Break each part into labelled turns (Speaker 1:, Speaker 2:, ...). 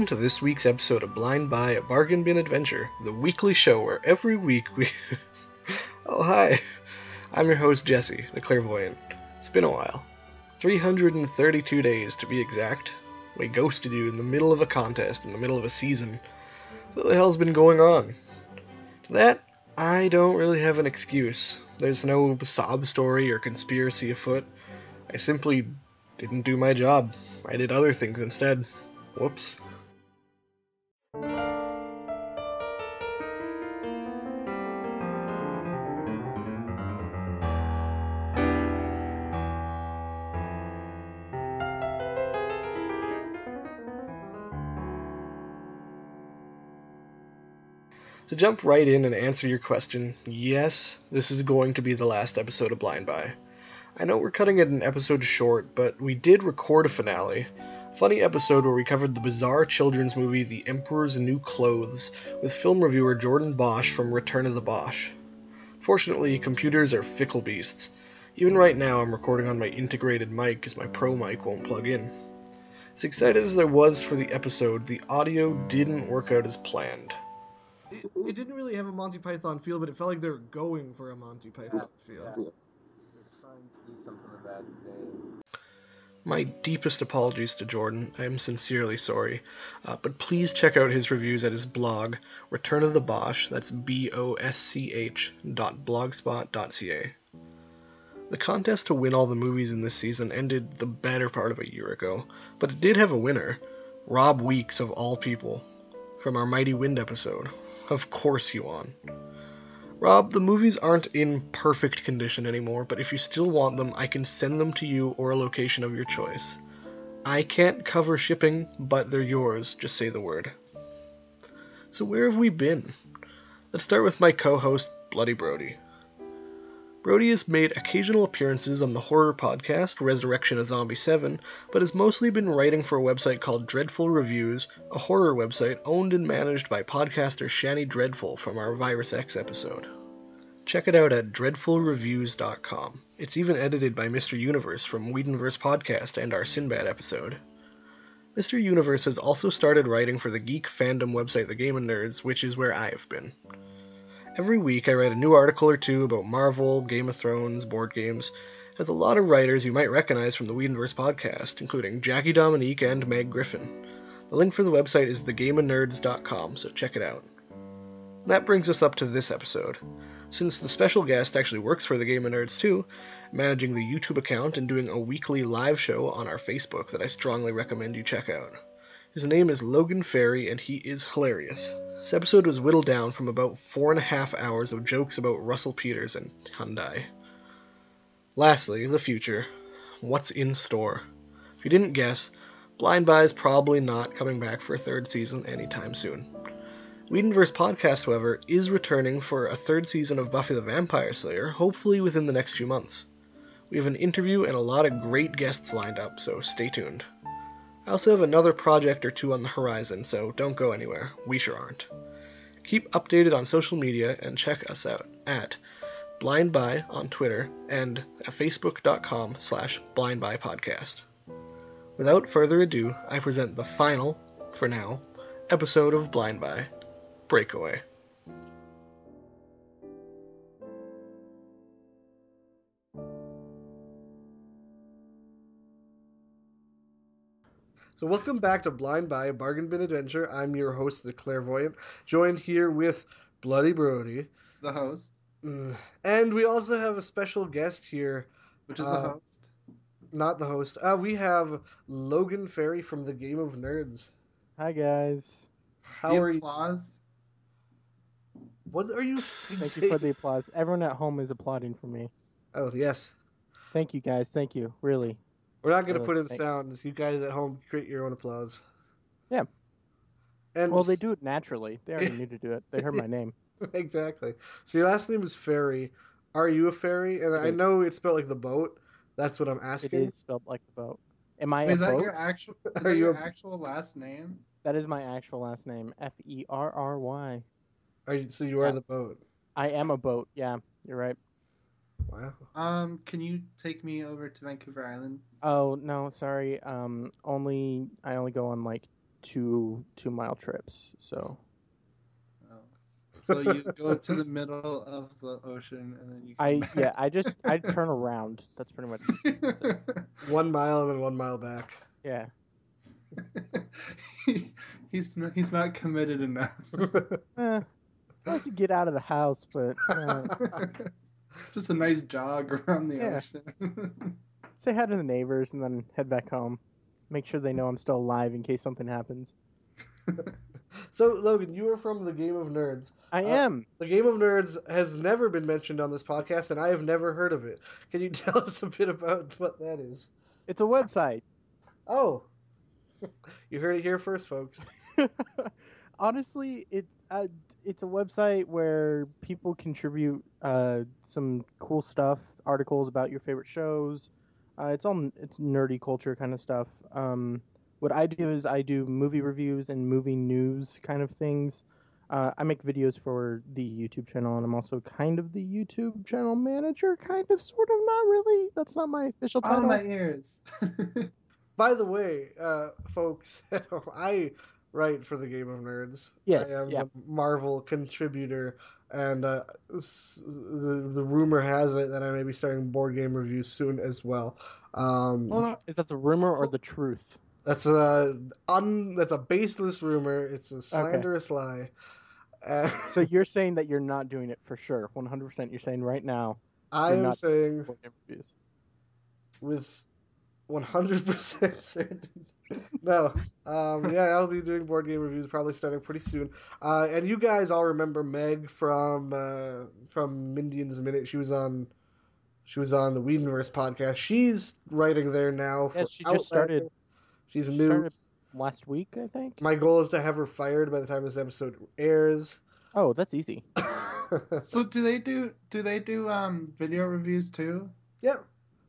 Speaker 1: Welcome to this week's episode of Blind Buy a Bargain Bin Adventure, the weekly show where every week we. oh, hi! I'm your host, Jesse, the clairvoyant. It's been a while. 332 days to be exact. We ghosted you in the middle of a contest, in the middle of a season. So, what the hell's been going on? To that, I don't really have an excuse. There's no sob story or conspiracy afoot. I simply didn't do my job. I did other things instead. Whoops. Jump right in and answer your question, yes, this is going to be the last episode of Blind Buy. I know we're cutting it an episode short, but we did record a finale. Funny episode where we covered the bizarre children's movie The Emperor's New Clothes with film reviewer Jordan Bosch from Return of the Bosch. Fortunately, computers are fickle beasts. Even right now, I'm recording on my integrated mic as my pro mic won't plug in. As excited as I was for the episode, the audio didn't work out as planned.
Speaker 2: It, it didn't really have a Monty Python feel, but it felt like they were going for a Monty Python feel.
Speaker 3: They're trying to do something of that vein.
Speaker 1: My deepest apologies to Jordan. I am sincerely sorry. Uh, but please check out his reviews at his blog, Return of the Bosch. That's B O S C H dot blogspot dot ca. The contest to win all the movies in this season ended the better part of a year ago, but it did have a winner Rob Weeks, of all people, from our Mighty Wind episode. Of course won. Rob, the movies aren't in perfect condition anymore, but if you still want them, I can send them to you or a location of your choice. I can't cover shipping, but they're yours, just say the word. So, where have we been? Let's start with my co host, Bloody Brody. Brody has made occasional appearances on the horror podcast Resurrection of Zombie 7, but has mostly been writing for a website called Dreadful Reviews, a horror website owned and managed by podcaster Shani Dreadful from our Virus X episode. Check it out at dreadfulreviews.com. It's even edited by Mr. Universe from Whedonverse podcast and our Sinbad episode. Mr. Universe has also started writing for the geek fandom website The Game of Nerds, which is where I have been. Every week I write a new article or two about Marvel, Game of Thrones, board games. as a lot of writers you might recognize from the Whedonverse podcast, including Jackie Dominique and Meg Griffin. The link for the website is thegameofnerds.com, so check it out. That brings us up to this episode. Since the special guest actually works for the Game of Nerds too, managing the YouTube account and doing a weekly live show on our Facebook that I strongly recommend you check out. His name is Logan Ferry, and he is hilarious. This episode was whittled down from about four and a half hours of jokes about Russell Peters and Hyundai. Lastly, the future. What's in store? If you didn't guess, Blind Buy is probably not coming back for a third season anytime soon. Whedonverse Podcast, however, is returning for a third season of Buffy the Vampire Slayer, hopefully within the next few months. We have an interview and a lot of great guests lined up, so stay tuned. I also have another project or two on the horizon, so don't go anywhere. We sure aren't. Keep updated on social media and check us out at blindbuy on Twitter and at facebook.com slash blindbuypodcast. Without further ado, I present the final, for now, episode of Blind Buy, Breakaway. So welcome back to Blind Buy, a Bargain Bin Adventure. I'm your host, the Clairvoyant, joined here with Bloody Brody.
Speaker 3: The host,
Speaker 1: Mm, And we also have a special guest here.
Speaker 3: which is
Speaker 1: Uh,
Speaker 3: the host.
Speaker 1: not the host. Uh, we have Logan Ferry from the Game of Nerds.
Speaker 4: Hi guys.
Speaker 1: How
Speaker 5: The
Speaker 1: are you?
Speaker 5: applause.
Speaker 1: What are you?
Speaker 4: Thank you for the applause. Everyone at home is applauding for me.
Speaker 1: Oh yes.
Speaker 4: Thank you guys. Thank you. Really.
Speaker 1: We're not gonna put in
Speaker 4: thank-
Speaker 1: sounds. You guys at home create your own applause.
Speaker 4: Yeah.
Speaker 1: And
Speaker 4: Well, they do it naturally. They already knew to do it. They heard my name.
Speaker 1: exactly. So your last name is Ferry. Are you a fairy? And
Speaker 4: It
Speaker 1: I
Speaker 4: is.
Speaker 1: know it's spelled like the boat. That's what I'm asking.
Speaker 4: is spelled like the boat. Am I
Speaker 5: Is
Speaker 4: a
Speaker 5: that
Speaker 4: boat?
Speaker 5: your actual? Is
Speaker 1: Are
Speaker 5: that
Speaker 1: you
Speaker 5: your
Speaker 1: a-
Speaker 5: actual last name?
Speaker 4: That is my actual last name. F E R R Y.
Speaker 1: Are you, so you are the boat.
Speaker 4: I am a boat. Yeah, you're right.
Speaker 1: Wow.
Speaker 5: Um, can you take me over to Vancouver Island?
Speaker 4: Oh no, sorry. Um, only I only go on like two two mile trips. So
Speaker 5: Oh. So you go to the middle of the ocean and then you.
Speaker 4: I
Speaker 5: back.
Speaker 4: yeah I just I turn around. That's pretty much
Speaker 1: One mile and then one mile back.
Speaker 4: yeah.
Speaker 5: He- he's not, he's not committed enough.
Speaker 4: Eh, I could get out of the house, but uh,
Speaker 5: Just a nice jog around the
Speaker 4: Yeah.
Speaker 5: ocean.
Speaker 4: say hi to the neighbors and then head back home. Make sure they know I'm still alive in case something happens.
Speaker 1: so Logan, you are from the Game of Nerds.
Speaker 4: I
Speaker 1: Uh,
Speaker 4: am.
Speaker 1: The Game of Nerds has never been mentioned on this podcast, and I have never heard of it. Can you tell us a bit about what that is?
Speaker 4: It's a website.
Speaker 1: Oh, you heard it here first, folks.
Speaker 4: Honestly, it uh, it's a website where people contribute uh, some cool stuff, articles about your favorite shows. Uh, it's all it's nerdy culture kind of stuff. Um, what I do is I do movie reviews and movie news kind of things. Uh, I make videos for the YouTube channel, and I'm also kind of the YouTube channel manager, kind of, sort of, not really. That's not my official title.
Speaker 5: my ears.
Speaker 1: By the way, uh, folks, I write for the Game of Nerds.
Speaker 4: Yes,
Speaker 1: I am
Speaker 4: yeah.
Speaker 1: a Marvel contributor, and uh, the the rumor has it that I may be starting board game reviews soon as well. Um,
Speaker 5: on.
Speaker 4: Is that the rumor or the truth?
Speaker 1: That's a un that's a baseless rumor. It's a slanderous lie. Uh,
Speaker 4: So you're saying that you're not doing it for sure, 100%. You're saying right now,
Speaker 1: I am saying
Speaker 4: board game reviews.
Speaker 1: with 100% certainty. no. Um, yeah, I'll be doing board game reviews probably starting pretty soon. Uh, and you guys all remember Meg from uh, from Mindian's Minute. She was on she was on the Whedonverse podcast. She's writing there now. For
Speaker 4: Yes, she just started-
Speaker 1: She's
Speaker 4: She
Speaker 1: new.
Speaker 4: started last week, I think.
Speaker 1: My goal is to have her fired by the time this episode airs.
Speaker 4: Oh, that's easy.
Speaker 5: So do they do do they do um video reviews too?
Speaker 1: yeah,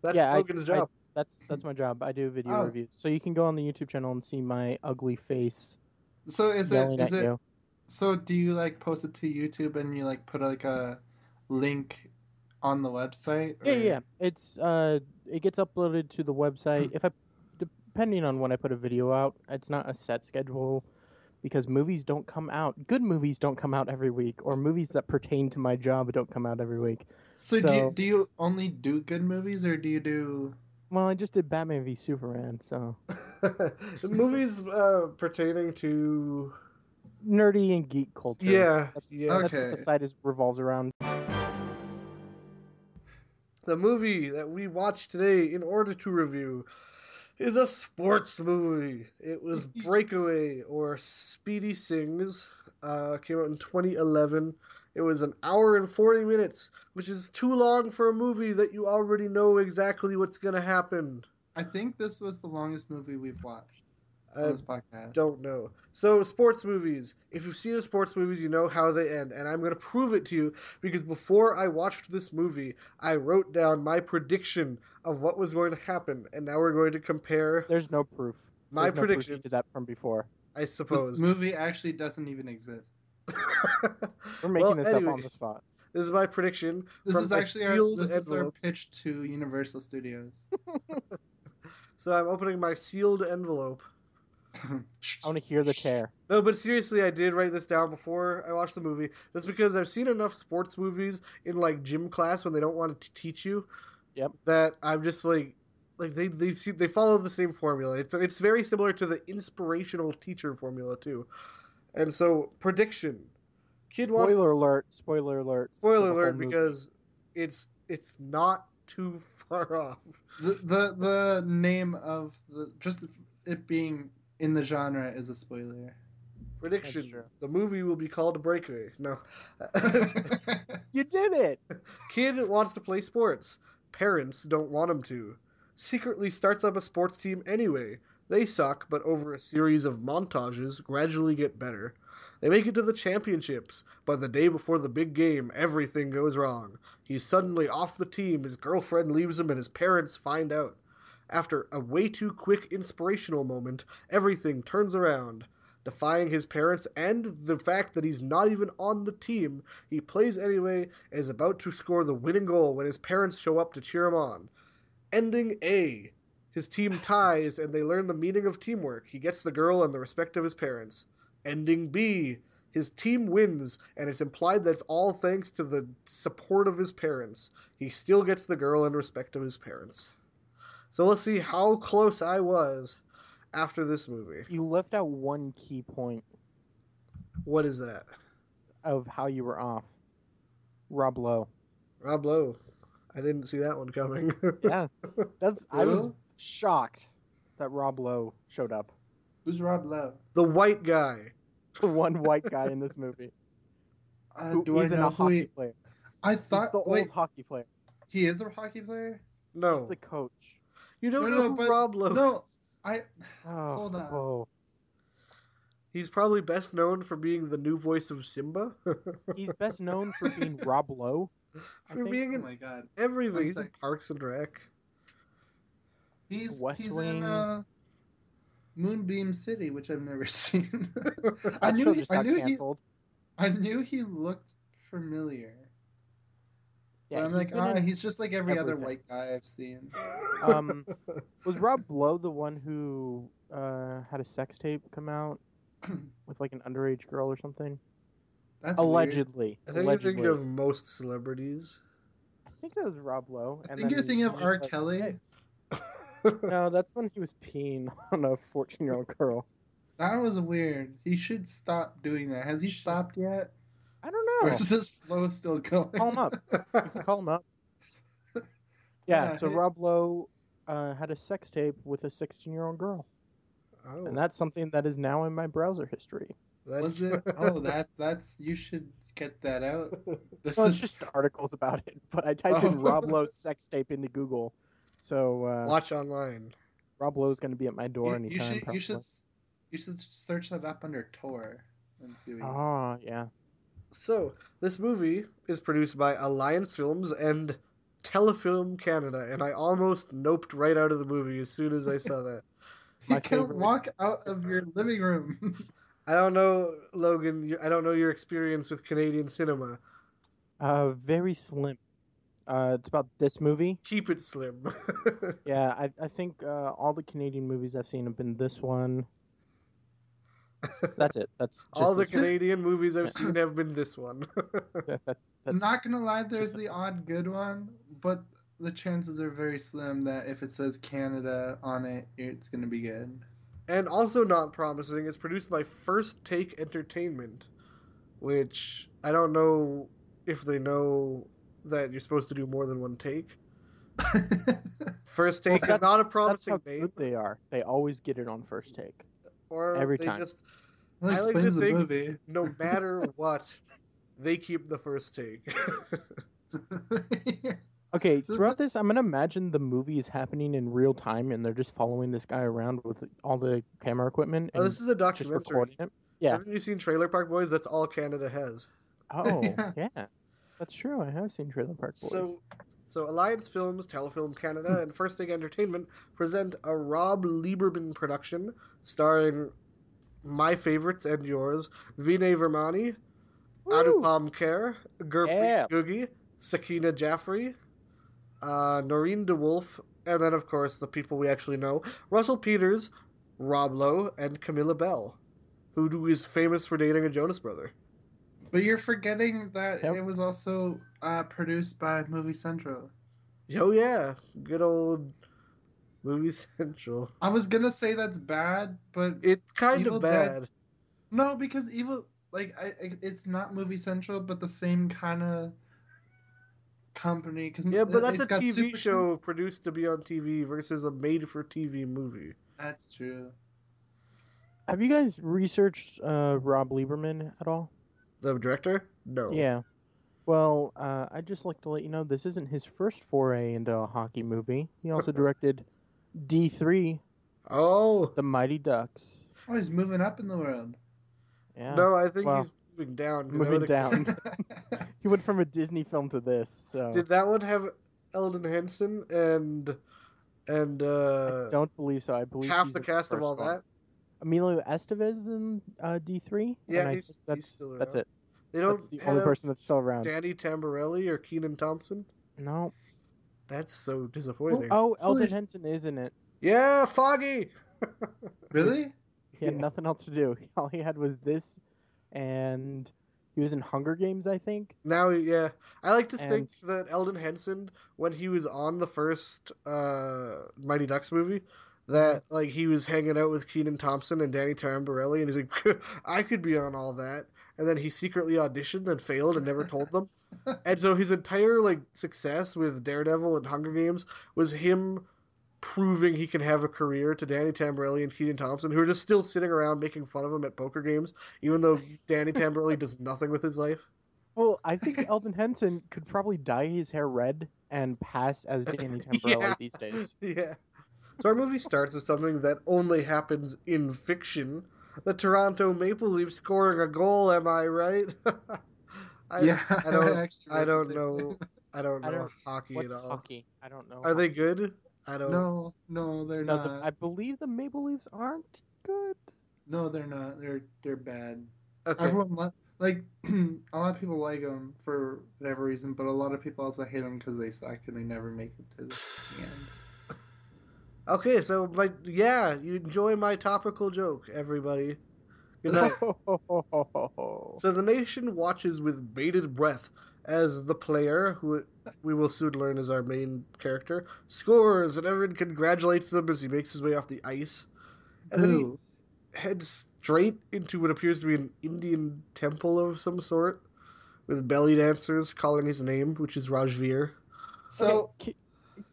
Speaker 1: that's
Speaker 4: Yeah, I-
Speaker 1: Logan's job.
Speaker 4: That's that's my job. I do video
Speaker 5: Oh.
Speaker 4: reviews. So you can go on the YouTube channel and see my ugly face
Speaker 5: So is it is it
Speaker 4: you.
Speaker 5: so do you like post it to YouTube and you like put like a link on the website?
Speaker 4: Yeah,
Speaker 5: or-
Speaker 4: yeah. It's uh, it gets uploaded to the website. if I, depending on when I put a video out, it's not a set schedule, because movies don't come out. Good movies don't come out every week, or movies that pertain to my job don't come out every week.
Speaker 5: So, do you,
Speaker 4: So-
Speaker 5: do you only do good movies or do you do
Speaker 4: Well, I just did Batman v Superman, so
Speaker 1: the movies uh, pertaining to
Speaker 4: nerdy and geek culture.
Speaker 1: yeah,
Speaker 4: That's,
Speaker 1: yeah.
Speaker 4: that's what
Speaker 5: Okay.
Speaker 4: the site is revolves around.
Speaker 1: The movie that we watched today in order to review is a sports movie. It was Breakaway or Speedy Singhs. Uh, came out in 2011. It was an hour and 40 minutes, which is too long for a movie that you already know exactly what's going to happen.
Speaker 5: I think this was the longest movie we've watched on
Speaker 1: I
Speaker 5: this podcast.
Speaker 1: don't know. So, sports movies. If you've seen the sports movies, you know how they end. And I'm going to prove it to you because before I watched this movie, I wrote down my prediction of what was going to happen. And now we're going to compare
Speaker 4: There's no proof.
Speaker 1: my
Speaker 4: There's no proof you
Speaker 1: prediction,
Speaker 4: did that from before.
Speaker 1: I suppose
Speaker 5: This
Speaker 1: suppose.
Speaker 5: movie actually doesn't even exist.
Speaker 4: We're making
Speaker 1: Well,
Speaker 4: this
Speaker 1: anyway,
Speaker 4: up on the spot.
Speaker 1: This is my prediction.
Speaker 5: This
Speaker 1: from
Speaker 5: is
Speaker 1: a
Speaker 5: actually our,
Speaker 1: sealed
Speaker 5: this is our pitch to Universal Studios.
Speaker 1: So I'm opening my sealed envelope.
Speaker 4: I want to hear the tear.
Speaker 1: No, but seriously, I did write this down before I watched the movie. Just because I've seen enough sports movies in like gym class when they don't want to teach you.
Speaker 4: Yep.
Speaker 1: That I'm just like, like they they see, they follow the same formula. It's it's very similar to the inspirational teacher formula too. And so prediction, kid
Speaker 4: spoiler
Speaker 1: wants
Speaker 4: alert! Spoiler alert!
Speaker 1: spoiler
Speaker 4: whole
Speaker 1: alert
Speaker 4: movie.
Speaker 1: because it's it's not too far off.
Speaker 5: The, the the name of the just it being in the genre is a spoiler.
Speaker 1: Prediction. The movie will be called Breakaway. No.
Speaker 4: You did it.
Speaker 1: Kid wants to play sports. Parents don't want him to. Secretly starts up a sports team anyway. They suck, but over a series of montages, gradually get better. They make it to the championships, but the day before the big game, everything goes wrong. He's suddenly off the team, his girlfriend leaves him, and his parents find out. After a way too quick inspirational moment, everything turns around. Defying his parents and the fact that he's not even on the team, he plays anyway and is about to score the winning goal when his parents show up to cheer him on. Ending A. His team ties and they learn the meaning of teamwork. He gets the girl and the respect of his parents. Ending B. His team wins, and it's implied that it's all thanks to the support of his parents. He still gets the girl and respect of his parents. So let's see how close I was after this movie.
Speaker 4: You left out one key point
Speaker 1: What is that?
Speaker 4: of how you were off. Rob Lowe.
Speaker 1: Rob Lowe. I didn't see that one coming.
Speaker 4: Yeah, that's. I was? Shocked that Rob Lowe showed up.
Speaker 5: Who's Rob Lowe?
Speaker 1: the white guy.
Speaker 4: The one white guy in this movie
Speaker 5: Uh,
Speaker 4: who
Speaker 5: do I
Speaker 4: isn't
Speaker 5: know
Speaker 4: a
Speaker 5: who
Speaker 4: hockey
Speaker 5: he?
Speaker 4: player.
Speaker 5: I thought
Speaker 4: He's
Speaker 5: thought
Speaker 4: the old hockey player.
Speaker 5: he is a hockey player.
Speaker 1: No.
Speaker 4: He's the coach.
Speaker 1: You don't
Speaker 5: No,
Speaker 1: know
Speaker 5: no,
Speaker 1: who
Speaker 5: but-
Speaker 1: Rob Lowe
Speaker 5: No, I
Speaker 4: Oh,
Speaker 5: Hold on.
Speaker 4: whoa.
Speaker 1: He's probably best known for being the new voice of Simba.
Speaker 4: He's best known for being Rob Lowe.
Speaker 1: For
Speaker 4: think-
Speaker 1: being
Speaker 5: oh
Speaker 1: in
Speaker 5: my god.
Speaker 1: everything. He's in. Parks and Rec.
Speaker 5: He's
Speaker 4: West
Speaker 5: he's
Speaker 4: Wing.
Speaker 5: in uh, Moonbeam City, which I've never seen. I knew he,
Speaker 4: just
Speaker 5: I
Speaker 4: got
Speaker 5: knew he
Speaker 4: canceled.
Speaker 5: I knew he looked familiar.
Speaker 4: Yeah,
Speaker 5: but I'm like, ah, he's just like every other white guy I've seen.
Speaker 4: Um, was Rob Lowe the one who uh, had a sex tape come out with like an underage girl or something?
Speaker 5: That's weird.
Speaker 4: Allegedly.
Speaker 1: I think
Speaker 4: Allegedly.
Speaker 1: you're thinking of most celebrities.
Speaker 4: I think that was Rob Lowe.
Speaker 5: I think you're thinking of
Speaker 4: he was
Speaker 5: R.
Speaker 4: like,
Speaker 5: Kelly.
Speaker 4: "Hey." No, that's when he was peeing on a 14 year old girl.
Speaker 5: That was weird. He should stop doing that. Has he stopped yet?
Speaker 4: I don't
Speaker 5: Or
Speaker 4: know.
Speaker 5: is this flow still going?
Speaker 4: Call him up. You call him up. Yeah,
Speaker 5: Yeah,
Speaker 4: so
Speaker 5: he-
Speaker 4: Rob Lowe uh, had a sex tape with a 16 year old girl.
Speaker 1: oh,
Speaker 4: And that's something that is now in my browser history.
Speaker 1: that's...
Speaker 5: Was it? Oh, that that's you should get that out. This
Speaker 4: Well, it's
Speaker 5: is
Speaker 4: just articles about it, but I typed in
Speaker 5: Oh.
Speaker 4: Rob Lowe sex tape into Google. So uh,
Speaker 1: Watch online.
Speaker 4: Rob Lowe's going to be at my door
Speaker 5: you, you
Speaker 4: anytime.
Speaker 5: should you should
Speaker 4: probably.
Speaker 5: you should search that up under Tor and see what you
Speaker 4: Oh, yeah.
Speaker 1: So, this movie is produced by Alliance Films and Telefilm Canada, and I almost noped right out of the movie as soon as I saw that.
Speaker 5: You can't walk out of your living room.
Speaker 1: I don't know, Logan. I don't know your experience with Canadian cinema.
Speaker 4: Uh, very slim. Uh, it's about this movie.
Speaker 1: Keep it slim.
Speaker 4: Yeah, I, I think uh, all the Canadian movies I've seen have been this one. That's it. That's just
Speaker 1: All the
Speaker 4: this one.
Speaker 1: Canadian movies I've seen have been this one.
Speaker 4: That- that's,
Speaker 5: I'm
Speaker 4: that's,
Speaker 5: not gonna lie, there's the odd good one, but the chances are very slim that if it says Canada on it, it's gonna be good.
Speaker 1: and also not promising, it's produced by First Take Entertainment, which I don't know if they know that you're supposed to do more than one take. First
Speaker 4: Well,
Speaker 1: Take is not a
Speaker 4: that's
Speaker 1: promising
Speaker 4: how
Speaker 1: name,
Speaker 4: good they are. They always get it on first take.
Speaker 1: or
Speaker 4: every
Speaker 1: they
Speaker 4: time.
Speaker 1: just I like to think-
Speaker 5: movie.
Speaker 1: no matter what, they keep the first take.
Speaker 4: Okay, throughout this, I'm gonna imagine the movie is happening in real time, and they're just following this guy around with all the camera equipment
Speaker 1: oh, this is a documentary.
Speaker 4: just
Speaker 1: documentary.
Speaker 4: recording it. Yeah.
Speaker 1: Haven't you seen Trailer Park Boys? That's all Canada has.
Speaker 4: Oh,
Speaker 5: Yeah.
Speaker 4: yeah. That's true. I have seen Trailer Park Boys.
Speaker 1: So, so Alliance Films, Telefilm Canada, and First Take Entertainment present a Rob Lieberman production starring my favorites and yours: Vinay Virmani,
Speaker 4: Woo!
Speaker 1: Anupam Kher, Gurpreet
Speaker 4: Yeah.
Speaker 1: Ghuggi, Sakina Jaffrey, uh, Noureen DeWulf, and then of course the people we actually know: Russell Peters, Rob Lowe, and Camilla Belle, who is famous for dating a Jonas brother.
Speaker 5: But you're forgetting that
Speaker 4: Yep.
Speaker 5: it was also uh, produced by Movie Central.
Speaker 1: Oh yeah, good old Movie Central.
Speaker 5: I was gonna say that's bad, but
Speaker 1: It's kind
Speaker 5: Evil
Speaker 1: of
Speaker 5: Dead-
Speaker 1: bad.
Speaker 5: no, because Evil like I, I it's not Movie Central, but the same kind of company. Cause
Speaker 1: Yeah, but that's a TV
Speaker 5: Super-
Speaker 1: show produced to be on TV versus a made-for-TV movie.
Speaker 5: That's true.
Speaker 4: Have you guys researched uh, Rob Lieberman at all?
Speaker 1: The director? No.
Speaker 4: Yeah. Well, uh, I'd just like to let you know this isn't his first foray into a hockey movie. He also directed D3,
Speaker 1: Oh
Speaker 4: The Mighty Ducks.
Speaker 5: Oh, he's moving up in the world.
Speaker 4: Yeah.
Speaker 1: no, I think
Speaker 4: Well,
Speaker 1: he's moving down. 'cause I
Speaker 4: moving down. he went from a Disney film to this, so
Speaker 1: Did that one have Elden Henson and and
Speaker 4: I
Speaker 1: uh
Speaker 4: don't believe so. I believe
Speaker 1: half the
Speaker 4: in
Speaker 1: cast of all
Speaker 4: one.
Speaker 1: that?
Speaker 4: Emilio Estevez in uh, D3.
Speaker 1: Yeah, he's-
Speaker 4: think
Speaker 1: he's
Speaker 4: that's,
Speaker 1: still
Speaker 4: That's it.
Speaker 1: They don't
Speaker 4: That's the only person that's still around.
Speaker 1: Danny Tamberelli or Kenan Thompson.
Speaker 4: No.
Speaker 1: That's so disappointing.
Speaker 4: Oh, Elden
Speaker 5: Holy-
Speaker 4: Henson is in it.
Speaker 1: Yeah, Foggy.
Speaker 5: really?
Speaker 4: He had
Speaker 1: Yeah.
Speaker 4: nothing else to do. All he had was this, and he was in Hunger Games, I think.
Speaker 1: Now, yeah, I like to think that Elden Henson, when he was on the first uh, Mighty Ducks movie, that like he was hanging out with Kenan Thompson and Danny Tamberelli, and he's like, I could be on all that, and then he secretly auditioned and failed and never told them, and so his entire like success with Daredevil and Hunger Games was him proving he can have a career to Danny Tamberelli and Kenan Thompson, who are just still sitting around making fun of him at poker games, even though Danny Tamberelli does nothing with his life.
Speaker 4: Well, I think Elden Henson could probably dye his hair red and pass as Danny Tamberelli
Speaker 1: Yeah.
Speaker 4: these days.
Speaker 1: Yeah. So our movie starts with something that only happens in fiction. The Toronto Maple Leafs scoring a goal, am I right? I,
Speaker 5: yeah,
Speaker 1: I don't
Speaker 5: actually
Speaker 1: I don't know. I don't know
Speaker 4: I don't-
Speaker 1: hockey
Speaker 4: What's
Speaker 1: at all.
Speaker 4: hockey? I don't know.
Speaker 1: Are they good? I don't
Speaker 5: No, no, they're
Speaker 4: No,
Speaker 5: not.
Speaker 4: the, I believe the Maple Leafs aren't good.
Speaker 5: No, they're not. They're they're bad.
Speaker 1: Okay.
Speaker 5: Everyone li- like a lot of people like them for whatever reason, but a lot of people also hate them because they suck and they never make it to the end.
Speaker 1: Okay, so my yeah, you enjoy my topical joke, everybody. Good night. So the nation watches with bated breath as the player, who we will soon learn is our main character, scores, and everyone congratulates them as he makes his way off the ice. And then he heads straight into what appears to be an Indian temple of some sort, with belly dancers calling his name, which is Rajveer.
Speaker 5: So
Speaker 4: Okay,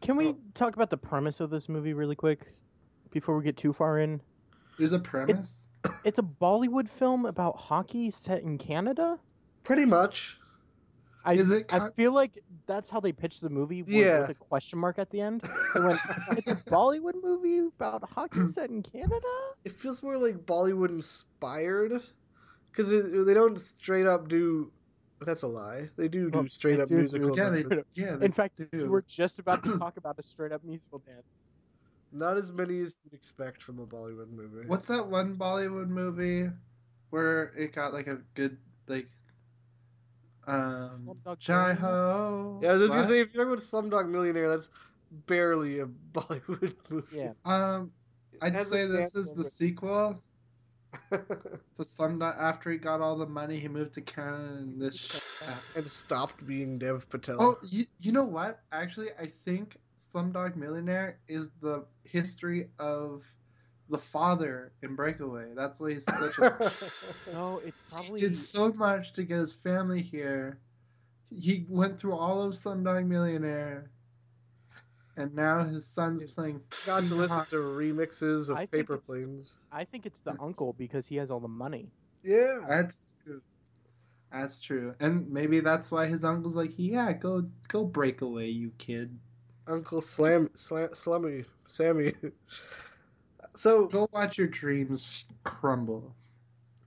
Speaker 4: can, we oh. talk about the premise of this movie really quick before we get too far in?
Speaker 5: there's a premise.
Speaker 4: It's a Bollywood film about hockey set in Canada.
Speaker 1: Pretty much.
Speaker 4: I,
Speaker 5: Is it
Speaker 4: I feel like that's how they pitched the movie was
Speaker 1: Yeah.
Speaker 4: with a question mark at the end. Went, "It's a Bollywood movie about hockey hmm. set in Canada."
Speaker 1: It feels more like Bollywood inspired, because they don't straight up do. That's a lie. They do do
Speaker 4: Well,
Speaker 1: straight up
Speaker 4: do do
Speaker 1: musical.
Speaker 5: yeah, they yeah. They
Speaker 4: In fact,
Speaker 5: do.
Speaker 4: we were just about to talk about a straight up musical dance.
Speaker 1: Not as many as you'd expect from a Bollywood movie.
Speaker 5: What's that one Bollywood movie where it got like a good like um
Speaker 4: Slumdog
Speaker 5: Jai Ho?
Speaker 1: Yeah, I was just
Speaker 5: What?
Speaker 1: gonna say if you're talking about Slumdog Millionaire, that's barely a Bollywood movie.
Speaker 4: Yeah,
Speaker 5: Um, I'd say this is the
Speaker 1: number.
Speaker 5: sequel to Slumdog. After he got all the money, he moved to Canada, and this. shit happened.
Speaker 1: and stopped being Dev Patel.
Speaker 5: Oh, you, you know what? Actually, I think Slumdog Millionaire is the history of the father in Breakaway. That's why he's such a.
Speaker 4: no, it's probably.
Speaker 5: he did so much to get his family here. He went through all of Slumdog Millionaire, and now his son's playing.
Speaker 1: Got to listen to remixes of
Speaker 4: I think
Speaker 1: Paper
Speaker 4: it's-
Speaker 1: Planes.
Speaker 4: I think it's the uncle because he has all the money.
Speaker 1: Yeah.
Speaker 5: That's true. That's true, and maybe that's why his uncle's like, "Yeah, go go break away, you kid.
Speaker 1: Uncle Slam, Slam Slummy Sammy. So
Speaker 5: Go watch your dreams crumble."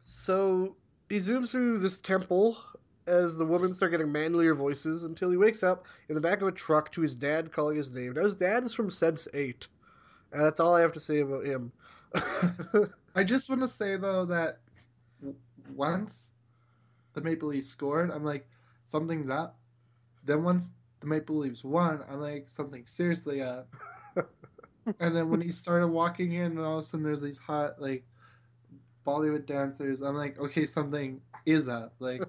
Speaker 1: so he zooms through this temple as the women start getting manlier voices until he wakes up in the back of a truck to his dad calling his name. Now his dad is from Sense Eight. And that's all I have to say about him.
Speaker 5: I just want to say though that once the Maple Leafs scored, I'm like, something's up. Then once the Maple Leafs won, I'm like, something seriously up. and then when he started walking in, and all of a sudden there's these hot like Bollywood dancers, I'm like, okay, something is up. Like,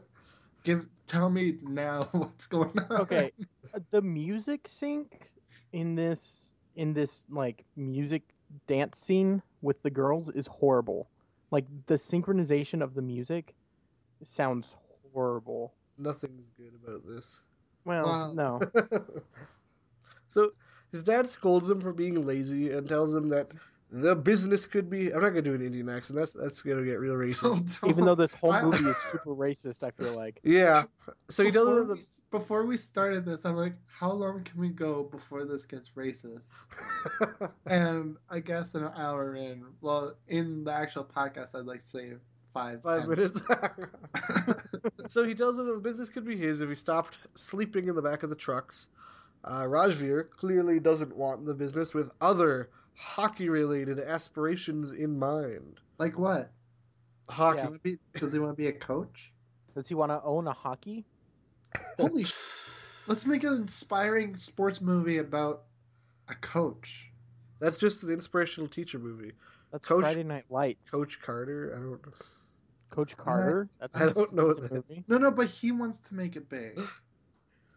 Speaker 5: give tell me now what's going on.
Speaker 4: Okay, the music sync in this in this like music dance scene with the girls is horrible. Like the synchronization of the music sounds horrible.
Speaker 1: Nothing's good about this.
Speaker 4: Well,
Speaker 5: Wow.
Speaker 4: no.
Speaker 1: so his dad scolds him for being lazy and tells him that the business could be. I'm not gonna do an Indian accent. That's that's gonna get real racist.
Speaker 5: Don't- don't-
Speaker 4: Even though this whole movie is super racist, I feel like.
Speaker 1: Yeah. So he tells
Speaker 5: before,
Speaker 1: him
Speaker 5: we, before we started this, I'm like, how long can we go before this gets racist?
Speaker 1: the.
Speaker 5: And I guess an hour in, well, in the actual podcast, I'd like to say five.
Speaker 1: Five minutes. so he tells him that the business could be his if he stopped sleeping in the back of the trucks. Uh, Rajveer clearly doesn't want the business with other hockey related aspirations in mind.
Speaker 5: like what?
Speaker 1: Hockey.
Speaker 5: Does he wanna be- Does he want to be a coach?
Speaker 4: Does he want to own a hockey?
Speaker 5: Holy sh! Let's make an inspiring sports movie about a coach.
Speaker 1: That's just an inspirational teacher movie.
Speaker 4: That's
Speaker 1: Coach-
Speaker 4: Friday Night Lights.
Speaker 1: Coach Carter. I don't know.
Speaker 4: Coach Carter. That's
Speaker 1: I don't know
Speaker 4: expensive
Speaker 1: that.
Speaker 4: movie.
Speaker 5: No, no, but he wants to make it big.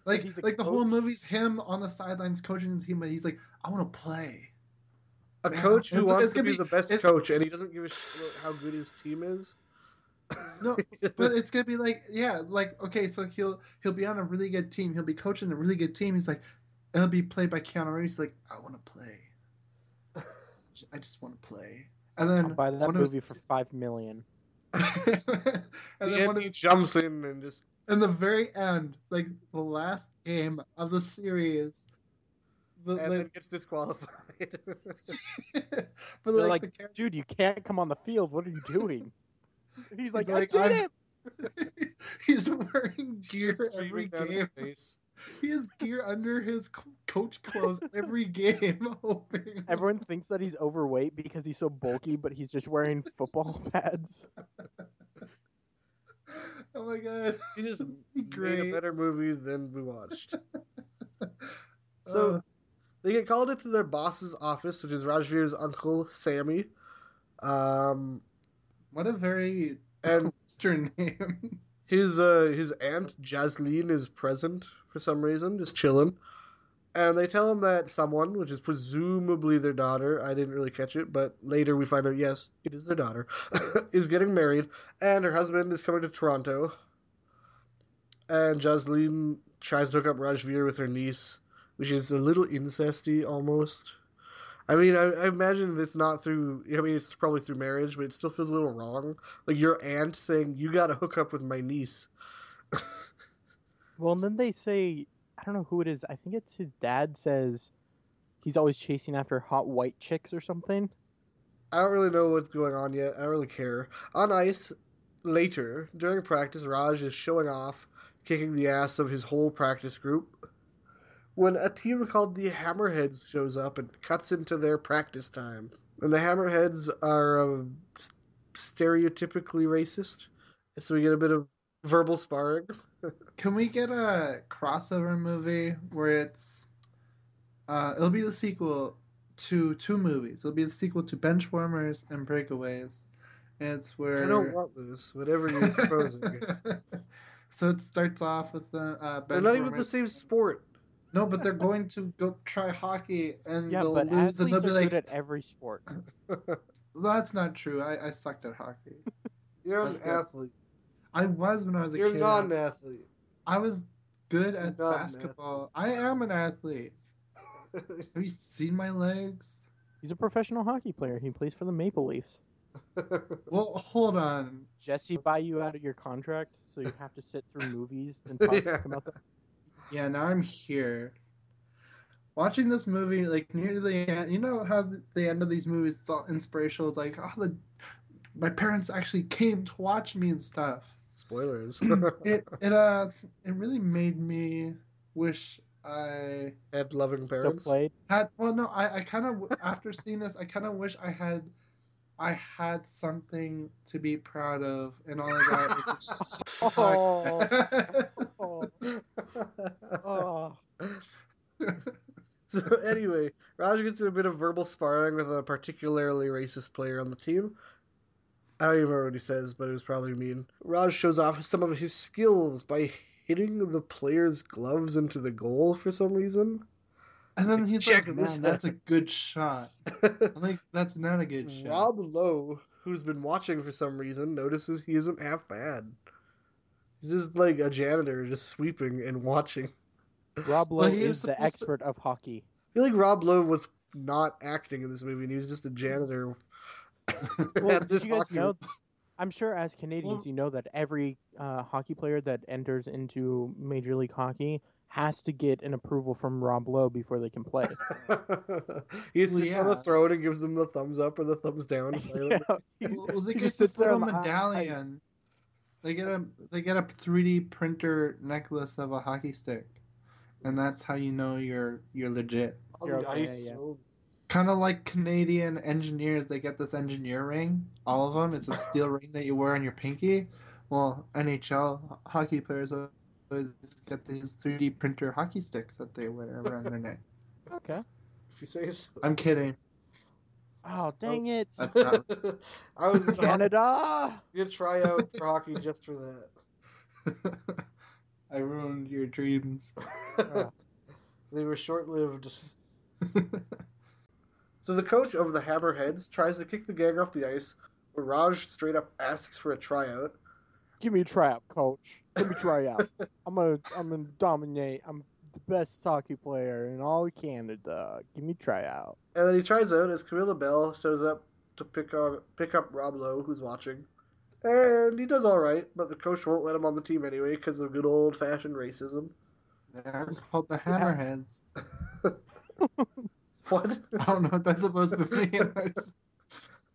Speaker 5: Like,
Speaker 4: he's
Speaker 5: like the whole movie's him on the sidelines coaching the team, but he's like, I want to play.
Speaker 1: A
Speaker 5: Man,
Speaker 1: coach who
Speaker 5: it's-
Speaker 1: wants
Speaker 5: it's
Speaker 1: to be
Speaker 5: be-
Speaker 1: the best
Speaker 5: it-
Speaker 1: coach, and he doesn't give a shit about how good his team is.
Speaker 5: No, but it's gonna be like, yeah, like okay, so he'll he'll be on a really good team. He'll be coaching a really good team. He's like, it'll be played by Keanu Reeves. He's like, I want to play. I just want to play. And then
Speaker 4: I'll buy that
Speaker 5: one
Speaker 4: movie for five million.
Speaker 5: and
Speaker 1: and
Speaker 5: then one of
Speaker 1: he
Speaker 5: his,
Speaker 1: jumps in and just
Speaker 5: in the very end, like the last game of the series, the,
Speaker 1: and
Speaker 5: like,
Speaker 1: then gets disqualified.
Speaker 5: but
Speaker 4: They're
Speaker 5: like,
Speaker 4: like,
Speaker 5: the character,
Speaker 4: dude, you can't come on the field. What are you doing? And he's like,
Speaker 5: like,
Speaker 4: I did
Speaker 5: I'm-
Speaker 4: it.
Speaker 5: he's wearing gear
Speaker 1: Just
Speaker 5: every
Speaker 1: streaming down his
Speaker 5: game.
Speaker 1: face.
Speaker 5: He has gear under his coach clothes every game, hoping.
Speaker 4: Everyone thinks that he's overweight because he's so bulky, but he's just wearing football pads.
Speaker 5: Oh my god.
Speaker 1: He just
Speaker 5: This
Speaker 1: made
Speaker 5: great.
Speaker 1: a better movie than we watched. So
Speaker 5: Uh,
Speaker 1: they get called into their boss's office, which is Rajveer's uncle Sammy. Um,
Speaker 5: what a very
Speaker 1: and
Speaker 5: Western name.
Speaker 1: his uh, his aunt Jasleen is present for some reason, just chilling. And they tell him that someone, which is presumably their daughter, I didn't really catch it, but later we find out yes, it is their daughter, is getting married, and her husband is coming to Toronto. And Jasleen tries to hook up Rajveer with her niece, which is a little incesty almost. I mean, I, I imagine it's not through. I mean, it's probably through marriage, but it still feels a little wrong. Like your aunt saying, "You got to hook up with my niece."
Speaker 4: Well, and then they say, I don't know who it is. I think it's his dad says he's always chasing after hot white chicks or something.
Speaker 1: I don't really know what's going on yet. I don't really care. On ice, later, during practice, Raj is showing off, kicking the ass of his whole practice group. When a team called the Hammerheads shows up and cuts into their practice time. And the Hammerheads are uh, stereotypically racist. So we get a bit of verbal sparring.
Speaker 5: Can we get a crossover movie where it's uh it'll be the sequel to two movies. It'll be the sequel to Benchwarmers and Breakaways. And it's where
Speaker 1: I don't want this, whatever you're proposing.
Speaker 5: so it starts off with the uh
Speaker 1: They're not even the same sport.
Speaker 5: No, but they're going to go try hockey and
Speaker 4: Yeah,
Speaker 5: they'll
Speaker 4: but
Speaker 5: lose and they'll
Speaker 4: are
Speaker 5: be like
Speaker 4: good at every sport.
Speaker 5: well, that's not true. I, I sucked at hockey.
Speaker 1: You're an
Speaker 5: That's good.
Speaker 1: athlete.
Speaker 5: I was when I was a kid.
Speaker 1: You're
Speaker 5: kid.
Speaker 1: not an athlete.
Speaker 5: I was good at
Speaker 1: not an
Speaker 5: basketball. I am an athlete. Have you seen my legs?
Speaker 4: He's a professional hockey player. He plays for the Maple Leafs.
Speaker 5: Well, hold on.
Speaker 4: Jesse buy you out of your contract, so you have to sit through movies and talk
Speaker 1: Yeah.
Speaker 4: about them.
Speaker 5: Yeah, now I'm here. Watching this movie, like near the end, you know how the- the end of these movies it's all inspirational. It's like, oh, the my parents actually came to watch me and stuff.
Speaker 1: Spoilers.
Speaker 5: It it uh it really made me wish I
Speaker 1: Had loving
Speaker 4: Still
Speaker 1: parents.
Speaker 4: played.
Speaker 5: had. Well, no, I I kind of after seeing this, I kind of wish I had. I had something to be proud of, and all I got is a
Speaker 4: Oh, oh.
Speaker 1: So anyway, Raj gets in a bit of verbal sparring with a particularly racist player on the team. I don't even remember what he says, but it was probably mean. Raj shows off some of his skills by hitting the player's gloves into the goal for some reason.
Speaker 5: And then he's
Speaker 1: Check
Speaker 5: like,
Speaker 1: this
Speaker 5: "Man, that's a good shot." I'm like, "That's not a good shot."
Speaker 1: Rob Lowe, who's been watching for some reason, notices he isn't half bad. He's just like a janitor, just sweeping and watching.
Speaker 4: Rob Lowe
Speaker 5: Well,
Speaker 4: is the
Speaker 5: supposed to-
Speaker 4: expert of hockey.
Speaker 1: I feel like Rob Lowe was not acting in this movie, and he was just a janitor
Speaker 4: Well,
Speaker 1: at this
Speaker 4: you guys
Speaker 1: hockey.
Speaker 4: know, I'm sure as Canadians,
Speaker 5: Well-
Speaker 4: you know that every uh, hockey player that enters into Major League Hockey has to get an approval from Rob Lowe before they can play.
Speaker 1: he
Speaker 5: Well,
Speaker 1: sits on the throne and gives them the thumbs up or the thumbs down.
Speaker 4: Yeah.
Speaker 5: Well, well, they
Speaker 4: He
Speaker 5: get
Speaker 4: just
Speaker 5: this
Speaker 4: there
Speaker 5: little
Speaker 4: on the
Speaker 5: medallion. They get a they get a 3D printer necklace of a hockey stick, and that's how you know you're you're legit.
Speaker 1: On
Speaker 4: You're okay,
Speaker 1: ice.
Speaker 4: yeah.
Speaker 1: oh.
Speaker 5: Kind of like Canadian engineers, they get this engineer ring. All of them, it's a steel ring that you wear on your pinky. Well, NHL hockey players always get these 3D printer hockey sticks that they wear around their neck.
Speaker 4: okay.
Speaker 1: If you say so.
Speaker 5: I'm kidding.
Speaker 4: Oh, oh dang it!
Speaker 5: That's not.
Speaker 1: I was gonna
Speaker 4: Canada.
Speaker 1: try out for hockey just for that.
Speaker 5: I ruined your dreams.
Speaker 4: Oh.
Speaker 1: They were short lived. So the coach of the Hammerheads tries to kick the gang off the ice, but Raj straight up asks for a tryout.
Speaker 4: Give me a tryout, coach. Give me a tryout. I'm gonna, I'm gonna dominate. I'm the best hockey player in all of Canada. Give me a tryout.
Speaker 1: And then he tries out as Camilla Belle shows up to pick up pick up Rob Lowe, who's watching. And he does all right, but the coach won't let him on the team anyway because of good old fashioned racism.
Speaker 5: They're called the Hammerheads.
Speaker 1: What?
Speaker 5: I don't know what that's supposed to mean. Just-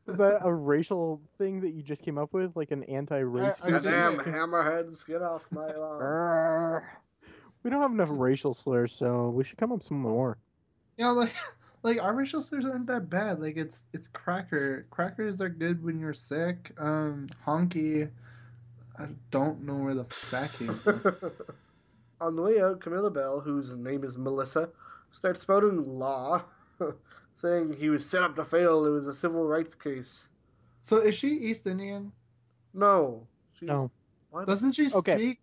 Speaker 4: Is that a racial thing that you just came up with, like an anti-race?
Speaker 5: I- I
Speaker 4: group?
Speaker 1: Goddamn hammerheads, get off my lawn.
Speaker 4: We don't have enough racial slurs, so we should come up with some more.
Speaker 5: Yeah, like like our racial slurs aren't that bad. Like it's it's cracker. Crackers are good when you're sick. Um, honky. I don't know where the f- that came from.
Speaker 1: On the way out, Camilla Belle, whose name is Melissa, starts spouting law, saying he was set up to fail. It was a civil rights case.
Speaker 5: So is she East Indian?
Speaker 1: No. She's,
Speaker 4: No.
Speaker 1: What?
Speaker 5: Doesn't she
Speaker 4: Okay.
Speaker 5: speak?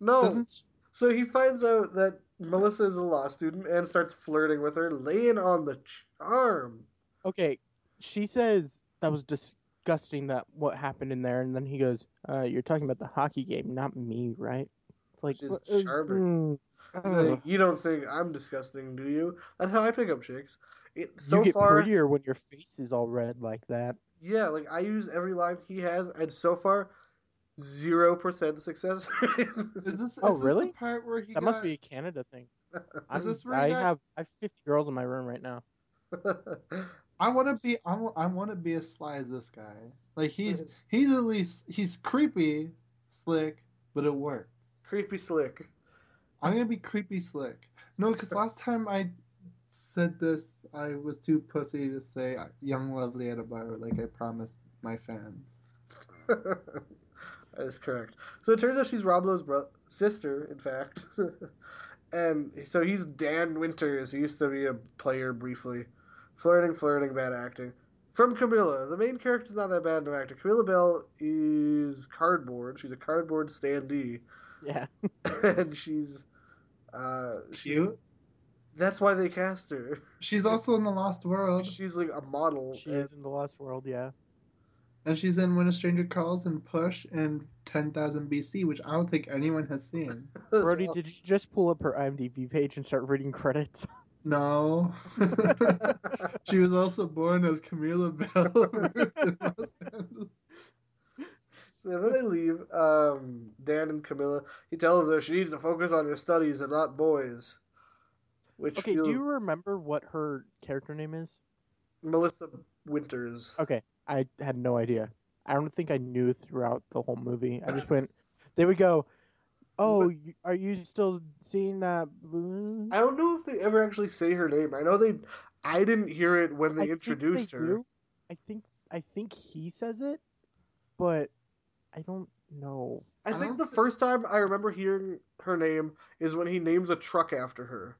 Speaker 1: no.
Speaker 5: Doesn't she-
Speaker 1: So he finds out that Melissa is a law student and starts flirting with her, laying on the charm.
Speaker 4: Okay, she says that was disgusting. That what happened in there, and then he goes, uh, "You're talking about the hockey game, not me, right?" It's like,
Speaker 1: She's
Speaker 4: uh,
Speaker 1: charming.
Speaker 4: mm,
Speaker 1: like, you don't think I'm disgusting, do you? That's how I pick up chicks. It, so
Speaker 4: you get
Speaker 1: far,
Speaker 4: prettier when your face is all red like that.
Speaker 1: yeah, like I use every line he has, and so far, zero percent success.
Speaker 5: Is this?
Speaker 4: Oh,
Speaker 5: is this
Speaker 4: really?
Speaker 5: The part where he
Speaker 4: That
Speaker 5: got,
Speaker 4: must be a Canada thing. I'm,
Speaker 5: this where
Speaker 4: I
Speaker 5: got-
Speaker 4: have I have 50 girls in my room right now.
Speaker 5: I want to be. I want. I want to be as sly as this guy. Like he's he's at least he's creepy, slick, but it works.
Speaker 1: Creepy slick.
Speaker 5: I'm gonna be creepy slick. No, because last time I said this, I was too pussy to say uh, "young lovely" at a bar, like I promised my fans.
Speaker 1: That is correct. So it turns out she's Rob Lowe's bro- sister, in fact. and so he's Dan Winters. He used to be a player briefly. Flirting, flirting, bad acting. From Camilla. The main character's not that bad of an actor. Camilla Belle is cardboard. She's a cardboard standee.
Speaker 4: Yeah.
Speaker 1: and she's. Uh, she,
Speaker 5: Cute.
Speaker 1: that's why they cast her.
Speaker 5: She's also in the Lost World,
Speaker 1: She's like a model.
Speaker 4: She
Speaker 1: and-
Speaker 4: is in the Lost World, yeah.
Speaker 5: And she's in When a Stranger Calls and Push and 10,000 BC, which I don't think anyone has seen.
Speaker 1: as
Speaker 4: Brody,
Speaker 1: well.
Speaker 4: did you just pull up her IMDb page and start reading credits?
Speaker 5: No. she was also born as Camilla Belle Routh in Los Angeles.
Speaker 1: So then they leave. Um, Dan and Camilla. He tells her she needs to focus on her studies and not boys. Which
Speaker 4: Okay,
Speaker 1: feels
Speaker 4: do you remember what her character name is?
Speaker 1: Melissa Winters.
Speaker 4: Okay, I had no idea. I don't think I knew throughout the whole movie. I just went. They would go, "Oh, you- are you still seeing that?"
Speaker 1: I don't know if they ever actually say her name. I know they. I didn't hear it when they
Speaker 4: I think
Speaker 1: introduced
Speaker 4: they
Speaker 1: her.
Speaker 4: do. I think I think he says it, but I don't know.
Speaker 1: I
Speaker 5: I
Speaker 1: think the
Speaker 5: thi-
Speaker 1: first time I remember hearing her name is when he names a truck after her.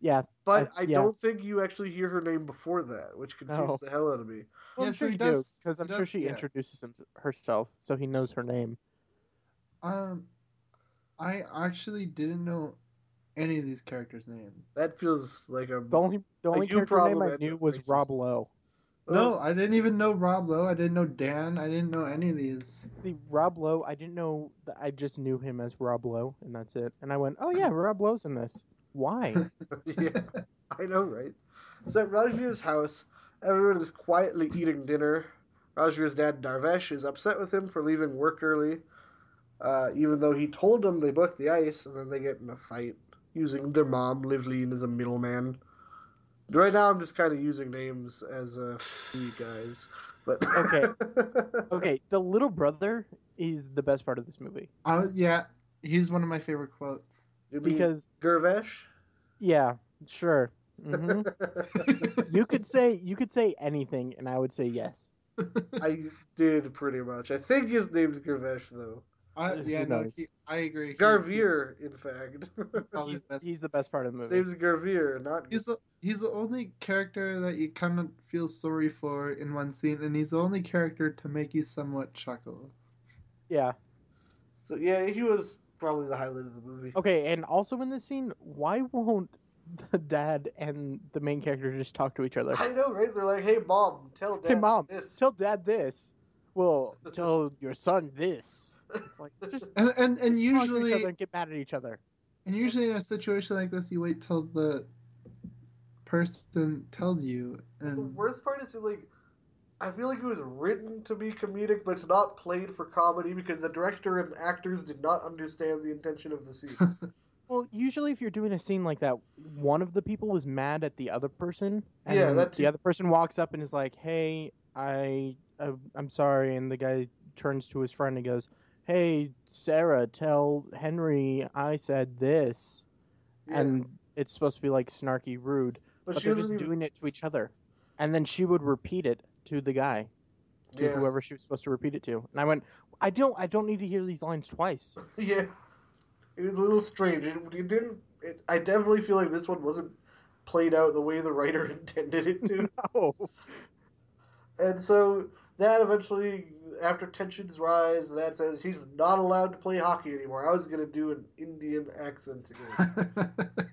Speaker 4: Yeah,
Speaker 1: But
Speaker 4: I-
Speaker 1: I,
Speaker 4: yeah.
Speaker 1: don't think you actually hear her name before that, which confuses
Speaker 4: No.
Speaker 1: the hell out of me.
Speaker 4: well,
Speaker 5: Yeah,
Speaker 4: I'm
Speaker 5: so
Speaker 4: sure
Speaker 5: he
Speaker 4: you do
Speaker 5: does-
Speaker 4: because I'm sure she
Speaker 5: yeah.
Speaker 4: introduces him, herself, so he knows her name.
Speaker 5: Um, I actually didn't know any of these characters' names.
Speaker 1: That feels like a
Speaker 4: The only the only character name
Speaker 1: problem
Speaker 4: I knew was
Speaker 1: racist.
Speaker 4: Rob Lowe.
Speaker 5: No, I didn't even know Rob Lowe. I didn't know Dan. I didn't know any of these.
Speaker 4: See, Rob Lowe, I didn't know. That I just knew him as Rob Lowe, and that's it. And I went, oh yeah, Rob Lowe's in this. Why?
Speaker 1: yeah, I know, right? So at Rajveer's house, everyone is quietly eating dinner. Rajveer's dad, Darvesh, is upset with him for leaving work early, uh, even though he told them they booked the ice, and then they get in a fight using their mom, Livleen, as a middleman. Right now, I'm just kind of using names as uh, you guys. But
Speaker 4: Okay. okay, the little brother is the best part of this movie
Speaker 5: Uh, yeah, he's one of my favorite quotes.
Speaker 1: You
Speaker 4: because
Speaker 1: Gervesh.
Speaker 4: yeah, sure. hmm you could say you could say anything, and I would say yes.
Speaker 1: I did pretty much. I think his name's Gervesh though.
Speaker 5: I, yeah, no, he, I agree.
Speaker 1: Garvier, in fact.
Speaker 4: He's,
Speaker 5: the best.
Speaker 4: he's the best part of the
Speaker 1: His
Speaker 4: movie.
Speaker 1: name's Garvier, not
Speaker 5: He's the he's the only character that you kind of feel sorry for in one scene, and he's the only character to make you somewhat chuckle.
Speaker 4: Yeah.
Speaker 1: So yeah, he was probably the highlight of the movie.
Speaker 4: Okay, and also in this scene, why won't the dad and the main character just talk to each other?
Speaker 1: I know, right? They're like, "Hey, mom, tell dad
Speaker 4: Hey, mom,
Speaker 1: this."
Speaker 4: tell dad this. Well, tell your son this. It's like just
Speaker 5: And and, and
Speaker 4: just talk to each
Speaker 5: usually
Speaker 4: other and get mad at each other.
Speaker 5: and usually in a situation like this, you wait till the person tells you. And...
Speaker 1: The worst part is like, I feel like it was written to be comedic, but it's not played for comedy because the director and actors did not understand the intention of the scene.
Speaker 4: Well, usually if you're doing a scene like that, one of the people was mad at the other person, and
Speaker 1: Yeah,
Speaker 4: then the
Speaker 1: too.
Speaker 4: other person walks up and is like, "Hey, I, uh, I'm sorry," and the guy turns to his friend and goes, "Hey, Sarah, tell Henry I said this,"
Speaker 1: Yeah.
Speaker 4: and it's supposed to be like snarky, rude,
Speaker 1: but,
Speaker 4: but they're just
Speaker 1: even-
Speaker 4: doing it to each other, and then she would repeat it to the guy, to
Speaker 1: Yeah.
Speaker 4: whoever she was supposed to repeat it to, and I went, "I don't, I don't need to hear these lines twice."
Speaker 1: Yeah, it was a little strange. It, it didn't. It, I definitely feel like this one wasn't played out the way the writer intended it to.
Speaker 4: Oh.
Speaker 1: and so that eventually, after tensions rise, that says he's not allowed to play hockey anymore. I was gonna do an Indian accent again.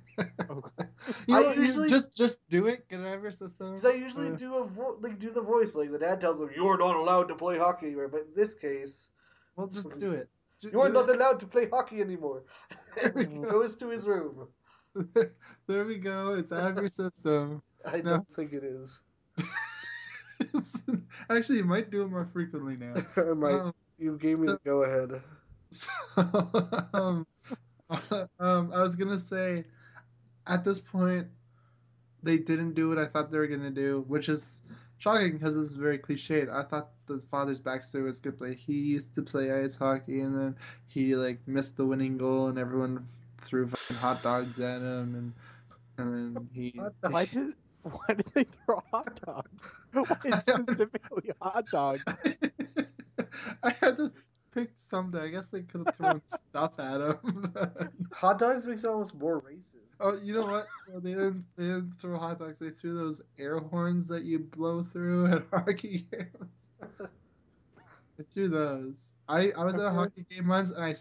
Speaker 5: You,
Speaker 1: I
Speaker 5: know, you
Speaker 1: usually-
Speaker 5: just just do it. Out of your system.
Speaker 1: Because I usually
Speaker 5: Uh,
Speaker 1: do a vo- like do the voice like the dad tells him you're not allowed to play hockey anymore. But in this case,
Speaker 5: Well, just do it. Ju-
Speaker 1: you're
Speaker 5: do
Speaker 1: not
Speaker 5: it.
Speaker 1: allowed to play hockey anymore.
Speaker 5: There we go.
Speaker 1: goes to his room.
Speaker 5: there we go. It's out of your system.
Speaker 1: I
Speaker 5: No.
Speaker 1: don't think it is.
Speaker 5: Actually, you might do it more frequently now.
Speaker 1: I might.
Speaker 5: Um,
Speaker 1: you gave me
Speaker 5: so-
Speaker 1: the go ahead.
Speaker 5: So, um, um, I was gonna say, at this point, they didn't do what I thought they were gonna do, which is shocking because it's very cliched. I thought the father's backstory was good. Like he used to play ice hockey, and then he like missed the winning goal, and everyone threw fucking hot dogs at him, and and then he.
Speaker 1: Hot
Speaker 4: Why did why did they throw hot dogs? Why specifically hot dogs?
Speaker 5: I had to pick something. I guess they could have thrown stuff at him.
Speaker 1: Hot dogs makes it almost more racist.
Speaker 5: Oh, you know what? They didn't. They didn't throw hot dogs. They threw those air horns that you blow through at hockey games. they threw those. I I was at a hockey game once, and I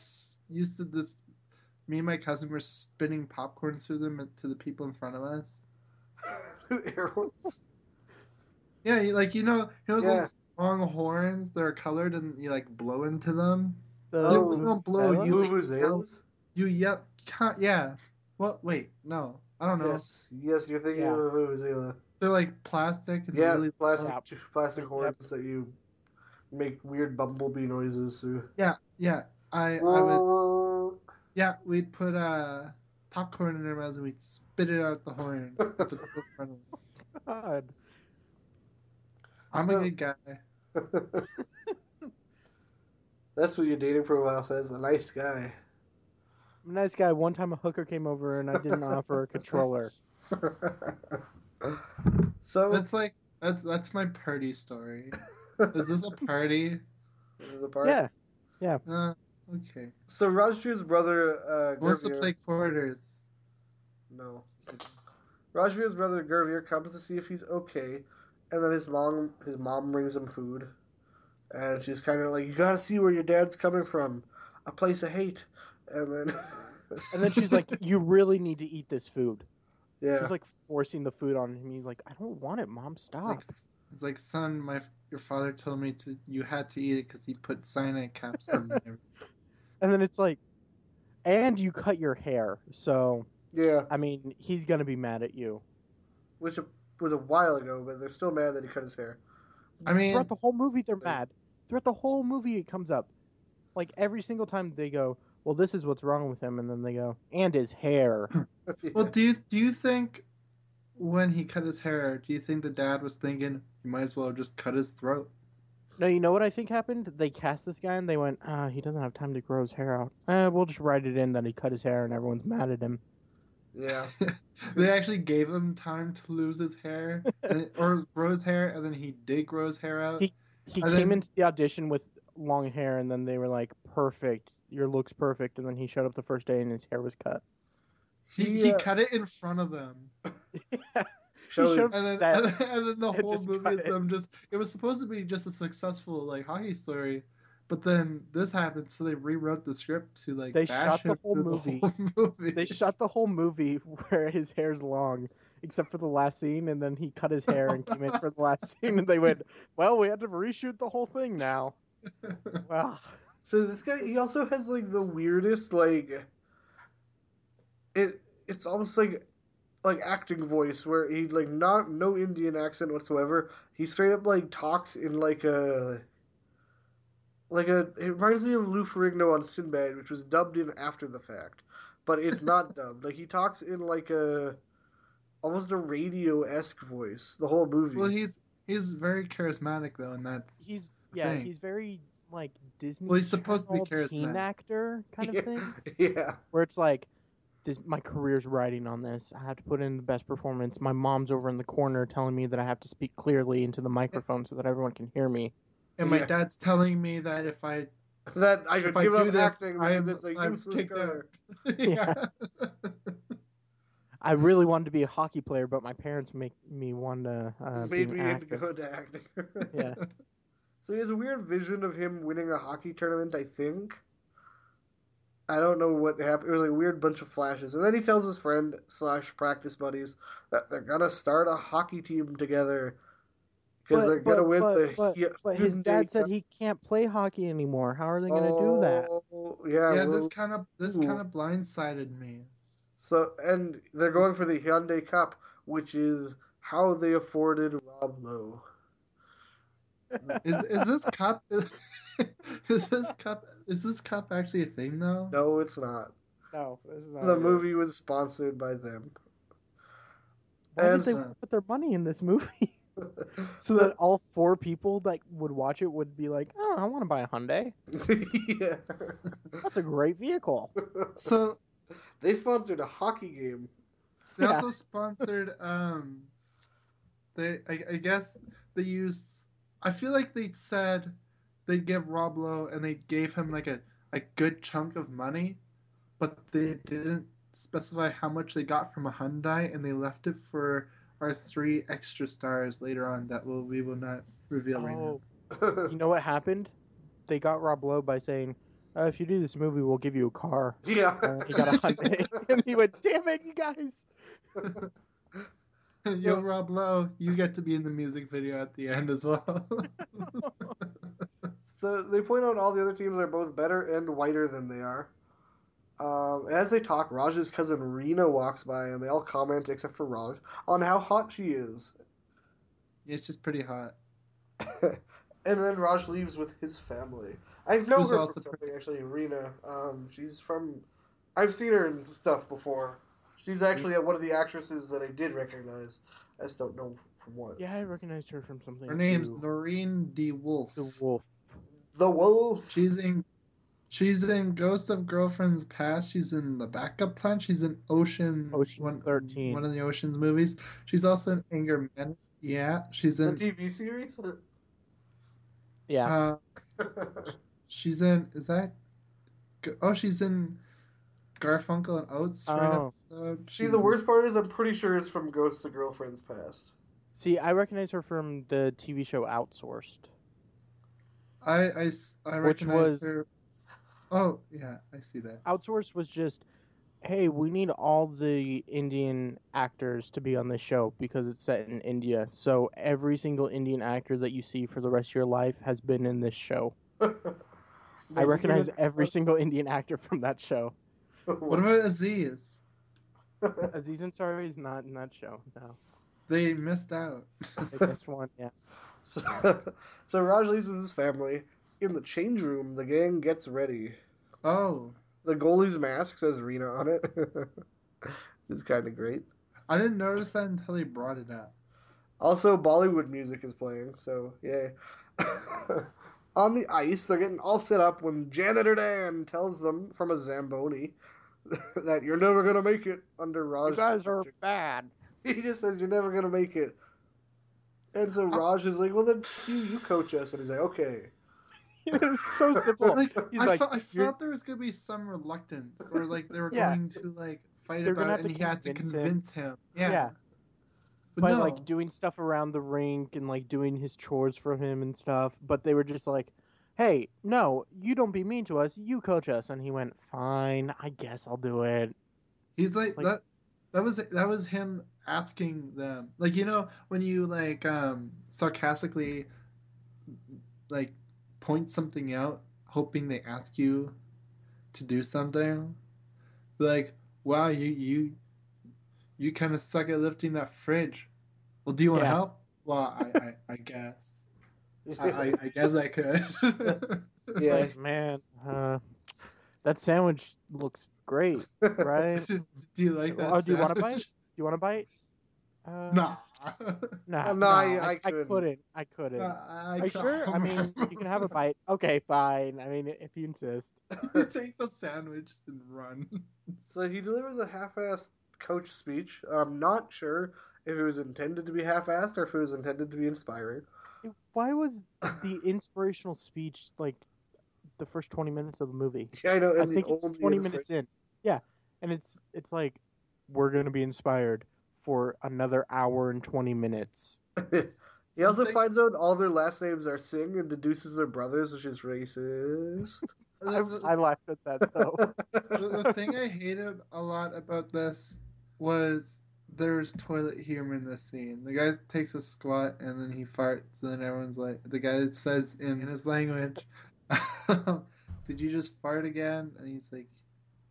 Speaker 5: used to this. Me and my cousin were spinning popcorn through them to the people in front of us.
Speaker 1: Air horns.
Speaker 5: Yeah, like you know, you know
Speaker 1: Yeah.
Speaker 5: those long horns that are colored, and you like blow into them.
Speaker 1: Oh,
Speaker 5: you don't blow. You
Speaker 1: Vuvuzelas?
Speaker 5: you yell. Yeah. Well, wait, no, I don't know.
Speaker 1: Yes, yes, you're thinking
Speaker 4: Yeah.
Speaker 1: of a vuvuzela.
Speaker 5: They're like plastic and
Speaker 1: Yeah,
Speaker 5: really
Speaker 1: plastic,
Speaker 4: Yep.
Speaker 1: plastic
Speaker 4: Yep.
Speaker 1: horns that you make weird bumblebee noises through.
Speaker 5: Yeah, yeah. I, I would, yeah, we'd put uh, popcorn in our mouths and we'd spit it out the horn. at the people in front of us.
Speaker 4: God.
Speaker 5: I'm
Speaker 1: So-
Speaker 5: a good guy.
Speaker 1: That's what your dating profile says. A nice guy.
Speaker 4: I'm a nice guy. One time a hooker came over and I didn't offer a controller.
Speaker 1: so
Speaker 5: That's like that's that's my party story. Is this a party?
Speaker 1: this is the part.
Speaker 4: Yeah.
Speaker 5: Uh, okay.
Speaker 1: So Rajveer's brother uh,
Speaker 5: wants to play quarters?
Speaker 1: No. Rajveer's brother Gurveer comes to see if he's okay, and then his mom his mom brings him food, and she's kind of like, "You gotta see where your dad's coming from, a place of hate," and then
Speaker 4: And then she's like, "You really need to eat this food."
Speaker 1: "Yeah,
Speaker 4: She's like forcing the food on him. He's like, "I don't want it, mom. Stop."
Speaker 5: Like, It's like, son, my your father told me to you had to eat it because he put cyanide capsules in everything.
Speaker 4: And then it's like, and you cut your hair, so
Speaker 1: Yeah,
Speaker 4: I mean, he's gonna be mad at you.
Speaker 1: which was a while ago, but they're still mad that he cut his hair.
Speaker 5: I mean,
Speaker 4: Throughout the whole movie, they're mad. Throughout the whole movie, it comes up. Like every single time they go, "Well, this is what's wrong with him," and then they go, "And his hair."
Speaker 5: well, do you do you think when he cut his hair, do you think the dad was thinking you might as well just cut his throat?
Speaker 4: no, you know what I think happened? They cast this guy, and they went, "Ah, he doesn't have time to grow his hair out. Eh, we'll just write it in that he cut his hair, and everyone's mad at him."
Speaker 1: yeah,
Speaker 5: they actually gave him time to lose his hair and, or grow his hair, and then he did grow his hair out.
Speaker 4: He- He
Speaker 5: And
Speaker 4: came
Speaker 5: then-
Speaker 4: into the audition with long hair, and then they were like, "Perfect, your look's perfect," and then he showed up the first day, and his hair was cut.
Speaker 5: He,
Speaker 1: He,
Speaker 5: he
Speaker 1: uh,
Speaker 5: got it in front of them.
Speaker 1: Shows-
Speaker 4: showed-
Speaker 5: and then,
Speaker 4: Sad.
Speaker 5: and then, and then the whole movie is
Speaker 4: it.
Speaker 5: them just it was supposed to be just a successful like hockey story but then this happened so they rewrote the script to like
Speaker 4: They
Speaker 5: bash
Speaker 4: shot the whole
Speaker 5: through
Speaker 4: movie.
Speaker 5: whole movie.
Speaker 4: They shot the whole movie where his hair's long, except for the last scene, and then he cut his hair and came in for the last scene, and they went, "Well, we had to reshoot the whole thing now." Well,
Speaker 1: So this guy, he also has like the weirdest like. It it's almost like, like acting voice where he like not no Indian accent whatsoever. He straight up like talks in like a. Like a, it reminds me of Lou Ferrigno on Sinbad, which was dubbed in after the fact, but it's not dubbed. Like he talks in like a, almost a radio esque voice the whole movie.
Speaker 5: well he's he's very charismatic though and that's
Speaker 4: he's yeah,
Speaker 5: Thing.
Speaker 4: he's very like Disney.
Speaker 5: Well, he's supposed to be
Speaker 4: Channel teen
Speaker 5: charismatic.
Speaker 4: actor kind of thing,
Speaker 1: yeah.
Speaker 4: where it's like, this my career's riding on this. I have to put in the best performance. My mom's over in the corner telling me that I have to speak clearly into the microphone so that everyone can hear me.
Speaker 5: and my
Speaker 1: Yeah.
Speaker 5: dad's telling me that if I
Speaker 1: That I should
Speaker 5: if I
Speaker 1: give
Speaker 5: do
Speaker 1: up
Speaker 5: this
Speaker 1: acting
Speaker 5: I'm,
Speaker 1: because it's a
Speaker 5: I'm
Speaker 1: useless career.
Speaker 5: yeah.
Speaker 4: I really wanted to be a hockey player, but my parents make me want to uh, be
Speaker 1: Made
Speaker 4: an
Speaker 1: me into
Speaker 4: actor.
Speaker 1: go into acting.
Speaker 4: Yeah.
Speaker 1: So he has a weird vision of him winning a hockey tournament, I think. I don't know what happened. It was like a weird bunch of flashes. And then he tells his friend slash practice buddies that they're gonna start a hockey team together. Because they're gonna win
Speaker 4: but-
Speaker 1: the
Speaker 4: but-
Speaker 1: Hy-
Speaker 4: But his dad said he can't play hockey anymore. How are they going to do that?
Speaker 1: Oh, Yeah,
Speaker 5: yeah
Speaker 1: well,
Speaker 5: this kind of this kind of blindsided me
Speaker 1: so and they're going for the Hyundai Cup, which is how they afforded Rob Lowe.
Speaker 5: Is is this cup is, is this cup is this cup actually a thing though
Speaker 1: No, it's not.
Speaker 4: No, this is not
Speaker 1: The
Speaker 4: it.
Speaker 1: movie was sponsored by them.
Speaker 4: Why would
Speaker 1: and-
Speaker 4: they put their money in this movie? so that all four people that would watch it would be like, "Oh, I want to buy a Hyundai.
Speaker 1: yeah.
Speaker 4: That's a great vehicle."
Speaker 5: so
Speaker 1: they sponsored a hockey game.
Speaker 5: They
Speaker 4: Yeah.
Speaker 5: also sponsored. Um, they I, I guess they used. I feel like they said they'd give Rob Lowe and they gave him like a a good chunk of money, but they didn't specify how much they got from a Hyundai, and they left it for our three extra stars later on that will we will not reveal right now.
Speaker 4: Oh, you know what happened? They got Rob Lowe by saying, uh, "If you do this movie, we'll give you a car."
Speaker 1: yeah.
Speaker 4: Uh, he got a Hyundai, and he went, "Damn it, you guys!"
Speaker 5: Yo, Rob Lowe, you get to be in the music video at the end as well.
Speaker 1: So they point out all the other teams are both better and whiter than they are. Um, as they talk, Raj's cousin Rena walks by, and they all comment, except for Raj, on how hot she is.
Speaker 5: it's just pretty hot.
Speaker 1: and then Raj leaves with his family. I've known
Speaker 5: Who's
Speaker 1: her from something actually, Rena. Um, she's from. I've seen her in stuff before. She's actually one of the actresses that I did recognize. I just don't know from what.
Speaker 4: Yeah, I recognized her from something.
Speaker 5: Her name's
Speaker 4: too.
Speaker 5: Noureen DeWulf.
Speaker 4: the Wolf.
Speaker 1: The Wolf.
Speaker 5: She's in she's in Ghost of Girlfriend's Past. She's in the backup plan. She's in Ocean
Speaker 4: Ocean's
Speaker 5: one,
Speaker 4: 13.
Speaker 5: One of the Ocean's movies. She's also in Anger Men. Yeah, she's in The
Speaker 1: TV series.
Speaker 4: Yeah,
Speaker 5: uh she's in is that Oh, she's in Garfunkel and Oates right
Speaker 4: Oh.
Speaker 5: episode.
Speaker 1: See, the worst part is I'm pretty sure it's from Ghosts of Girlfriend's Past.
Speaker 4: see, I recognize her from the TV show Outsourced.
Speaker 5: I
Speaker 4: Which
Speaker 5: recognize
Speaker 4: was-
Speaker 5: her. Oh, yeah, I see that.
Speaker 4: Outsourced was just "Hey, we need all the Indian actors to be on this show because it's set in India. So every single Indian actor that you see for the rest of your life has been in this show. I recognize every single Indian actor from that show.
Speaker 5: What about Aziz?
Speaker 4: Aziz Ansari is not in that show. No,
Speaker 5: They missed out.
Speaker 4: they missed one. Yeah,
Speaker 1: so Raj leaves with his family. In the change room, the gang gets ready.
Speaker 5: oh,
Speaker 1: The goalie's mask says Rena on it. it's kind of great.
Speaker 5: I didn't notice that until he brought it up.
Speaker 1: Also, Bollywood music is playing, so yay. on the ice, they're getting all set up when Janitor Dan tells them from a Zamboni that you're never gonna make it under Raj.
Speaker 4: you guys are bad.
Speaker 1: He just says you're never gonna make it. And so Raj is like, "Well, then you, you coach us," and he's like, "Okay."
Speaker 4: it was so simple.
Speaker 5: Like,
Speaker 4: He's
Speaker 5: I,
Speaker 4: like,
Speaker 5: thought, I
Speaker 4: "You're-
Speaker 5: thought there was gonna be some reluctance, or like they were
Speaker 4: Yeah.
Speaker 5: going to like fight
Speaker 4: They're
Speaker 5: about it, and he had to
Speaker 4: convince him.
Speaker 5: him. Yeah,
Speaker 4: Yeah.
Speaker 5: but
Speaker 4: by
Speaker 5: no.
Speaker 4: like doing stuff around the rink and like doing his chores for him and stuff. But they were just like, "Hey, no, you don't be mean to us. You coach us." And he went, "Fine, I guess I'll do it."
Speaker 5: He's like,
Speaker 4: Like-
Speaker 5: that. That was that was him asking them, like you know when you like um sarcastically like point something out, hoping they ask you to do something. Like, wow, you you you kind of suck at lifting that fridge. Well, do you want to
Speaker 4: Yeah.
Speaker 5: help? Well, I I, I guess I, I, I guess I could.
Speaker 1: Yeah.
Speaker 4: Like, man, uh, that sandwich looks great. Right?
Speaker 5: do you like that?
Speaker 4: Oh, do you want a bite? Do you want a bite? Uh,
Speaker 5: Nah.
Speaker 4: nah,
Speaker 1: Oh, no,
Speaker 4: nah,
Speaker 1: I-
Speaker 4: I,
Speaker 1: I
Speaker 4: I
Speaker 1: couldn't.
Speaker 4: couldn't. I couldn't.
Speaker 5: Nah,
Speaker 4: Are you sure? I mean, you can have a bite. Okay, fine. I mean, if you insist.
Speaker 5: Take the sandwich and run.
Speaker 1: So he delivers a half-assed coach speech. I'm not sure if it was intended to be half-assed or if it was intended to be inspiring.
Speaker 4: Why was the inspirational speech like the first twenty minutes of the movie?
Speaker 1: Yeah, I know.
Speaker 4: I think it's twenty minutes in. Yeah, and it's it's like we're gonna be inspired for another hour and twenty minutes.
Speaker 1: he also
Speaker 5: Something-
Speaker 1: finds out all their last names are Singh and deduces their brothers, which is racist.
Speaker 4: I, I laughed at that though.
Speaker 5: the, the thing I hated a lot about this was there's toilet humor in this scene. The guy takes a squat and then he farts, and then everyone's like, the guy says in, in his language, "Did you just fart again?" And he's like,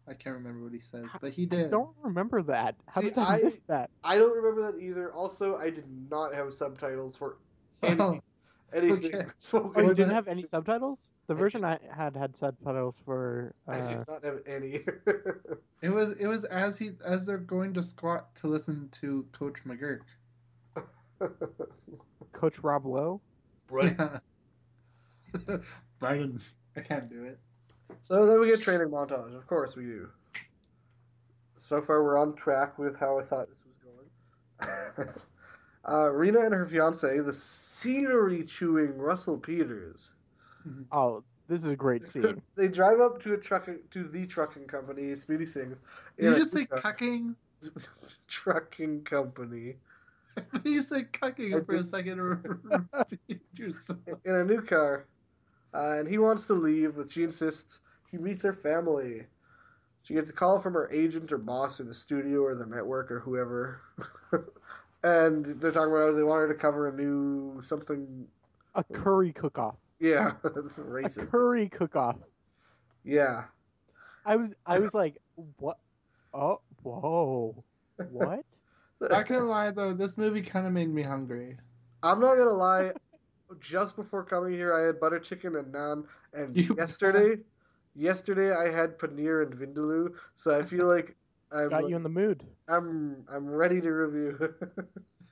Speaker 5: I can't remember what he says, but he did."
Speaker 4: I don't remember that. How
Speaker 1: See,
Speaker 4: did I,
Speaker 1: I-
Speaker 4: miss that?
Speaker 1: I don't remember that either. Also, I did not have subtitles for any,
Speaker 5: Oh,
Speaker 1: anything
Speaker 5: okay.
Speaker 1: spoken.
Speaker 4: Oh, you didn't have any subtitles? The version I had had subtitles for.
Speaker 1: I
Speaker 4: Uh,
Speaker 1: did not have any.
Speaker 5: It was it was as he as they're going to squat to listen to Coach McGurk.
Speaker 4: Coach Rob Lowe.
Speaker 1: right.
Speaker 5: Yeah. Brian, I can't do it.
Speaker 1: So then we get training montage. Of course we do. So far we're on track with how I thought this was going. Uh, Rena and her fiance, the scenery chewing Russell Peters.
Speaker 4: Oh, this is a great scene.
Speaker 1: they drive up to a trucking to the trucking company, Speedy Singhs.
Speaker 5: Did you just say
Speaker 1: pickup.
Speaker 5: cucking?
Speaker 1: trucking company
Speaker 5: you said cucking
Speaker 1: I
Speaker 5: for a second. or repeat yourself.
Speaker 1: in a new car, uh, and he wants to leave, but she insists he meets her family. She gets a call from her agent or boss in the studio or the network or whoever, and they're talking about how they want her to cover a new something.
Speaker 4: A curry cook-off.
Speaker 1: Yeah,
Speaker 4: A curry cook-off.
Speaker 1: Yeah,
Speaker 4: I was I was like, what? Oh, whoa, what?
Speaker 5: Not gonna lie though, this movie kind of made me hungry.
Speaker 1: I'm not gonna lie. Just before coming here, I had butter chicken and naan, and
Speaker 5: You
Speaker 1: yesterday,
Speaker 5: bastard.
Speaker 1: yesterday I had paneer and vindaloo. So I feel like I'm
Speaker 4: Got you in the mood.
Speaker 1: I'm I'm ready to review.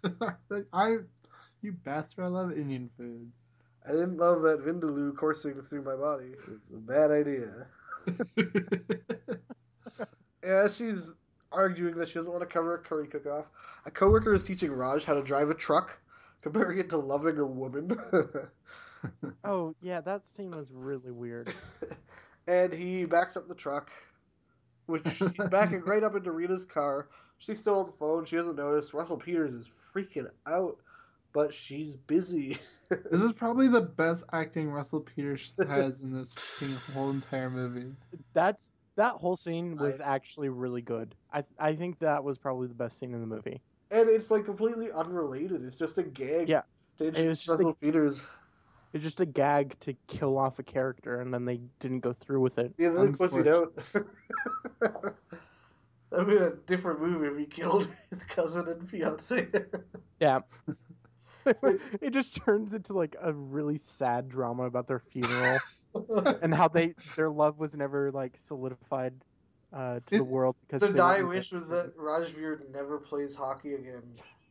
Speaker 5: I, you bastard! I love Indian food.
Speaker 1: I didn't love that vindaloo coursing through my body. It's a bad idea. Yeah, she's arguing that she doesn't want to cover a curry cook-off. A coworker is teaching Raj how to drive a truck, comparing it to loving a woman.
Speaker 4: Oh yeah, that scene was really weird.
Speaker 1: and he backs up the truck, which he's backing right up into Rita's car. She's still on the phone. She doesn't notice. Russell Peters is freaking out, but she's busy.
Speaker 5: this is probably the best acting Russell Peters has in this whole entire movie.
Speaker 4: That's That whole scene was
Speaker 1: I-
Speaker 4: actually really good. I I think that was probably the best scene in the movie.
Speaker 1: and it's like completely unrelated. It's just a gag.
Speaker 4: Yeah.
Speaker 1: to
Speaker 4: was
Speaker 1: introduce
Speaker 4: just a-
Speaker 1: Russell Peters.
Speaker 4: It's just a gag to kill off a character, and then they didn't go through with it.
Speaker 1: Yeah, they pussied out. That'd be a different movie if he killed his cousin and fiance.
Speaker 4: Yeah.
Speaker 1: like-
Speaker 4: it just turns into like a really sad drama about their funeral and how they their love was never like solidified uh, to the world because
Speaker 1: the die wish was that Rajveer never plays hockey again.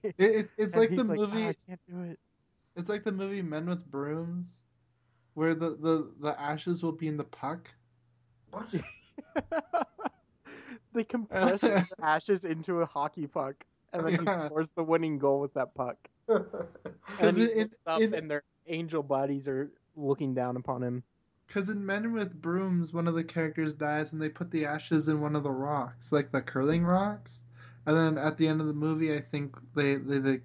Speaker 5: It, it's it's
Speaker 4: and
Speaker 5: like the
Speaker 4: he's "Ah,
Speaker 5: movie.
Speaker 4: I can't do it.
Speaker 5: It's like the movie Men with Brooms, where the the the ashes will be in the puck.
Speaker 1: What?
Speaker 4: they compress the ashes into a hockey puck, and then he scores the winning goal with that puck. And
Speaker 5: Because
Speaker 4: then he
Speaker 5: it,
Speaker 4: looks up,
Speaker 5: it,
Speaker 4: and their angel bodies are looking down upon him.
Speaker 5: Because in Men with Brooms, one of the characters dies, and they put the ashes in one of the rocks, like the curling rocks. And then at the end of the movie, I think they they they,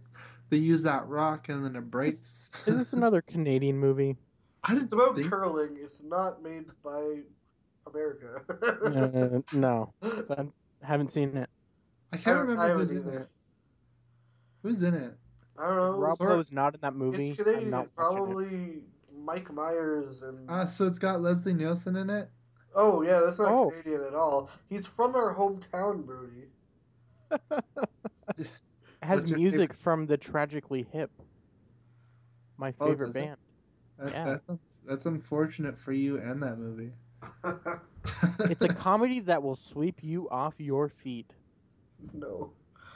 Speaker 5: they use that rock, and then it breaks.
Speaker 4: Is this another Canadian movie?
Speaker 5: I didn't
Speaker 1: It's about
Speaker 5: think.
Speaker 1: curling. It's not made by America.
Speaker 4: Uh, no, I haven't seen it.
Speaker 5: I can't
Speaker 1: I-
Speaker 5: remember
Speaker 1: I
Speaker 5: who's in
Speaker 1: haven't either.
Speaker 5: it. Who's in it?
Speaker 1: I don't
Speaker 4: If
Speaker 1: know.
Speaker 4: Rob
Speaker 5: sort-
Speaker 4: Lowe's not in that movie.
Speaker 1: it's
Speaker 4: I'm
Speaker 1: Canadian.
Speaker 4: not
Speaker 1: It's
Speaker 4: it.
Speaker 1: probably Mike Myers and.
Speaker 5: Ah, so it's got Leslie Nielsen in it.
Speaker 1: oh yeah, that's not
Speaker 4: Oh.
Speaker 1: Canadian at all. He's from our hometown, Brody.
Speaker 4: It has
Speaker 5: What's your
Speaker 4: music from the Tragically Hip, my
Speaker 5: Oh,
Speaker 4: favorite
Speaker 5: does it?
Speaker 4: band.
Speaker 5: That,
Speaker 4: Yeah.
Speaker 5: that's, that's unfortunate for you and that movie.
Speaker 4: It's a comedy that will sweep you off your feet.
Speaker 1: no.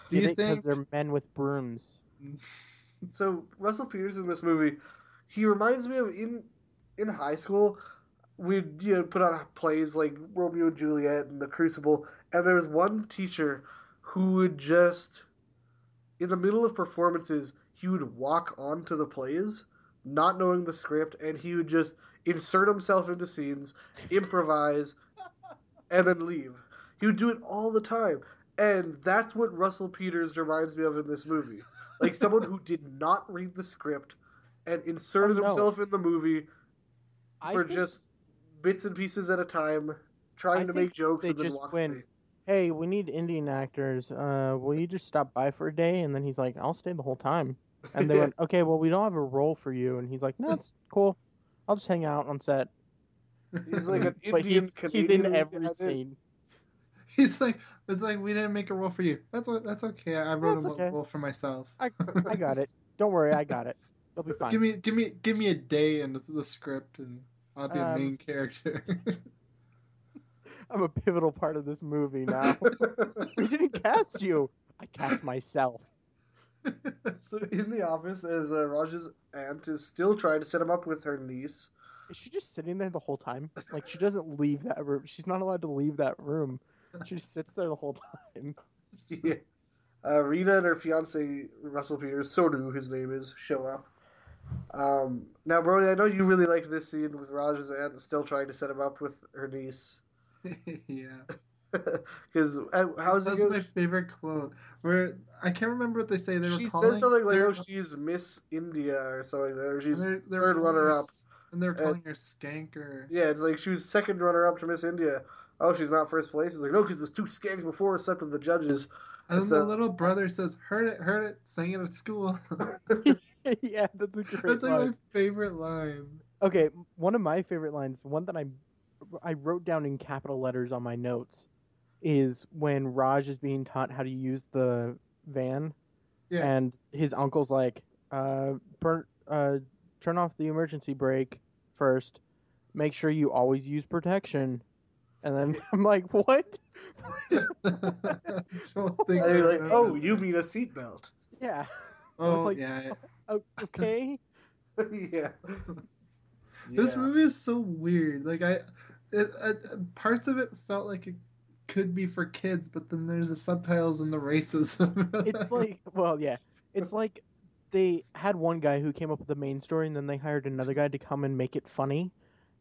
Speaker 5: Do you
Speaker 4: Get it?
Speaker 5: think?
Speaker 4: they're men with brooms.
Speaker 1: So Russell Peters in this movie, he reminds me of in in high school. We'd you know put on plays like Romeo and Juliet and The Crucible, and there was one teacher who would just, in the middle of performances, he would walk onto the plays, not knowing the script, and he would just insert himself into scenes, improvise, and then leave. He would do it all the time, and that's what Russell Peters reminds me of in this movie like someone who did not read the script and inserted
Speaker 4: Oh, no.
Speaker 1: himself in the movie for
Speaker 4: think
Speaker 1: just bits and pieces at a time, trying
Speaker 4: I
Speaker 1: to make jokes
Speaker 4: they
Speaker 1: and then
Speaker 4: went,
Speaker 1: away.
Speaker 4: Hey, we need Indian actors. Uh, will you just stop by for a day? And then he's like, I'll stay the whole time. And they went, okay, well, we don't have a role for you. And he's like, no, it's cool. I'll just hang out on set.
Speaker 1: He's like an
Speaker 4: But
Speaker 1: Indian
Speaker 4: he's he's in every
Speaker 1: guy.
Speaker 4: scene.
Speaker 5: He's like, it's like we didn't make a role for you. That's what. That's okay. I wrote
Speaker 4: That's
Speaker 5: a
Speaker 4: okay.
Speaker 5: role for myself.
Speaker 4: I I got it. Don't worry, I got it. It'll be fine.
Speaker 5: Give me, give me, give me a day in the, the script, and I'll be a
Speaker 4: Um,
Speaker 5: main character.
Speaker 4: I'm a pivotal part of this movie now. we didn't cast you. I cast myself.
Speaker 1: so in the office, as uh, Raj's aunt is still trying to set him up with her niece.
Speaker 4: Is she just sitting there the whole time? Like she doesn't leave that room. She's not allowed to leave that room. She just sits there the whole time.
Speaker 1: Yeah. Uh, Rita and her fiance Russell Peters, Sonu, his name is, show up. Um, now, Brody, I know you really liked this scene with Raj's aunt still trying to set him up with her niece.
Speaker 5: yeah.
Speaker 1: Because how's
Speaker 5: That's my favorite quote. Where I can't remember what they say. They were
Speaker 1: She
Speaker 5: calling.
Speaker 1: says something like, "Oh, she's Miss India" or something like that, or she's
Speaker 5: they're, they're
Speaker 1: third runner
Speaker 5: her
Speaker 1: up.
Speaker 5: and they're
Speaker 1: Uh,
Speaker 5: calling her skanker.
Speaker 1: Yeah, it's like she was second runner up to Miss India. Oh, she's not first place. It's like no, because there's two skanks before except with the judges.
Speaker 5: And then
Speaker 1: so-
Speaker 5: the little brother says, "Heard it, heard it, sang it at school."
Speaker 4: yeah, that's a great
Speaker 5: That's like
Speaker 4: line.
Speaker 5: my favorite line.
Speaker 4: Okay, one of my favorite lines, one that I I wrote down in capital letters on my notes, is when Raj is being taught how to use the van,
Speaker 5: Yeah.
Speaker 4: and his uncle's like, uh, burn, uh, turn off the emergency brake first. Make sure you always use protection. And then I'm like, what?
Speaker 5: Don't think
Speaker 1: And you're like,
Speaker 5: it.
Speaker 1: oh, you mean a seatbelt?
Speaker 4: Yeah. I was
Speaker 5: oh
Speaker 4: like,
Speaker 5: yeah.
Speaker 4: o- Okay.
Speaker 1: yeah.
Speaker 5: This
Speaker 1: Yeah.
Speaker 5: movie is so weird. Like I, it, uh, parts of it felt like it could be for kids, but then there's the subtitles and the racism.
Speaker 4: it's like well yeah. It's like they had one guy who came up with the main story and then they hired another guy to come and make it funny.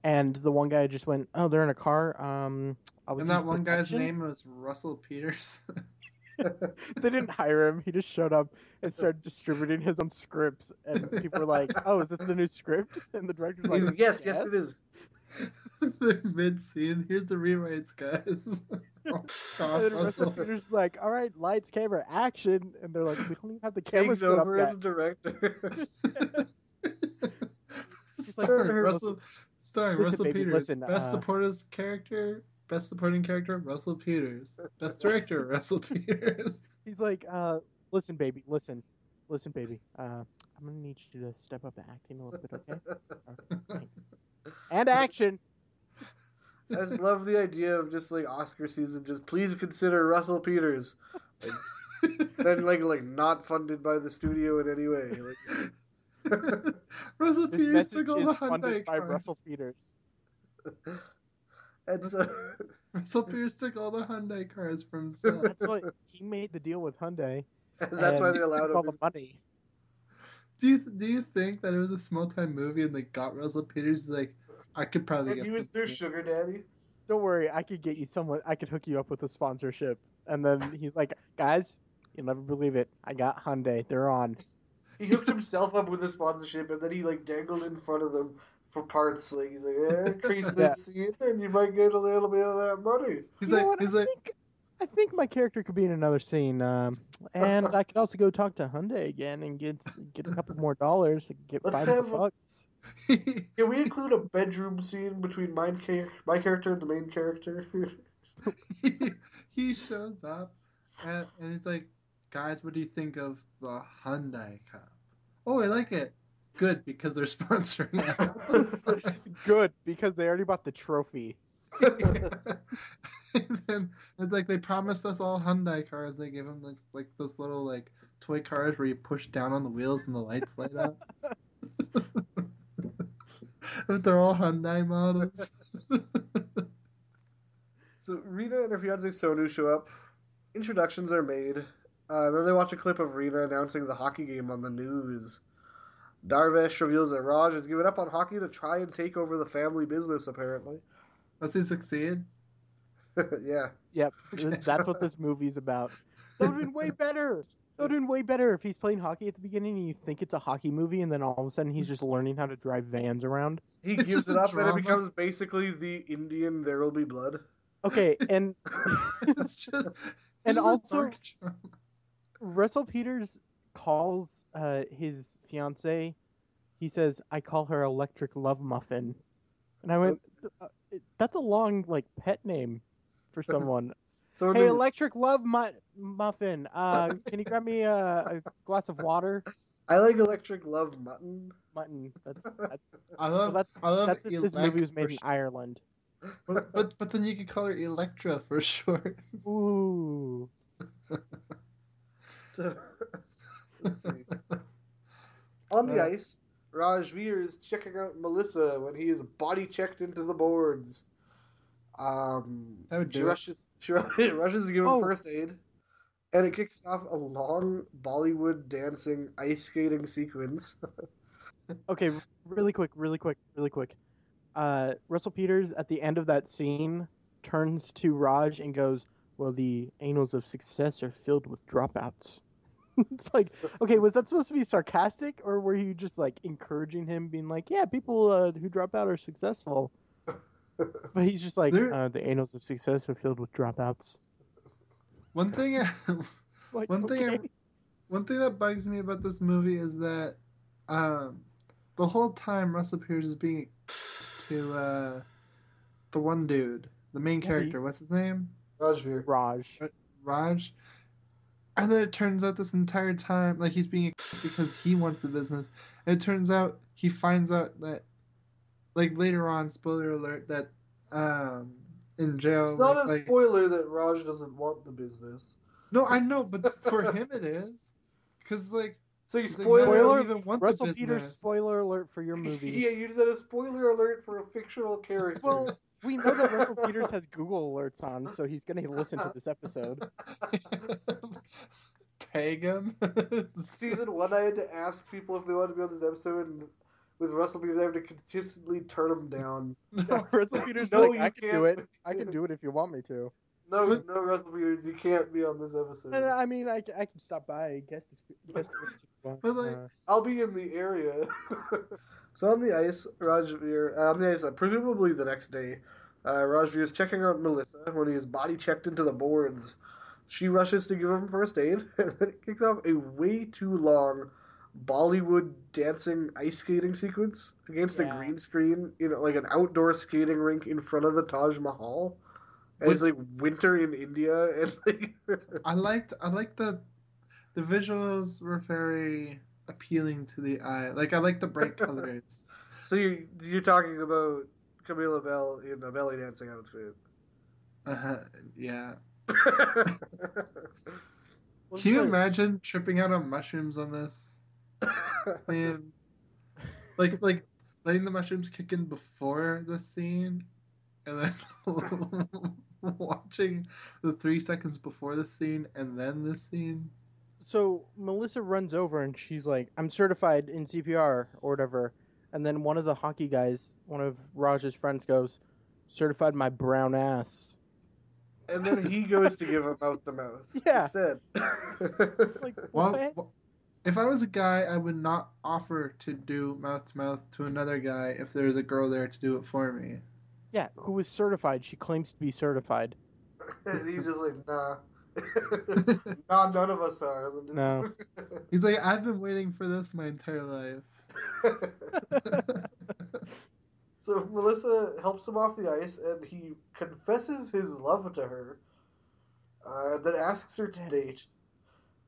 Speaker 4: And the one guy just went oh they're in a car um I was
Speaker 5: and that one guy's name was Russell Peters.
Speaker 4: they didn't hire him. He just showed up and started distributing his own scripts. And people were like oh is this the new script? And the director's like
Speaker 1: yes, yes, it is.
Speaker 5: They're mid scene. Here's the rewrites, guys. Oh,
Speaker 4: And Russell
Speaker 5: Russell.
Speaker 4: Peters like, "All right, lights, camera, action," and they're like, "We don't even have the camera
Speaker 1: Takes
Speaker 4: set up
Speaker 1: over
Speaker 4: yet."
Speaker 1: as director.
Speaker 4: He's like,
Speaker 5: starring
Speaker 4: "Listen,
Speaker 5: Russell, starring
Speaker 4: listen,
Speaker 5: Russell
Speaker 4: baby,
Speaker 5: Peters.
Speaker 4: listen,
Speaker 5: Best
Speaker 4: uh,
Speaker 5: supporting character, best supporting character, Russell Peters. Best director, Russell Peters.
Speaker 4: He's like, uh, "Listen, baby, listen, listen, baby. Uh, I'm gonna need you to step up the acting a little bit, okay? Okay, thanks. And action."
Speaker 1: I just love the idea of just like Oscar season. Just please consider Russell Peters. Then like like not funded by the studio in any way. Like,
Speaker 5: Russell
Speaker 4: This
Speaker 5: Peters took all
Speaker 4: is
Speaker 5: the
Speaker 4: funded
Speaker 5: Hyundai
Speaker 4: by
Speaker 5: cars.
Speaker 4: Russell Peters.
Speaker 1: and so
Speaker 5: Russell Peters took all the Hyundai cars from himself.
Speaker 4: That's why he made the deal with Hyundai.
Speaker 1: that's why they allowed
Speaker 4: took all the money.
Speaker 5: Do you do you think that it was a small time movie and they got Russell Peters? Like, I could probably
Speaker 1: If
Speaker 5: get
Speaker 1: he was
Speaker 5: some-
Speaker 1: their sugar daddy.
Speaker 4: Don't worry, I could get you someone. I could hook you up with a sponsorship. And then he's like, "Guys, you'll never believe it. I got Hyundai. They're on."
Speaker 1: He hooked himself up with a sponsorship, and then he like dangled in front of them for parts. Like he's like, eh, "Yeah, increase this scene, and you might get a little bit of that money."
Speaker 5: He's
Speaker 4: You
Speaker 5: like, he's
Speaker 4: I
Speaker 5: like,
Speaker 4: think, I think my character could be in another scene. Um, and I could also go talk to Hyundai again and get get a couple more dollars. And get
Speaker 1: Let's
Speaker 4: five
Speaker 1: have
Speaker 4: bucks.
Speaker 1: Can we include a bedroom scene between my, char- my character and the main character?
Speaker 5: he, he shows up and, and he's like, guys, what do you think of the Hyundai Cup? Oh, I like it. Good because they're sponsoring it.
Speaker 4: Good because they already bought the trophy.
Speaker 5: and then it's like they promised us all Hyundai cars. They gave them like, like those little like toy cars where you push down on the wheels and the lights light up. but they're all Hyundai models.
Speaker 1: so Rita and her fiance Sonu show up. Introductions are made. Uh, then they watch a clip of Rita announcing the hockey game on the news. Darvish reveals that Raj has given up on hockey to try and take over the family business. Apparently,
Speaker 5: Does he succeed?
Speaker 1: yeah.
Speaker 4: Yep, that's what this movie's about. That would have been way better. That would have been way better if he's playing hockey at the beginning and you think it's a hockey movie, and then all of a sudden he's just learning how to drive vans around.
Speaker 1: He
Speaker 5: It's
Speaker 1: gives it
Speaker 5: a
Speaker 1: up, and it becomes basically the Indian "There Will Be Blood."
Speaker 4: Okay, and
Speaker 5: it's just, it's
Speaker 4: And also- Russell Peters calls uh, his fiance. He says, "I call her Electric Love Muffin," and I went, "Uh, "That's a long like pet name for someone."
Speaker 1: So
Speaker 4: hey, Electric Love mu- Muffin, uh, can you grab me a, a glass of water?
Speaker 1: I like Electric Love Mutton.
Speaker 4: Mutton. That's that's,
Speaker 5: I
Speaker 4: well,
Speaker 5: love
Speaker 4: that's,
Speaker 5: I love
Speaker 4: that's if this movie was made in
Speaker 5: Elec-
Speaker 4: Ireland.
Speaker 5: but, but but then you could call her Electra for short.
Speaker 4: Ooh.
Speaker 1: So let's see. On the
Speaker 5: Uh,
Speaker 1: ice, Rajveer is checking out Melissa when he is body checked into the boards. Um,
Speaker 5: That would
Speaker 1: she
Speaker 5: do it.
Speaker 1: rushes. She rushes to give him
Speaker 4: Oh.
Speaker 1: first aid, and it kicks off a long Bollywood dancing ice skating sequence.
Speaker 4: Okay, really quick, really quick, really quick. Uh, Russell Peters at the end of that scene turns to Raj and goes, "Well, the annals of success are filled with dropouts." it's like, okay, was that supposed to be sarcastic, or were you just like encouraging him, being like, "Yeah, people uh, who drop out are successful," but he's just like,
Speaker 5: There-
Speaker 4: uh, "The annals of success are filled with dropouts."
Speaker 5: One thing, I,
Speaker 4: Like,
Speaker 5: one thing, I, one thing that bugs me about this movie is that, um, the whole time Russell Peters is being to uh, the one dude, the main
Speaker 4: Yeah,
Speaker 5: character. What's his name?
Speaker 1: Rajveer.
Speaker 4: Raj.
Speaker 5: Raj. And then it turns out this entire time, like he's being because he wants the business. And it turns out he finds out that, like later on, spoiler alert, that um in jail.
Speaker 1: It's not
Speaker 5: like-
Speaker 1: a
Speaker 5: like-
Speaker 1: spoiler that Raj doesn't want the business.
Speaker 5: No, I know, but for him it is, because like
Speaker 1: So you
Speaker 5: It's like,
Speaker 1: spoil
Speaker 4: Spoiler-
Speaker 5: even want the
Speaker 4: Russell Peters.
Speaker 5: business.
Speaker 4: Spoiler alert for your movie.
Speaker 1: yeah, you just had a spoiler alert for a fictional character.
Speaker 4: Well, we know that Russell Peters has Google alerts on, so he's gonna listen to this episode.
Speaker 5: tag him.
Speaker 1: season one, I had to ask people if they wanted to be on this episode, and with Russell Peters, I have to consistently turn them down.
Speaker 5: No,
Speaker 4: Russell Peters
Speaker 1: No,
Speaker 4: like,
Speaker 1: you
Speaker 4: I can do
Speaker 1: can't.
Speaker 4: it. I can do it if you want me to.
Speaker 1: No,
Speaker 5: But-
Speaker 1: no, Russell Peters, you can't be on this episode.
Speaker 4: I mean, I, I can stop by. Guest, guest,
Speaker 5: But, like-
Speaker 4: uh,
Speaker 1: I'll be in the area. So on the ice, Rajveer, uh, on the ice, uh, presumably the next day, uh, Rajveer is checking out Melissa when he is body checked into the boards. She rushes to give him first aid, and then it kicks off a way too long Bollywood dancing ice skating sequence against a green screen in like an outdoor skating rink in front of the Taj Mahal. And it's like winter in India, and like
Speaker 5: I liked I liked the the visuals were very appealing to the eye. Like I like the bright colors.
Speaker 1: so you you're talking about Camilla Belle in a belly dancing outfit.
Speaker 5: Uh, yeah. Can you
Speaker 4: the-
Speaker 5: imagine tripping out on mushrooms on this scene? Like like letting the mushrooms kick in before the scene and then watching the three seconds before the scene and then the scene.
Speaker 4: So Melissa runs over and she's like, "I'm certified in CPR or whatever." And then one of the hockey guys, one of Raj's friends, goes, "Certified my brown ass."
Speaker 1: and then he goes to give him mouth to mouth
Speaker 4: Yeah.
Speaker 1: instead.
Speaker 4: It's like,
Speaker 5: Well,
Speaker 4: what?
Speaker 5: if I was a guy, I would not offer to do mouth to mouth to another guy if there's a girl there to do it for me.
Speaker 4: Yeah, who is certified? She claims to be certified.
Speaker 1: and he's just like, nah. nah, none of us are.
Speaker 4: No.
Speaker 5: He's like, I've been waiting for this my entire life.
Speaker 1: so Melissa helps him off the ice, and he confesses his love to her. Uh, then asks her to date,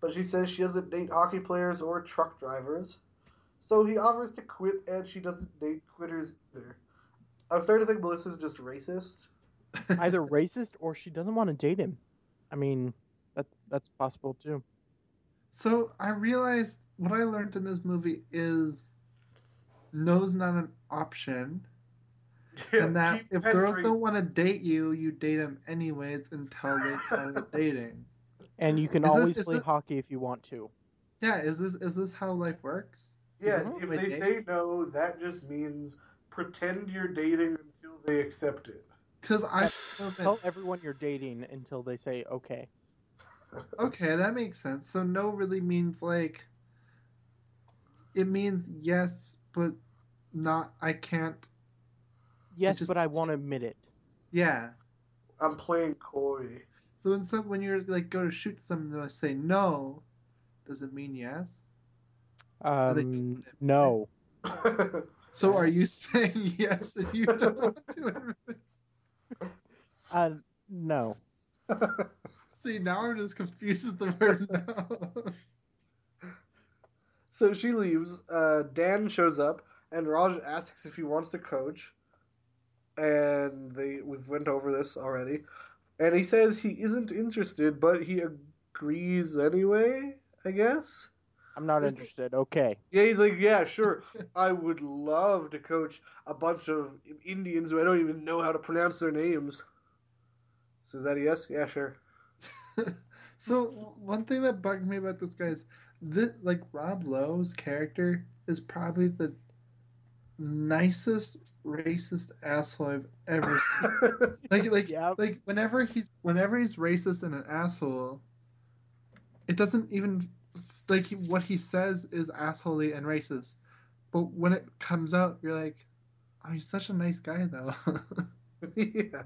Speaker 1: but she says she doesn't date hockey players or truck drivers. So he offers to quit, and she doesn't date quitters either. I'm starting to think Melissa's just racist.
Speaker 4: Either racist or she doesn't want to date him. I mean, that that's possible too.
Speaker 5: So I realized what I learned in this movie is no's not an option, and that
Speaker 1: keep
Speaker 5: if girls don't want to date you, you date them anyways until they call it dating.
Speaker 4: And you can
Speaker 5: Is
Speaker 4: always
Speaker 5: is
Speaker 4: play
Speaker 5: this-
Speaker 4: hockey if you want to.
Speaker 5: Yeah, is this is this how life works?
Speaker 1: Yes,
Speaker 5: Is
Speaker 1: if they
Speaker 5: date?
Speaker 1: say no, that just means pretend you're dating until they accept it.
Speaker 5: Because I
Speaker 4: Tell everyone you're dating until they say okay.
Speaker 5: okay, that makes sense. So no really means like it means yes, but not. I can't.
Speaker 4: Yes,
Speaker 5: just-
Speaker 4: but I won't admit it.
Speaker 5: Yeah.
Speaker 1: I'm playing Corey.
Speaker 5: So instead, when you're like go to shoot someone, and I say no, does it mean yes? Or they don't
Speaker 4: Um, no.
Speaker 5: So are you saying yes if you don't want to admit it?
Speaker 4: Uh, no.
Speaker 5: See, now I'm just confused with the word no.
Speaker 1: so she leaves. Uh, Dan shows up, and Raj asks if he wants to coach. And they we've went over this already. And he says he isn't interested, but he agrees anyway. I guess.
Speaker 4: I'm not
Speaker 1: Is-
Speaker 4: interested. Okay.
Speaker 1: Yeah, he's like, yeah, sure. I would love to coach a bunch of Indians who I don't even know how to pronounce their names. So is that a yes? Yeah, sure.
Speaker 5: So one thing that bugged me about this guy is this, like Rob Lowe's character is probably the nicest racist asshole I've ever seen. Like like
Speaker 4: Yeah.
Speaker 5: like whenever he's whenever he's racist and an asshole, it doesn't even like what he says is assholey and racist. But when it comes out, you're like, oh, he's such a nice guy though.
Speaker 1: yeah.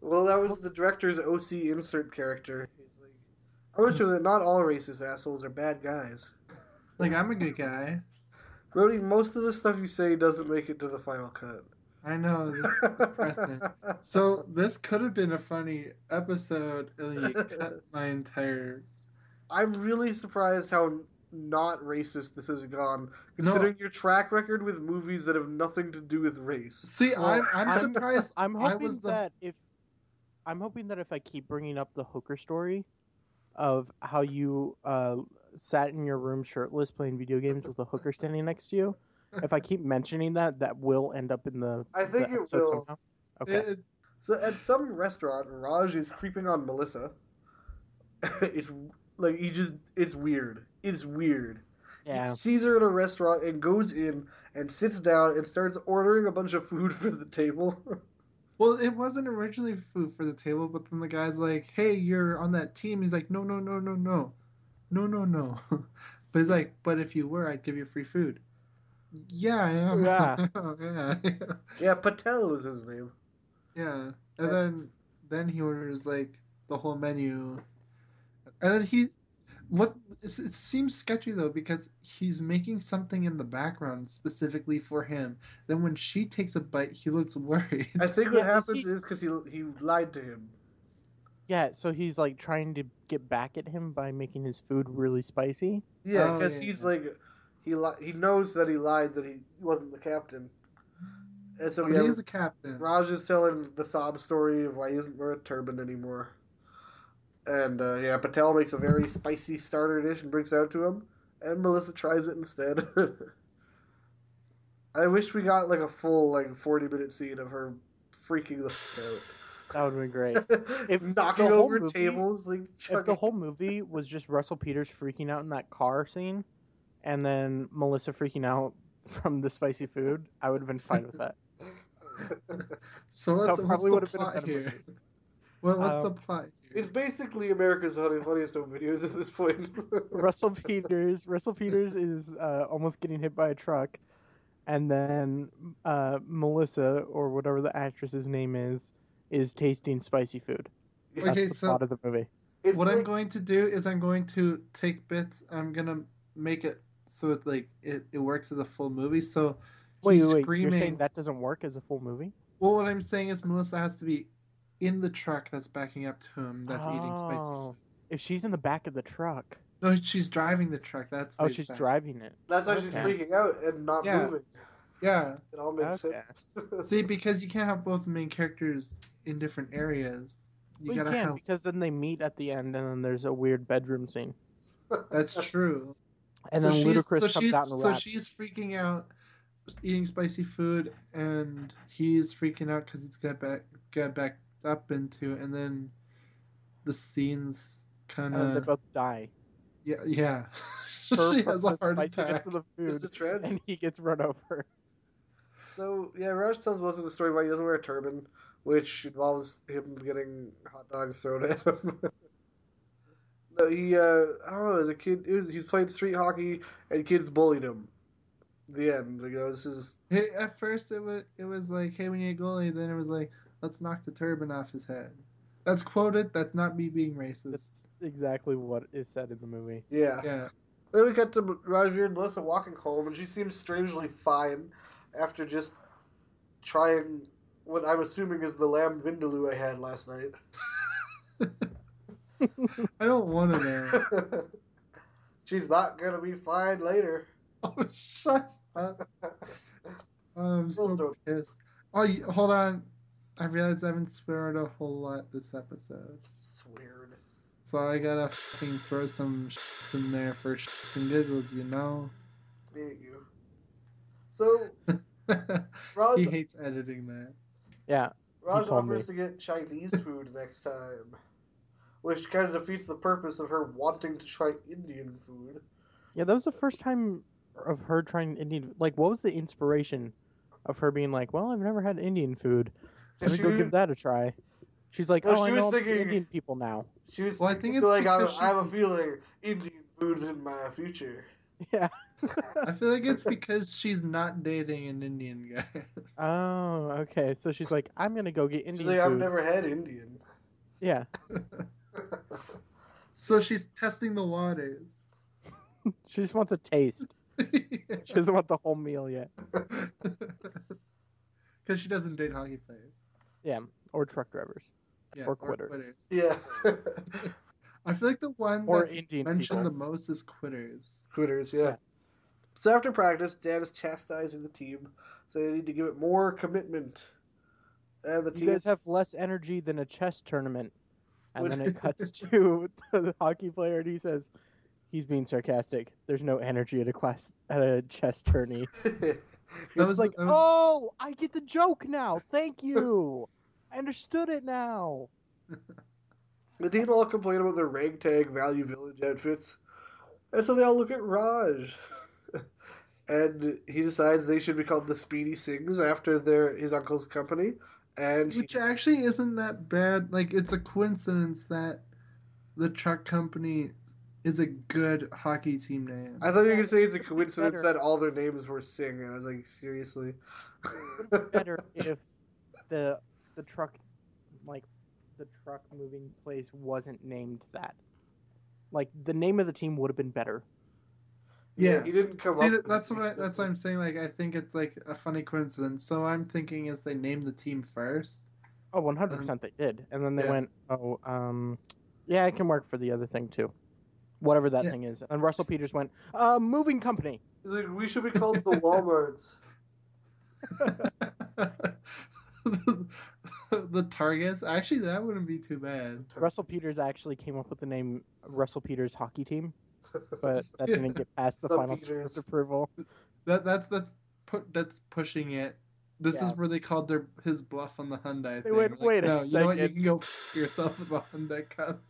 Speaker 1: Well, that was the director's OC insert character. He's like, I'm not sure that not all racist assholes are bad guys.
Speaker 5: like I'm a good guy.
Speaker 1: Brody, most of the stuff you say doesn't make it to the final cut.
Speaker 5: I know. This depressing. So this could have been a funny episode, and you cut my entire.
Speaker 1: I'm really surprised how not racist this has gone, considering your track record with movies that have nothing to do with race.
Speaker 5: See,
Speaker 4: Well,
Speaker 5: I'm, I'm
Speaker 4: I'm-
Speaker 5: surprised.
Speaker 4: I'm
Speaker 5: I
Speaker 4: hoping
Speaker 5: was the-
Speaker 4: that if I'm hoping that if I keep bringing up the hooker story of how you uh, sat in your room shirtless playing video games with a hooker standing next to you, if I keep mentioning that, that will end up in the.
Speaker 1: I think
Speaker 4: the
Speaker 1: it will.
Speaker 4: somehow. Okay.
Speaker 5: It- it-
Speaker 1: So at some restaurant, Raj is creeping on Melissa. it's like he just it's weird. It's weird.
Speaker 4: yeah.
Speaker 1: He sees her at a restaurant and goes in and sits down and starts ordering a bunch of food for the table.
Speaker 5: well, it wasn't originally food for the table, but then the guy's like, "Hey, you're on that team." He's like, "No, no, no, no, no, no, no, no." but he's like, "But if you were, I'd give you free food." Yeah, I am.
Speaker 4: Yeah.
Speaker 5: yeah.
Speaker 1: Yeah, Patel was his name.
Speaker 5: Yeah.
Speaker 1: Yeah.
Speaker 5: And then then he orders like the whole menu. And then he what it seems sketchy though because he's making something in the background specifically for him. Then when she takes a bite, he looks worried.
Speaker 1: I think what
Speaker 4: Yeah, is
Speaker 1: happens
Speaker 4: he-
Speaker 1: is because he he lied to him.
Speaker 4: Yeah, so he's like trying to get back at him by making his food really spicy.
Speaker 1: Yeah,
Speaker 5: Oh,
Speaker 1: because
Speaker 5: yeah,
Speaker 1: he's
Speaker 5: yeah.
Speaker 1: like he li- he knows that he lied that he wasn't the captain, and so
Speaker 5: But
Speaker 1: yeah,
Speaker 5: he's the captain.
Speaker 1: Raj is telling the sob story of why he isn't wearing a turban anymore. And uh, yeah, Patel makes a very spicy starter dish and brings it out to him, and Melissa tries it instead. I wish we got like a full like forty minute scene of her freaking the f-
Speaker 4: That would have been great. If
Speaker 1: knocking over
Speaker 4: movie-
Speaker 1: tables, like
Speaker 4: if the whole movie was just Russell Peters freaking out in that car scene, and then Melissa freaking out from the spicy food, I would have been fine with that.
Speaker 5: So what's,
Speaker 4: That probably
Speaker 5: the
Speaker 4: would've been a better
Speaker 5: here?
Speaker 4: movie.
Speaker 5: What, what's
Speaker 4: Um,
Speaker 5: the plot?
Speaker 1: It's basically America's Funniest Home Videos at this point.
Speaker 4: Russell Peters, Russell Peters is uh, almost getting hit by a truck, and then uh, Melissa or whatever the actress's name is is tasting spicy food. That's
Speaker 5: Okay,
Speaker 4: the
Speaker 5: so-
Speaker 4: plot of the movie.
Speaker 1: It's
Speaker 5: what I'm going to do is I'm going to take bits. I'm gonna make it so it like it, it works as a full movie. So
Speaker 4: Wait,
Speaker 5: he's
Speaker 4: wait, wait,
Speaker 5: screaming.
Speaker 4: you're saying that doesn't work as a full movie?
Speaker 5: Well, what I'm saying is Melissa has to be in the truck that's backing up to him. That's eating spicy.
Speaker 4: Oh,
Speaker 5: food.
Speaker 4: If she's in the back of the truck,
Speaker 5: No, she's driving the truck. That's
Speaker 4: oh,
Speaker 5: why it's
Speaker 4: she's
Speaker 5: back.
Speaker 4: driving it.
Speaker 1: That's why she's freaking out and not
Speaker 5: Yeah.
Speaker 1: moving.
Speaker 5: Yeah.
Speaker 1: It all makes
Speaker 4: Okay.
Speaker 1: sense.
Speaker 5: See, because you can't have both the main characters in different areas. You
Speaker 4: well, you
Speaker 5: gotta
Speaker 4: can
Speaker 5: have.
Speaker 4: because then they meet at the end, and then there's a weird bedroom scene,
Speaker 5: That's true.
Speaker 4: and
Speaker 5: So
Speaker 4: then
Speaker 5: she's-
Speaker 4: Ludacris
Speaker 5: so
Speaker 4: comes
Speaker 5: she's,
Speaker 4: out and
Speaker 5: So
Speaker 4: raps.
Speaker 5: she's freaking out, eating spicy food, and he's freaking out because it's got back got backed up into, and then the scenes kind
Speaker 4: and they
Speaker 5: of
Speaker 4: both die.
Speaker 5: yeah yeah. She has a
Speaker 4: the
Speaker 5: heart
Speaker 4: spiciness
Speaker 5: attack.
Speaker 4: of the
Speaker 1: It's a
Speaker 4: food, and he gets run over.
Speaker 1: So yeah, Raj tells most of the story why he doesn't wear a turban, which involves him getting hot dogs thrown at him. no, he uh, I don't know. As a kid, it was, he's playing street hockey, and kids bullied him. The end. You know, this is
Speaker 5: At first, it was it was like, "Hey, we need a goalie." Then it was like, "Let's knock the turban off his head." That's quoted. That's not me being racist.
Speaker 4: That's exactly what is said in the movie.
Speaker 1: yeah.
Speaker 5: Yeah.
Speaker 1: Then we got to Rajveer and Melissa walking home, and she seems strangely fine after just trying what I'm assuming is the lamb vindaloo I had last night.
Speaker 5: I don't want to know.
Speaker 1: She's not gonna be fine later.
Speaker 5: Oh, shut up. Oh, I'm so pissed. Oh, you, hold on. I realized I haven't sweared a whole lot this episode.
Speaker 1: Sweared.
Speaker 5: So I gotta fucking throw some sh- in there for sh- and giggles, you know?
Speaker 1: Hate you. So Raj,
Speaker 5: he hates editing that.
Speaker 4: Yeah,
Speaker 1: Raj
Speaker 4: told
Speaker 1: offers
Speaker 4: me.
Speaker 1: to get Chinese food next time, which kind of defeats the purpose of her wanting to try Indian food.
Speaker 4: yeah. That was the first time of her trying Indian. Like, what was the inspiration of her being like, "Well, I've never had Indian food. Let me go
Speaker 1: She-
Speaker 4: give that a try." She's like,
Speaker 1: Well,
Speaker 4: "Oh, I
Speaker 1: she
Speaker 4: know
Speaker 1: was
Speaker 4: all these
Speaker 1: thinking-
Speaker 4: Indian people now."
Speaker 1: She was
Speaker 5: Well, I think it's
Speaker 1: like I,
Speaker 5: because
Speaker 1: I have a feeling Indian food's in my future.
Speaker 4: Yeah.
Speaker 5: I feel like it's because she's not dating an Indian guy.
Speaker 4: oh, okay. So she's like, "I'm gonna go get
Speaker 1: She's
Speaker 4: Indian
Speaker 1: like, I've
Speaker 4: food."
Speaker 1: never had Indian.
Speaker 4: Yeah.
Speaker 5: so she's testing the waters.
Speaker 4: She just wants a taste. She doesn't want the whole meal yet.
Speaker 5: Because she doesn't date hockey players.
Speaker 4: Yeah, or truck drivers,
Speaker 5: Yeah,
Speaker 4: Or quitters.
Speaker 1: yeah.
Speaker 5: I feel like the one
Speaker 4: or
Speaker 5: that's
Speaker 4: Indian
Speaker 5: mentioned
Speaker 4: people.
Speaker 5: the most is quitters.
Speaker 1: Quitters, yeah.
Speaker 4: Yeah.
Speaker 1: So after practice, Dan is chastising the team, saying they need to give it more commitment. And the
Speaker 4: You
Speaker 1: team
Speaker 4: guys have less energy than a chess tournament. And then it cuts to the hockey player, and he says, "He's being sarcastic. There's no energy at a class at a chess tourney."
Speaker 5: That was
Speaker 4: like,
Speaker 5: that was-
Speaker 4: "Oh, I get the joke now. Thank you. I understood it now."
Speaker 1: The team all complain about their ragtag Value Village outfits, and so they all look at Raj. and he decides they should be called the Speedy Singhs after their his uncle's company. And he-
Speaker 5: Which actually isn't that bad. Like, it's a coincidence that the truck company is a good hockey team name.
Speaker 1: I thought you were gonna say it's a coincidence
Speaker 4: Better.
Speaker 1: that all their names were Singh, and I was like, seriously.
Speaker 4: better if the the truck like the truck moving place wasn't named that. Like the name of the team would have been better.
Speaker 5: Yeah.
Speaker 1: he didn't come
Speaker 5: See,
Speaker 1: up.
Speaker 5: that, that's what I, that's what I'm saying. Like, I think it's like a funny coincidence. So I'm thinking is they named the team first.
Speaker 4: Oh, 100% they did. And then they
Speaker 5: Yeah.
Speaker 4: went, "Oh, um yeah, it can work for the other thing too." Whatever that
Speaker 5: Yeah.
Speaker 4: thing is. And Russell Peters went, "Uh, moving company."
Speaker 1: He's like, we should be called the Walmarts.
Speaker 5: the targets. Actually, that wouldn't be too bad.
Speaker 4: Russell Peters actually came up with the name Russell Peters Hockey Team, but that
Speaker 5: Yeah.
Speaker 4: didn't get past the,
Speaker 1: The
Speaker 4: final
Speaker 1: Peters.
Speaker 4: script approval.
Speaker 5: That that's that's put that's pushing it. This
Speaker 4: Yeah.
Speaker 5: is where they called their his bluff on the Hyundai.
Speaker 4: They
Speaker 5: thing.
Speaker 4: went,
Speaker 5: Like,
Speaker 4: "Wait a
Speaker 5: no, you know what? You can go yourself with the Hyundai Cup.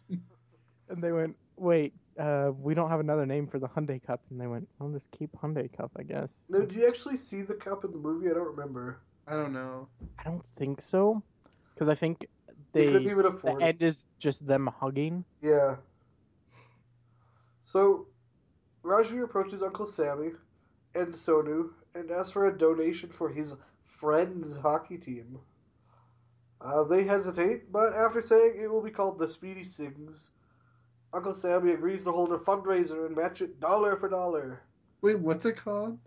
Speaker 4: And they went, "Wait, uh, we don't have another name for the Hyundai Cup." And they went, I'll just keep Hyundai Cup, I guess."
Speaker 1: No, did you actually see the cup in the movie? I don't remember.
Speaker 5: I don't know.
Speaker 4: I don't think so, because I think
Speaker 1: They,
Speaker 4: they
Speaker 1: couldn't even
Speaker 4: the
Speaker 1: afford it.
Speaker 4: end is just them hugging.
Speaker 1: Yeah. So, Raju approaches Uncle Sammy and Sonu and asks for a donation for his friend's hockey team. Uh, they hesitate, but after saying it will be called the Speedy Singhs, Uncle Sammy agrees to hold a fundraiser and match it dollar for dollar.
Speaker 5: Wait, what's it called?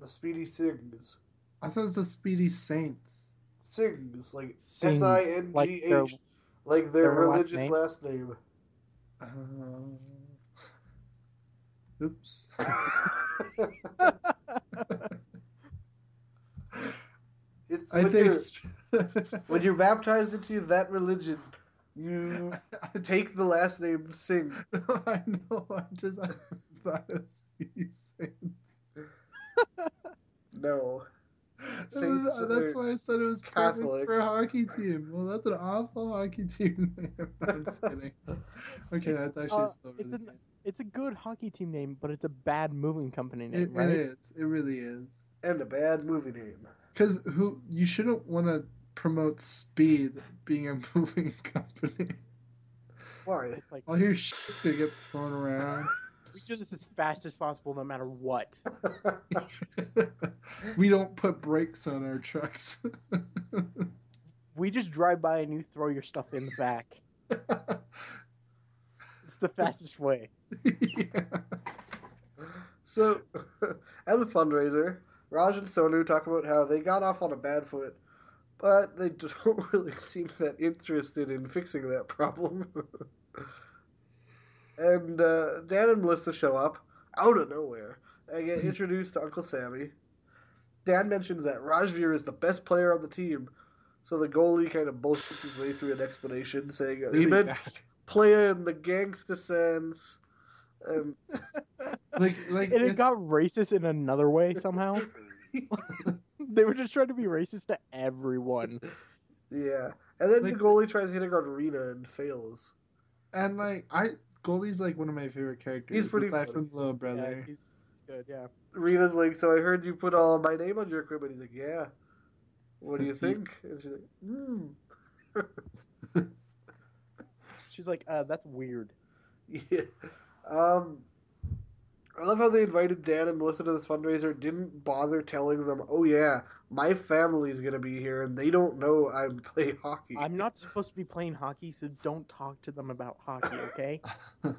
Speaker 1: The Speedy Singhs.
Speaker 5: I thought it was the Speedy Saints.
Speaker 1: Singhs, like
Speaker 4: Singhs,
Speaker 1: S I N
Speaker 4: like their-
Speaker 1: H, like their
Speaker 4: their last
Speaker 1: religious
Speaker 4: name?
Speaker 1: last name.
Speaker 5: Um, oops.
Speaker 1: It's
Speaker 5: I
Speaker 1: when
Speaker 5: think.
Speaker 1: you're- when you're baptized into that religion, you take the last name Singh.
Speaker 5: I know. I just I thought it was Saints.
Speaker 1: No. Saints
Speaker 5: that's why I said it was
Speaker 1: Catholic.
Speaker 5: for a hockey team. Well, that's an awful hockey team name. I'm just kidding. Okay,
Speaker 4: It's,
Speaker 5: that's actually
Speaker 4: uh,
Speaker 5: still
Speaker 4: it's
Speaker 5: really
Speaker 4: an- It's a good hockey team name, but it's a bad moving company name,
Speaker 5: It,
Speaker 4: right?
Speaker 5: it is. It really is.
Speaker 1: And a bad movie name.
Speaker 5: Because who you shouldn't want to promote speed being a moving company.
Speaker 1: Why?
Speaker 4: It's like
Speaker 5: All your shit's gonna get thrown around.
Speaker 4: we do this as fast as possible, no matter what.
Speaker 5: we don't put brakes on our trucks.
Speaker 4: We just drive by and you throw your stuff in the back. It's the fastest way.
Speaker 5: Yeah.
Speaker 1: so, at the fundraiser, Raj and Sonu talk about how they got off on a bad foot, but they don't really seem that interested in fixing that problem. and uh, Dan and Melissa show up out of nowhere and get introduced to Uncle Sammy. Dan mentions that Rajveer is the best player on the team, so the goalie kind of bullshits his way through an explanation, saying he
Speaker 5: Really
Speaker 1: meant
Speaker 5: bad.
Speaker 1: play in the gangster sense. And
Speaker 5: Like, like
Speaker 4: And it got racist in another way somehow. they were just trying to be racist to everyone.
Speaker 1: Yeah, and then
Speaker 5: Like-
Speaker 1: the goalie tries hitting on Rena and fails.
Speaker 5: and like I goalie's like one of my favorite characters.
Speaker 1: He's pretty
Speaker 5: aside
Speaker 1: funny.
Speaker 5: from the little
Speaker 4: Yeah,
Speaker 5: brother.
Speaker 4: he's, he's good, yeah.
Speaker 1: Rena's like, "So I heard you put all my name on your equipment." He's like, "Yeah." What do you think? And she's like, "Hmm."
Speaker 4: She's like, uh, that's weird.
Speaker 1: Yeah. Um, I love how they invited Dan and Melissa to this fundraiser. Didn't bother telling them, "Oh yeah, my family's gonna be here, and they don't know I play hockey."
Speaker 4: I'm not supposed to be playing hockey, so don't talk to them about hockey, okay?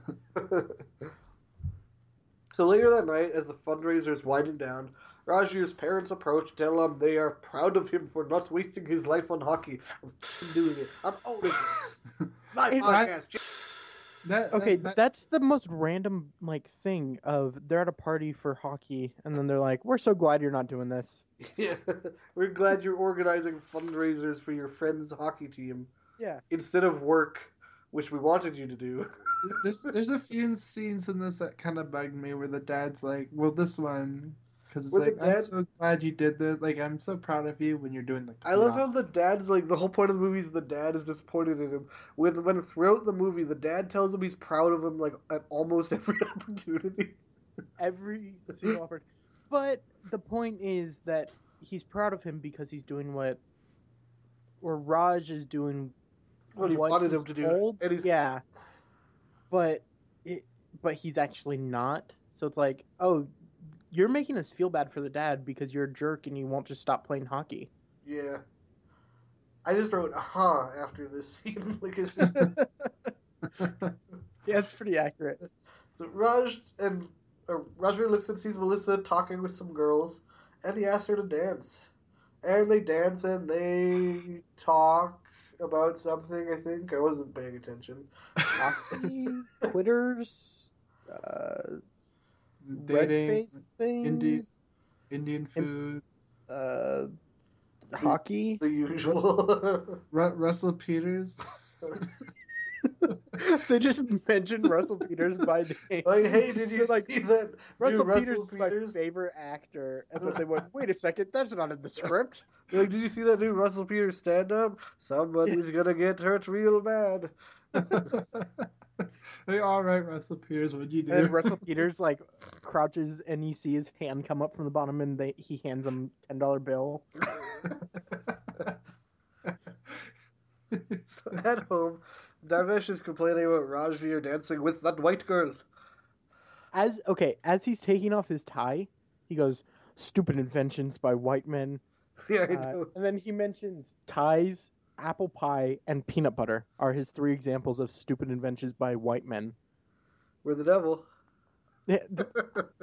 Speaker 1: so later that night, as the fundraiser is winding down, Rajveer's parents approach, tell him they are proud of him for not wasting his life on hockey. I'm doing it. I'm owning it. My
Speaker 4: It-
Speaker 1: podcast.
Speaker 5: That,
Speaker 4: Okay,
Speaker 5: that, that-
Speaker 4: that's the most random like thing of they're at a party for hockey and then they're like, "We're so glad you're not doing this."
Speaker 1: Yeah, we're glad you're organizing fundraisers for your friend's hockey team
Speaker 4: Yeah.
Speaker 1: instead of work, which we wanted you to do.
Speaker 5: there's there's a few scenes in this that kind of bugged me where the dad's like, well, this one. Because it's
Speaker 1: Where the
Speaker 5: like, I'm so glad you did this. Like, I'm so proud of you when you're doing the.
Speaker 1: I love how the dad's like the whole point of the movie is the dad is disappointed in him. When when throughout the movie the dad tells him he's proud of him like at almost every opportunity.
Speaker 4: Every single offer. But the point is that he's proud of him because he's doing what or Raj is doing
Speaker 1: What he
Speaker 4: what
Speaker 1: wanted
Speaker 4: he's
Speaker 1: him to do,
Speaker 4: told.
Speaker 1: and he's-
Speaker 4: Yeah. but it, but he's actually not. So it's like, oh, you're making us feel bad for the dad because you're a jerk and you won't just stop playing hockey.
Speaker 1: Yeah. I just wrote huh after this scene. like, it's-
Speaker 4: Yeah, it's pretty accurate.
Speaker 1: so Raj and uh, Roger looks and sees Melissa talking with some girls, and he asks her to dance. And they dance and they talk about something. I think I wasn't paying attention.
Speaker 4: Hockey, Twitters, uh, red
Speaker 5: Dating, Indies. Indian food.
Speaker 4: uh, hockey.
Speaker 1: The usual.
Speaker 5: Ru- Russell Peters.
Speaker 4: they just mentioned Russell Peters by name.
Speaker 1: like, hey, did you
Speaker 4: like
Speaker 1: see that?
Speaker 4: Russell,
Speaker 1: Russell
Speaker 4: Peters is my favorite actor, and then they went, "Wait a second, that's not in the script."
Speaker 1: Like, did you see that new Russell Peters stand up? Somebody's gonna get hurt real bad.
Speaker 5: hey, all right, Russell Peters, what'd you do?
Speaker 4: And Russell Peters like crouches, and you see his hand come up from the bottom, and they he hands him ten dollar bill.
Speaker 1: So at home, Darvesh is complaining about Rajveer dancing with that white girl.
Speaker 4: As okay, as he's taking off his tie, he goes, "Stupid inventions by white men."
Speaker 1: Yeah, I
Speaker 4: Uh,
Speaker 1: know.
Speaker 4: and then he mentions ties, apple pie, and peanut butter are his three examples of stupid inventions by white men.
Speaker 1: We're the devil.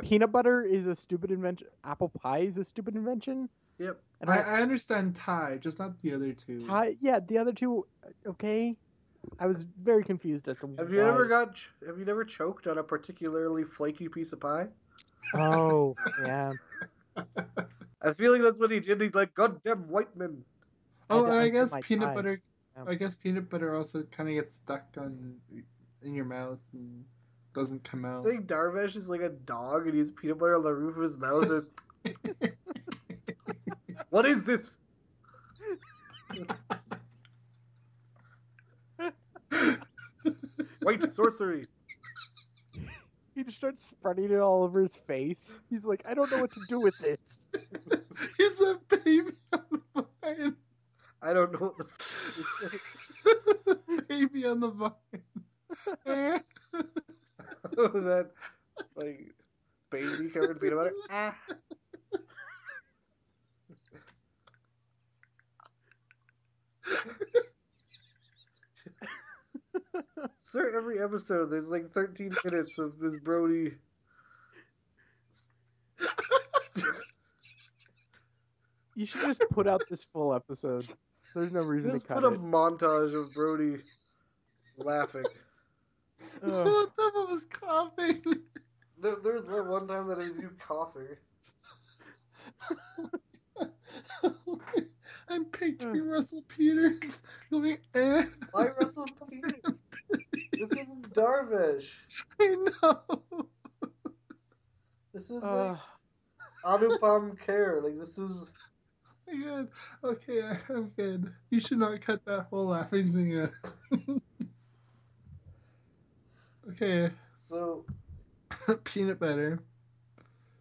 Speaker 4: Peanut butter is a stupid invention. Apple pie is a stupid invention.
Speaker 1: Yep.
Speaker 4: And
Speaker 5: I,
Speaker 4: I,
Speaker 5: I understand tie, just not the other two.
Speaker 4: tie, yeah, the other two, okay. I was very confused as to
Speaker 1: Have you ever got? ch- Have you never choked on a particularly flaky piece of pie?
Speaker 4: Oh, yeah.
Speaker 1: I feel like that's what he did. He's like, "Goddamn white men."
Speaker 5: Oh,
Speaker 4: I
Speaker 5: I guess peanut
Speaker 4: Thai.
Speaker 5: butter.
Speaker 4: Yeah.
Speaker 5: I guess peanut butter also kind of gets stuck on in your mouth and doesn't come out.
Speaker 1: Saying Darvesh is like a dog and he has peanut butter on the roof of his mouth. and- what is this? White sorcery.
Speaker 4: He just starts spreading it all over his face. He's like, I don't know what to do with this.
Speaker 5: He's a baby on the vine.
Speaker 1: I don't know what the. F-
Speaker 5: baby on the vine.
Speaker 1: that like baby covered in peanut butter. Ah. Sir, every episode there's like 13 minutes of this Brody.
Speaker 4: You should just put out this full episode. There's no reason
Speaker 1: Just
Speaker 4: to
Speaker 1: put
Speaker 4: cut
Speaker 1: a
Speaker 4: it.
Speaker 1: montage of Brody laughing.
Speaker 4: Ugh.
Speaker 5: What the fuck was coughing?
Speaker 1: There, there's that one time that it was you coughing.
Speaker 5: I'm picturing Russell Peters going, eh.
Speaker 1: Why Russell Peters? This isn't Darvesh.
Speaker 5: I know.
Speaker 1: This is
Speaker 4: Uh,
Speaker 1: like Anupam Kher. Like this is.
Speaker 5: My god. Okay, I'm good. You should not cut that whole laughing thing out. okay,
Speaker 1: So
Speaker 5: peanut butter.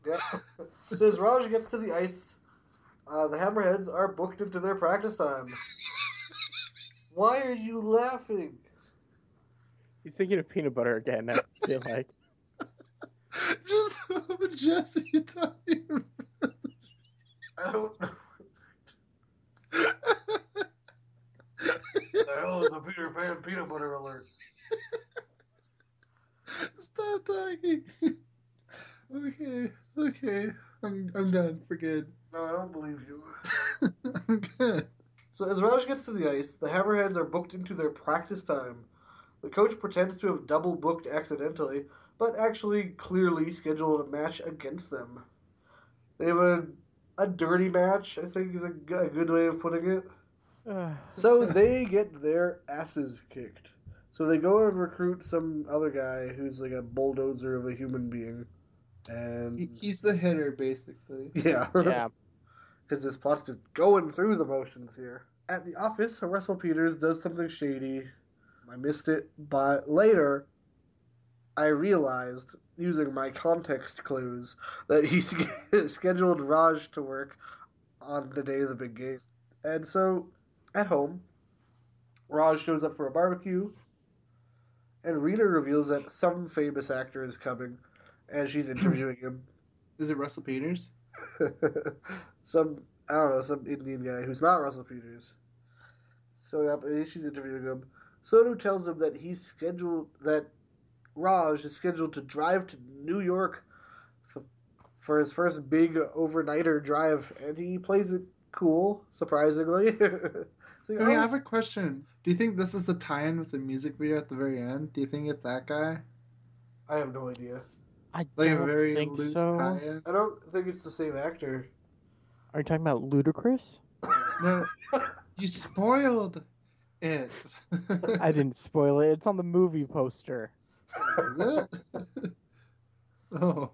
Speaker 1: yeah. so as Raj gets to the ice, uh, the Hammerheads are booked into their practice time. Why are you laughing?
Speaker 4: he's thinking of peanut butter again. I feel like.
Speaker 5: Just Jesse talking.
Speaker 1: I don't know. Oh, the hell is a Peter Pan peanut butter alert?
Speaker 5: Stop talking. okay, okay. I'm I'm done for good.
Speaker 1: No, I don't believe you.
Speaker 5: I'm good.
Speaker 1: So as Raj gets to the ice, the Hammerheads are booked into their practice time. The coach pretends to have double booked accidentally, but actually clearly scheduled a match against them. They have a a dirty match, I think is a, g- a good way of putting it. So they get their asses kicked. So they go and recruit some other guy who's like a bulldozer of a human being. And
Speaker 5: He's the hitter, basically.
Speaker 1: yeah,
Speaker 4: yeah.
Speaker 1: because this plot's just going through the motions here. At the office, Russell Peters does something shady. I missed it, but later I realized, using my context clues, that he scheduled Raj to work on the day of the big game. And so, at home, Raj shows up for a barbecue, And Rena reveals that some famous actor is coming, and she's interviewing him.
Speaker 5: Is it Russell Peters?
Speaker 1: some I don't know, some Indian guy who's not Russell Peters. So yeah, she's interviewing him. Sonu tells him that he's scheduled that Raj is scheduled to drive to New York for, for his first big overnighter drive, and he plays it cool, surprisingly. So,
Speaker 5: Hey, I
Speaker 1: oh,
Speaker 5: have a question. Do you think this is the tie-in with the music video at the very end? Do you think it's that guy?
Speaker 1: I have no idea.
Speaker 4: I
Speaker 5: Like
Speaker 4: don't
Speaker 5: a very
Speaker 4: think
Speaker 5: loose
Speaker 4: so.
Speaker 5: tie-in?
Speaker 1: I don't think it's the same actor.
Speaker 4: Are you talking about Ludacris?
Speaker 5: No, you spoiled it.
Speaker 4: I didn't spoil it. It's on the movie poster.
Speaker 5: Is it? oh.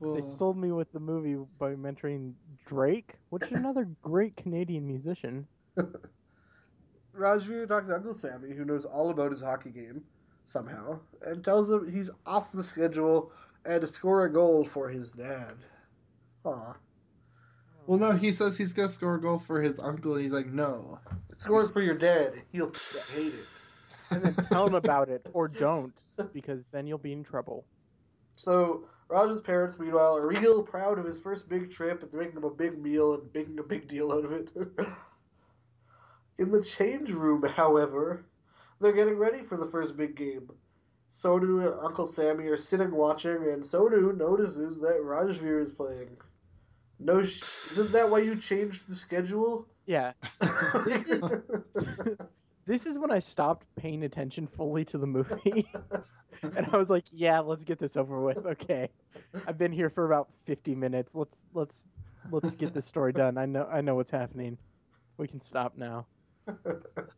Speaker 5: Well,
Speaker 4: They sold me with the movie by mentoring Drake, which is another great Canadian musician.
Speaker 1: Rajveer talks to Uncle Sammy, who knows all about his hockey game, somehow, and tells him he's off the schedule and to score a goal for his dad. Aw.
Speaker 5: well, no, he says he's gonna score a goal for his uncle, and he's like, no.
Speaker 1: Scores for your dad. He'll hate it.
Speaker 4: And then tell him about it, or don't, because then you'll be in trouble.
Speaker 1: So, Raj's parents, meanwhile, are real proud of his first big trip and they're making him a big meal and making a big deal out of it. In the change room, however, they're getting ready for the first big game. Sonu and Uncle Sammy are sitting watching, and Sonu notices that Rajveer is playing. No, sh- isn't that why you changed the schedule?
Speaker 4: Yeah, This is- this is when I stopped paying attention fully to the movie. and I was like, yeah, let's get this over with. Okay. I've been here for about 50 minutes. Let's let's let's get this story done. I know I know what's happening. We can stop now.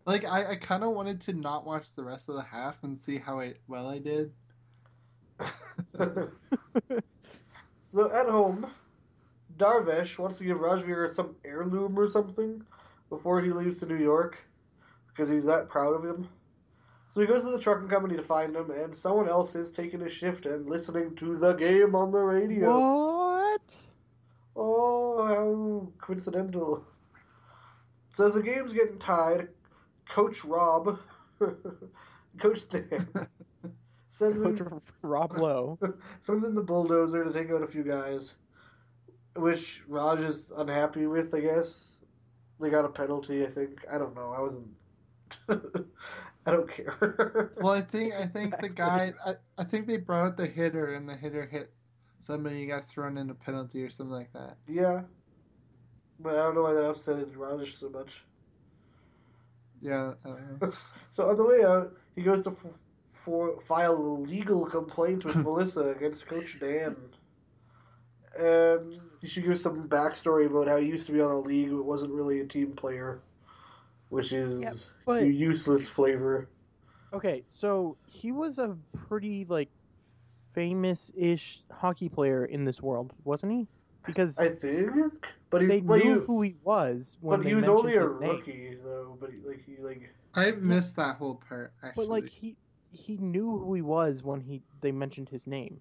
Speaker 5: Like, I, I kind of wanted to not watch the rest of the half and see how I, well I did.
Speaker 1: so at home, Darvesh wants to give Rajveer some heirloom or something before he leaves to New York because he's that proud of him. So he goes to the trucking company to find him, and someone else is taking a shift and listening to the game on the radio.
Speaker 4: What?
Speaker 1: Oh, how coincidental. So as the game's getting tied, Coach Rob, Coach Dan, sends
Speaker 4: Coach
Speaker 1: in,
Speaker 4: Rob Lowe.
Speaker 1: sends in the bulldozer to take out a few guys, which Raj is unhappy with, I guess. They got a penalty, I think. I don't know. I wasn't. I don't care.
Speaker 5: Well, I think I think the guy I, I think they brought out the hitter and the hitter hit somebody got thrown in a penalty or something like that.
Speaker 1: yeah. But I don't know why that upset Raj so much.
Speaker 5: Yeah. Know. Uh-huh.
Speaker 1: So on the way out, he goes to f- for file a legal complaint with Melissa against Coach Dan. And you should give some backstory about how he used to be on a league but wasn't really a team player, which is
Speaker 4: Yeah, but-
Speaker 1: a useless flavor.
Speaker 4: Okay, so he was a pretty like famous-ish hockey player in this world, wasn't he? Because
Speaker 1: I think, but he,
Speaker 4: they
Speaker 1: but
Speaker 4: knew
Speaker 1: he,
Speaker 4: who he was when
Speaker 1: but
Speaker 4: they
Speaker 1: he was
Speaker 4: mentioned
Speaker 1: only a
Speaker 4: his name.
Speaker 1: rookie though. But he, like he like
Speaker 5: I missed that whole part actually.
Speaker 4: But like he he knew who he was when he they mentioned his name.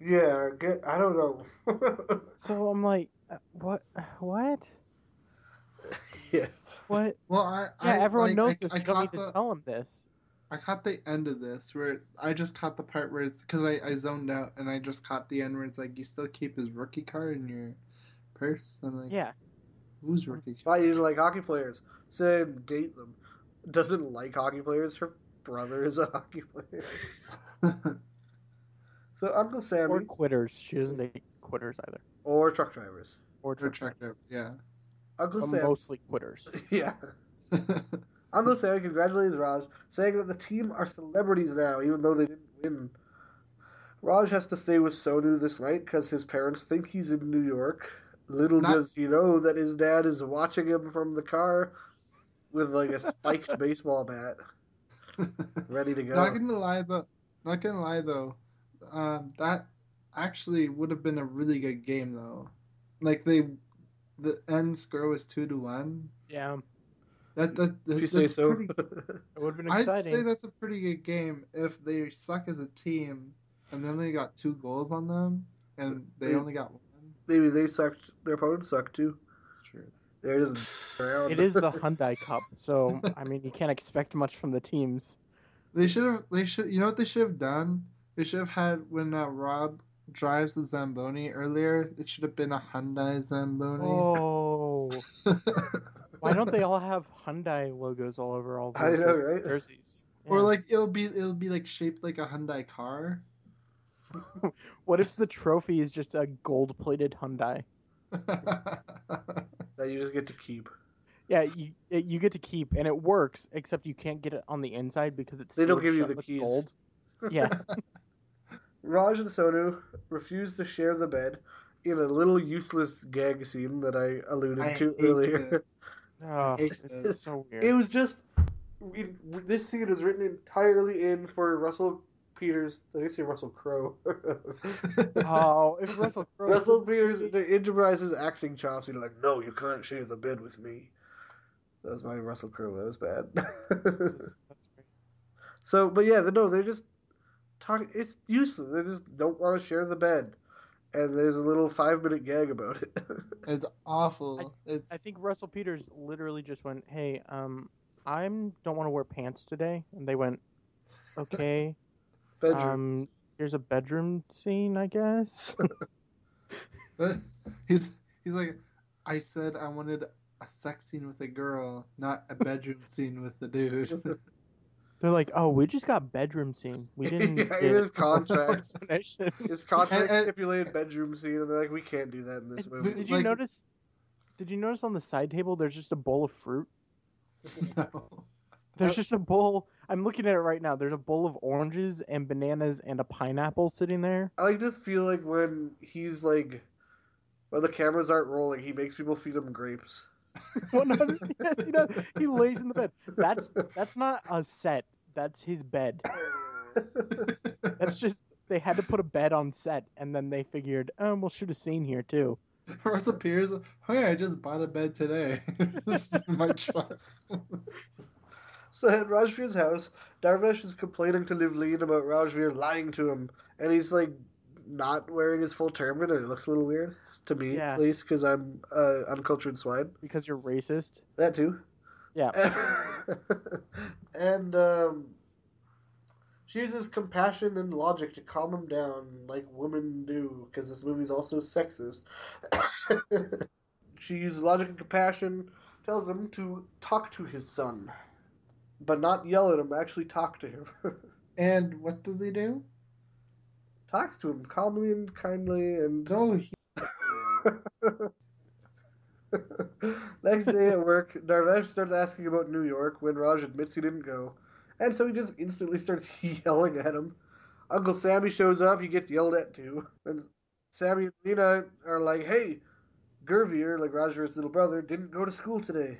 Speaker 1: yeah, get I don't know.
Speaker 4: So I'm like, uh, what? What?
Speaker 1: Yeah,
Speaker 4: What?
Speaker 5: well, I
Speaker 4: Yeah,
Speaker 5: I,
Speaker 4: everyone
Speaker 5: like,
Speaker 4: knows
Speaker 5: I,
Speaker 4: this.
Speaker 5: I
Speaker 4: You don't need
Speaker 5: caught
Speaker 4: to tell him this.
Speaker 5: I caught the end of this where I just caught the part where it's because I, I zoned out and I just caught the end where it's like you still keep his rookie card in your purse. I'm like,
Speaker 4: Yeah.
Speaker 5: who's rookie card?
Speaker 1: thought you didn't like hockey players. Said date them. Doesn't like hockey players. Her brother is a hockey player. So Uncle Sammy
Speaker 4: Or quitters. She doesn't date quitters either.
Speaker 1: or truck drivers.
Speaker 4: Or
Speaker 5: For
Speaker 4: truck
Speaker 5: tractor, yeah.
Speaker 1: Uncle
Speaker 4: drivers.
Speaker 1: Sam,
Speaker 4: Mostly quitters.
Speaker 1: yeah. Uncle Sam congratulates Raj, saying that the team are celebrities now, even though they didn't win. Raj has to stay with Sonu this night because his parents think he's in New York. Little
Speaker 5: Not-
Speaker 1: does he know that his dad is watching him from the car with like a spiked baseball bat, ready to go.
Speaker 5: Not gonna lie though. Not gonna lie though. Um, that actually would have been a really good game though. Like they, the end score was two to one.
Speaker 4: Yeah.
Speaker 1: if
Speaker 5: That that, that
Speaker 1: you say
Speaker 5: that's
Speaker 1: so.
Speaker 5: pretty-
Speaker 4: It would have been exciting.
Speaker 5: I'd say that's a pretty good game if they suck as a team, and then they got two goals on them, and they
Speaker 1: Wait.
Speaker 5: only got one.
Speaker 1: Maybe they sucked. Their opponents sucked too.
Speaker 5: It's true.
Speaker 1: There it is. Around.
Speaker 4: It is the Hyundai Cup, so I mean you can't expect much from the teams.
Speaker 5: They should have. They should. You know what they should have done? They should have had when uh, Rob drives the Zamboni earlier. It should have been a Hyundai Zamboni.
Speaker 4: Oh, why don't they all have Hyundai logos all over all
Speaker 1: I
Speaker 4: their
Speaker 1: know, right?
Speaker 4: jerseys?
Speaker 5: Or like it'll be it'll be like shaped like a Hyundai car.
Speaker 4: what if the trophy is just a gold-plated Hyundai?
Speaker 1: that you just get to keep.
Speaker 4: Yeah, you it, you get to keep, and it works, except you can't get it on the inside because it's
Speaker 1: They don't give you the
Speaker 4: with
Speaker 1: keys.
Speaker 4: Gold. Yeah,
Speaker 1: Raj and Sonu refuse to share the bed in a little useless gag scene that I alluded
Speaker 5: I
Speaker 1: to
Speaker 5: hate
Speaker 1: earlier.
Speaker 5: this.
Speaker 4: oh, it's so weird.
Speaker 1: It was just it, this scene is written entirely in for Russell Peters. I say Russell Crowe.
Speaker 4: oh, if Russell Crowe
Speaker 1: Russell Peters
Speaker 4: this-
Speaker 1: the improvises acting chops. He's like, "No, you can't share the bed with me." That was my Russell Crowe. That was bad.
Speaker 4: that's great.
Speaker 1: so, but yeah, no, they're just talking. It's useless. They just don't want to share the bed, and there's a little five minute gag about it.
Speaker 5: It's awful. it's
Speaker 4: I think Russell Peters literally just went, "Hey, um, I don't want to wear pants today," and they went, "Okay,
Speaker 1: Bedroom.
Speaker 4: um, here's a bedroom scene, I guess."
Speaker 5: he's he's like, I said I wanted a sex scene with a girl, not a bedroom scene with the dude.
Speaker 4: They're like, "Oh, we just got bedroom scene. We didn't
Speaker 1: Yeah,
Speaker 4: get
Speaker 1: it is contract.
Speaker 4: explanation."
Speaker 1: His contract
Speaker 5: And- and-
Speaker 1: stipulated bedroom scene, and they're like, "We can't do that in this movie."
Speaker 4: Did you
Speaker 5: Like-
Speaker 4: notice? Did you notice on the side table there's just a bowl of fruit?
Speaker 5: no.
Speaker 4: There's just a bowl. I'm looking at it right now. There's a bowl of oranges and bananas and a pineapple sitting there.
Speaker 1: I like to feel like when he's like, when the cameras aren't rolling, he makes people feed him grapes.
Speaker 4: 100 yes, he does. He lays in the bed. That's that's not a set. That's his bed. That's just they had to put a bed on set, and then they figured, oh, we'll shoot a scene here too.
Speaker 5: Peters, oh yeah, I just bought a bed today. My truck.
Speaker 1: So at Rajveer's house, Darvesh is complaining to Livleen about Rajveer lying to him, and he's like not wearing his full turban, and it looks a little weird to me,
Speaker 4: Yeah.
Speaker 1: at least, because I'm uh, uncultured swine.
Speaker 4: Because you're racist.
Speaker 1: That too.
Speaker 4: Yeah.
Speaker 1: and um, she uses compassion and logic to calm him down, like women do, because this movie's also sexist. she uses logic and compassion, tells him to talk to his son, but not yell at him, actually talk to him.
Speaker 5: And what does he do?
Speaker 1: Talks to him calmly and kindly, and
Speaker 5: No, he,
Speaker 1: Next day at work, Darvesh starts asking about New York when Raj admits he didn't go, and so he just instantly starts yelling at him. Uncle Sammy shows up, he gets yelled at too, and Sammy and Lena are like, "Hey, Gurveer, like Rajveer's little brother, didn't go to school today."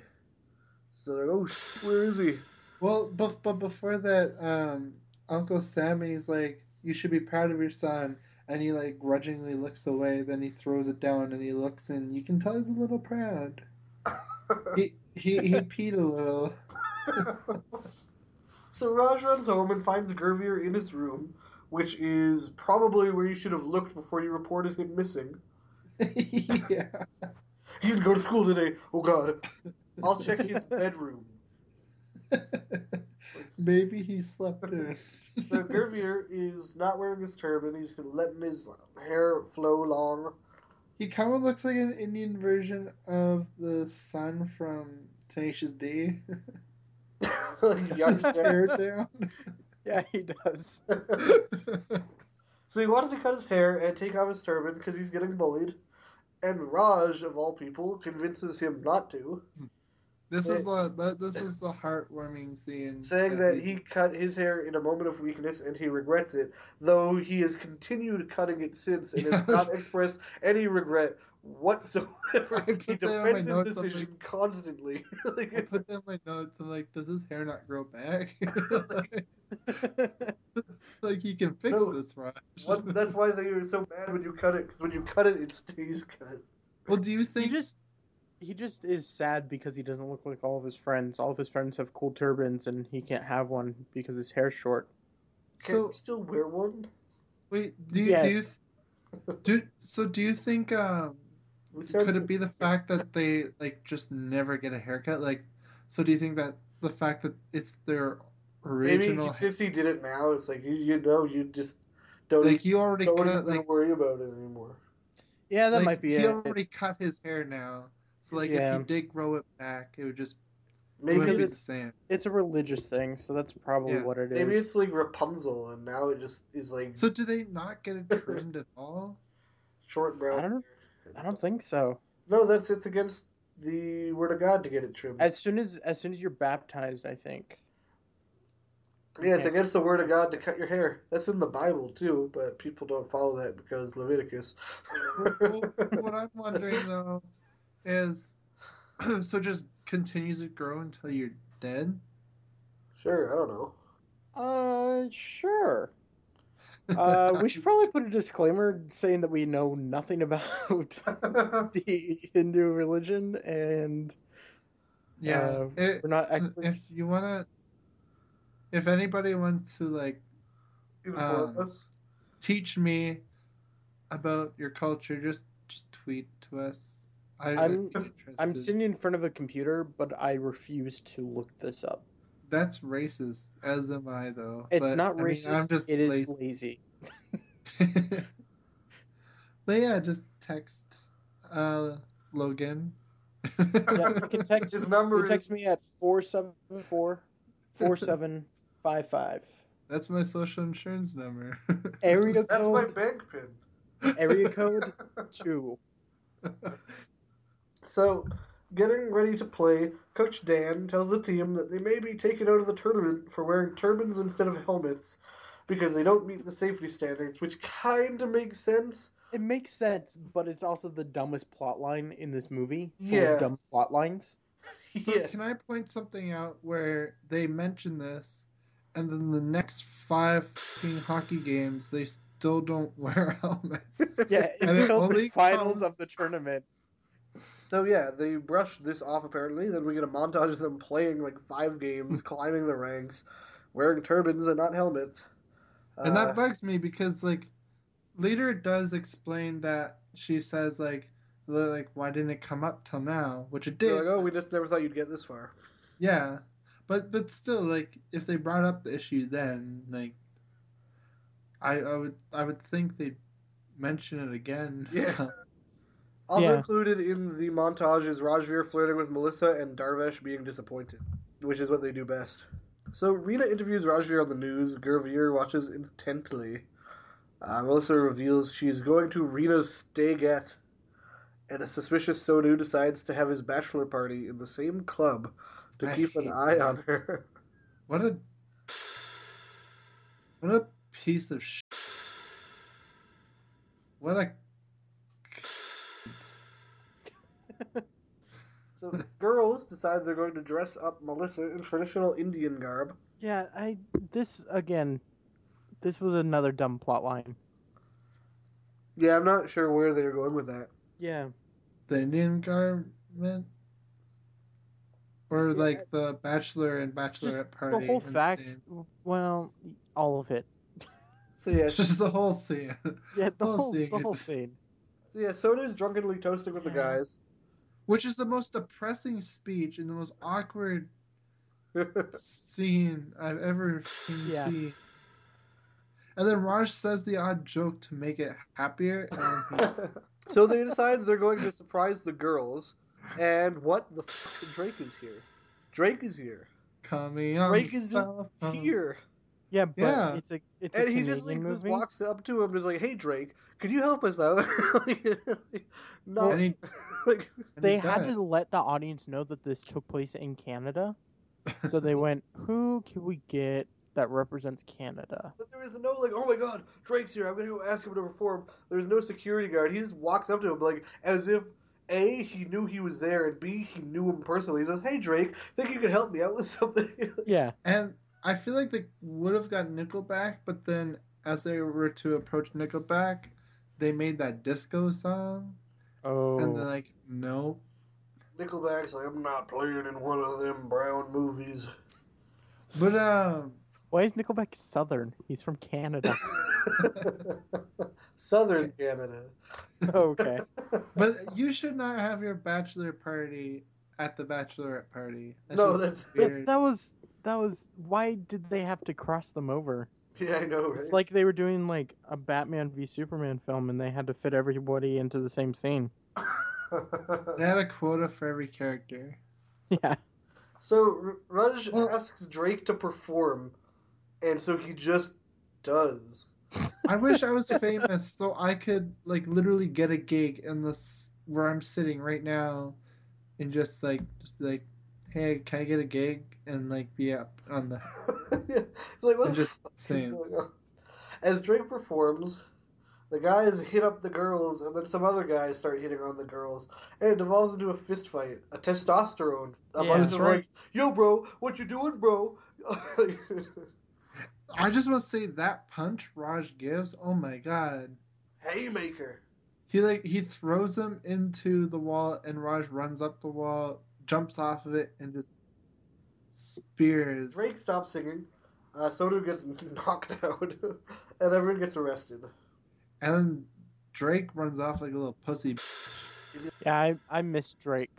Speaker 1: So they're, "Oh, where is he?"
Speaker 5: well, but but before that, um, Uncle Sammy's like, you should be proud of your son, and he like grudgingly looks away. Then he throws it down, and he looks, and you can tell he's a little proud. He he he peed a little.
Speaker 1: so Raj runs home and finds Gurveer in his room, which is probably where you should have looked before you reported him missing.
Speaker 5: yeah.
Speaker 1: He didn't go to school today. Oh God. I'll check his bedroom.
Speaker 5: Maybe he slept in.
Speaker 1: So Gurveer is not wearing his turban. He's letting his hair flow long.
Speaker 5: He kind of looks like an Indian version of the son from Tenacious D.
Speaker 1: Young
Speaker 5: His hair down.
Speaker 4: Yeah, he does.
Speaker 1: so he wants to cut his hair and take off his turban because he's getting bullied. And Raj, of all people, convinces him not to, hmm.
Speaker 5: This is the this is the heartwarming scene.
Speaker 1: saying that
Speaker 5: he's-
Speaker 1: he cut his hair in a moment of weakness and he regrets it, though he has continued cutting it since and has not expressed any regret whatsoever.
Speaker 5: I
Speaker 1: he
Speaker 5: put that on my
Speaker 1: defends his decision
Speaker 5: like-
Speaker 1: constantly. Like,
Speaker 5: I put that in my notes. I'm like, does his hair not grow back? like he can fix
Speaker 1: No.
Speaker 5: this, Raj.
Speaker 1: What's, that's why they were so bad when you cut it, because when you cut it, it stays cut.
Speaker 5: well, do you
Speaker 4: he
Speaker 5: think?
Speaker 4: just he just is sad because he doesn't look like all of his friends. All of his friends have cool turbans, and he can't have one because his hair's short.
Speaker 1: Can
Speaker 5: So-
Speaker 1: you still wear one?
Speaker 5: Wait, do you do you do? So do you think um, could it be the fact that they like just never get a haircut? Like, so do you think that the fact that it's their
Speaker 1: Maybe
Speaker 5: original,
Speaker 1: since he did it now, it's like you you know you just don't
Speaker 5: like you already
Speaker 1: don't
Speaker 5: cut, like,
Speaker 1: worry about it anymore.
Speaker 4: Yeah, that
Speaker 5: like,
Speaker 4: might be
Speaker 5: he
Speaker 4: it.
Speaker 5: already cut his hair now. So like,
Speaker 4: Yeah.
Speaker 5: if you did grow it back, it would just it
Speaker 1: Maybe
Speaker 5: wouldn't be the
Speaker 1: it's
Speaker 5: same.
Speaker 4: It's a religious thing, so that's probably
Speaker 5: Yeah.
Speaker 4: what it is.
Speaker 1: maybe it's like Rapunzel, and now it just is like
Speaker 5: So do they not get it trimmed at all?
Speaker 1: short brown.
Speaker 4: I don't-
Speaker 1: hair.
Speaker 4: I don't think so.
Speaker 1: No, that's it's against the word of God to get it trimmed.
Speaker 4: As soon as as soon as you're baptized, I think.
Speaker 1: yeah, it's against the word of God to cut your hair. That's in the Bible too, but people don't follow that because Leviticus.
Speaker 5: Well, what I'm wondering though is, so just continues to grow until you're dead.
Speaker 1: sure, I don't know.
Speaker 4: Uh, sure. Uh, we should probably put a disclaimer saying that we know nothing about the Hindu religion and
Speaker 5: Yeah,
Speaker 4: Uh,
Speaker 5: it-
Speaker 4: we're not
Speaker 5: if you wanna, if anybody wants to like Um,
Speaker 1: us.
Speaker 5: teach me about your culture, just just tweet to us. I, I'd
Speaker 4: I'm- I'm sitting in front of a computer, but I refuse to look this up.
Speaker 5: That's racist, as am I though.
Speaker 4: It's
Speaker 5: But,
Speaker 4: not
Speaker 5: I mean,
Speaker 4: racist.
Speaker 5: I'm just
Speaker 4: it is
Speaker 5: lazy.
Speaker 4: lazy.
Speaker 5: but yeah, just text uh Logan.
Speaker 4: Yeah, you can text.
Speaker 1: His number
Speaker 4: You
Speaker 1: is
Speaker 4: text me at 474 4755.
Speaker 5: That's my social insurance number.
Speaker 4: Area
Speaker 1: that's my bank pin.
Speaker 4: area code 2.
Speaker 1: So, getting ready to play, Coach Dan tells the team that they may be taken out of the tournament for wearing turbans instead of helmets because they don't meet the safety standards, which kind of makes sense.
Speaker 4: It makes sense, but it's also the dumbest plot line in this movie. Full
Speaker 1: Yeah.
Speaker 4: of dumb plot lines.
Speaker 5: So
Speaker 1: yeah.
Speaker 5: can I point something out where they mention this, and then the next five team hockey games they still don't wear helmets?
Speaker 4: Yeah,
Speaker 5: And
Speaker 4: until the finals
Speaker 5: comes-
Speaker 4: of the tournament.
Speaker 1: So yeah, they brush this off apparently. Then we get a montage of them playing like five games, climbing the ranks, wearing turbans and not helmets.
Speaker 5: And
Speaker 1: Uh,
Speaker 5: that bugs me because like later it does explain that she says like like why didn't it come up till now? Which it did.
Speaker 1: like, oh, we just never thought you'd get this far.
Speaker 5: Yeah. But but still like if they brought up the issue then like I I would I would think they'd mention it again.
Speaker 1: Yeah. Also
Speaker 4: Yeah.
Speaker 1: included in the montage is Rajveer flirting with Melissa and Darvesh being disappointed, which is what they do best. So Rita interviews Rajveer on the news. Gurveer watches intently. Uh, Melissa reveals she's going to Rita's stagette, and a suspicious Sonu decides to have his bachelor party in the same club to
Speaker 5: I
Speaker 1: keep an
Speaker 5: hate
Speaker 1: eye
Speaker 5: that.
Speaker 1: on her.
Speaker 5: What a what a piece of sh- what a
Speaker 1: So girls decide they're going to dress up Melissa in traditional Indian garb.
Speaker 4: Yeah, I this again this was another dumb plot line.
Speaker 1: Yeah, I'm not sure where they're going with that.
Speaker 4: Yeah.
Speaker 5: the Indian garment or
Speaker 4: Yeah,
Speaker 5: like the bachelor and bachelorette party.
Speaker 4: the whole fact
Speaker 5: scene.
Speaker 4: well, all of it.
Speaker 1: So yeah, it's
Speaker 5: just the whole scene.
Speaker 4: Yeah, the
Speaker 5: Whole
Speaker 4: whole
Speaker 5: scene.
Speaker 4: the whole scene.
Speaker 1: So yeah, Soda's drunkenly toasting with the guys.
Speaker 5: Which is the most depressing speech and the most awkward scene I've ever seen.
Speaker 4: Yeah.
Speaker 5: See. And then Raj says the odd joke to make it happier, and he
Speaker 1: so they decide they're going to surprise the girls, and what the fuck? Drake is here. Drake is here.
Speaker 5: coming on.
Speaker 1: Drake is just
Speaker 5: telephone.
Speaker 1: here,
Speaker 4: Yeah, but
Speaker 5: Yeah.
Speaker 4: it's a it's
Speaker 1: and
Speaker 4: a
Speaker 1: he just like just walks up to him, and is like, "Hey Drake, could you help us out?" like, not
Speaker 5: And he-
Speaker 1: like
Speaker 4: they had to let the audience know that this took place in Canada. so they went, "Who can we get that represents Canada?"
Speaker 1: But there is no like, oh my god, Drake's here. I'm gonna go ask him to perform. There's no security guard. He just walks up to him like as if a he knew he was there, and b he knew him personally. He says, "Hey Drake, think you could help me out with something?"
Speaker 4: Yeah.
Speaker 5: And I feel like they would have got Nickelback, but then as they were to approach Nickelback, they made that disco song,
Speaker 4: Oh.
Speaker 5: and they're like, no.
Speaker 1: Nickelback's like, I'm not playing in one of them brown movies.
Speaker 5: But um,
Speaker 4: Why is Nickelback Southern? He's from Canada.
Speaker 1: Southern Canada.
Speaker 4: okay.
Speaker 5: But you should not have your bachelor party at the bachelorette party.
Speaker 1: No, that's-
Speaker 5: weird.
Speaker 4: That was that was why did they have to cross them over?
Speaker 1: Yeah, I know, right?
Speaker 4: It's like they were doing like a Batman v Superman film and they had to fit everybody into the same scene.
Speaker 5: They had a quota for every character.
Speaker 4: Yeah.
Speaker 1: so Raj
Speaker 5: Well-
Speaker 1: asks Drake to perform, and so he just does.
Speaker 5: I wish I was famous so I could like literally get a gig in this where I'm sitting right now, and just like just like, hey, can I get a gig and like be up on the
Speaker 1: yeah. Like what
Speaker 5: and
Speaker 1: the
Speaker 5: just saying.
Speaker 1: As Drake performs, the guys hit up the girls, and then some other guys start hitting on the girls, and it devolves into a fist fight, a testosterone. A
Speaker 4: Yeah,
Speaker 1: bunch
Speaker 5: that's
Speaker 1: of
Speaker 5: right.
Speaker 1: like, "Yo, bro, what you doing, bro?"
Speaker 5: I just want to say that punch Raj gives. Oh my god.
Speaker 1: Haymaker.
Speaker 5: He like he throws him into the wall, and Raj runs up the wall, jumps off of it, and just spears.
Speaker 1: Drake stops singing. Uh, Sonu gets knocked out, and everyone gets arrested.
Speaker 5: And then Drake runs off like a little pussy.
Speaker 4: Yeah, I I miss Drake.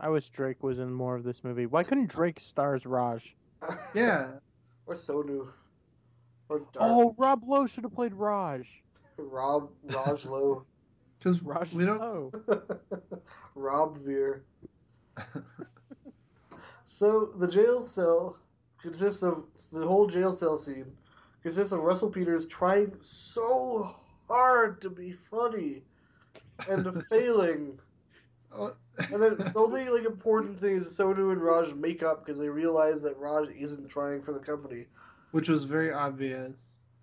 Speaker 4: I wish Drake was in more of this movie. Why couldn't Drake stars Raj?
Speaker 5: Yeah,
Speaker 1: or Sonu. Or Dark.
Speaker 4: Oh, Rob Lowe should have played Raj.
Speaker 1: Rob Raj Lowe.
Speaker 5: because
Speaker 4: Raj
Speaker 5: we don't.
Speaker 4: Lowe.
Speaker 1: Rob Veer. so the jail cell consists of the whole jail cell scene consists of Russell Peters trying so hard to be funny and failing.
Speaker 5: Oh,
Speaker 1: And then the only like important thing is Sonu and Raj make up because they realize that Raj isn't trying for the company.
Speaker 5: which was very obvious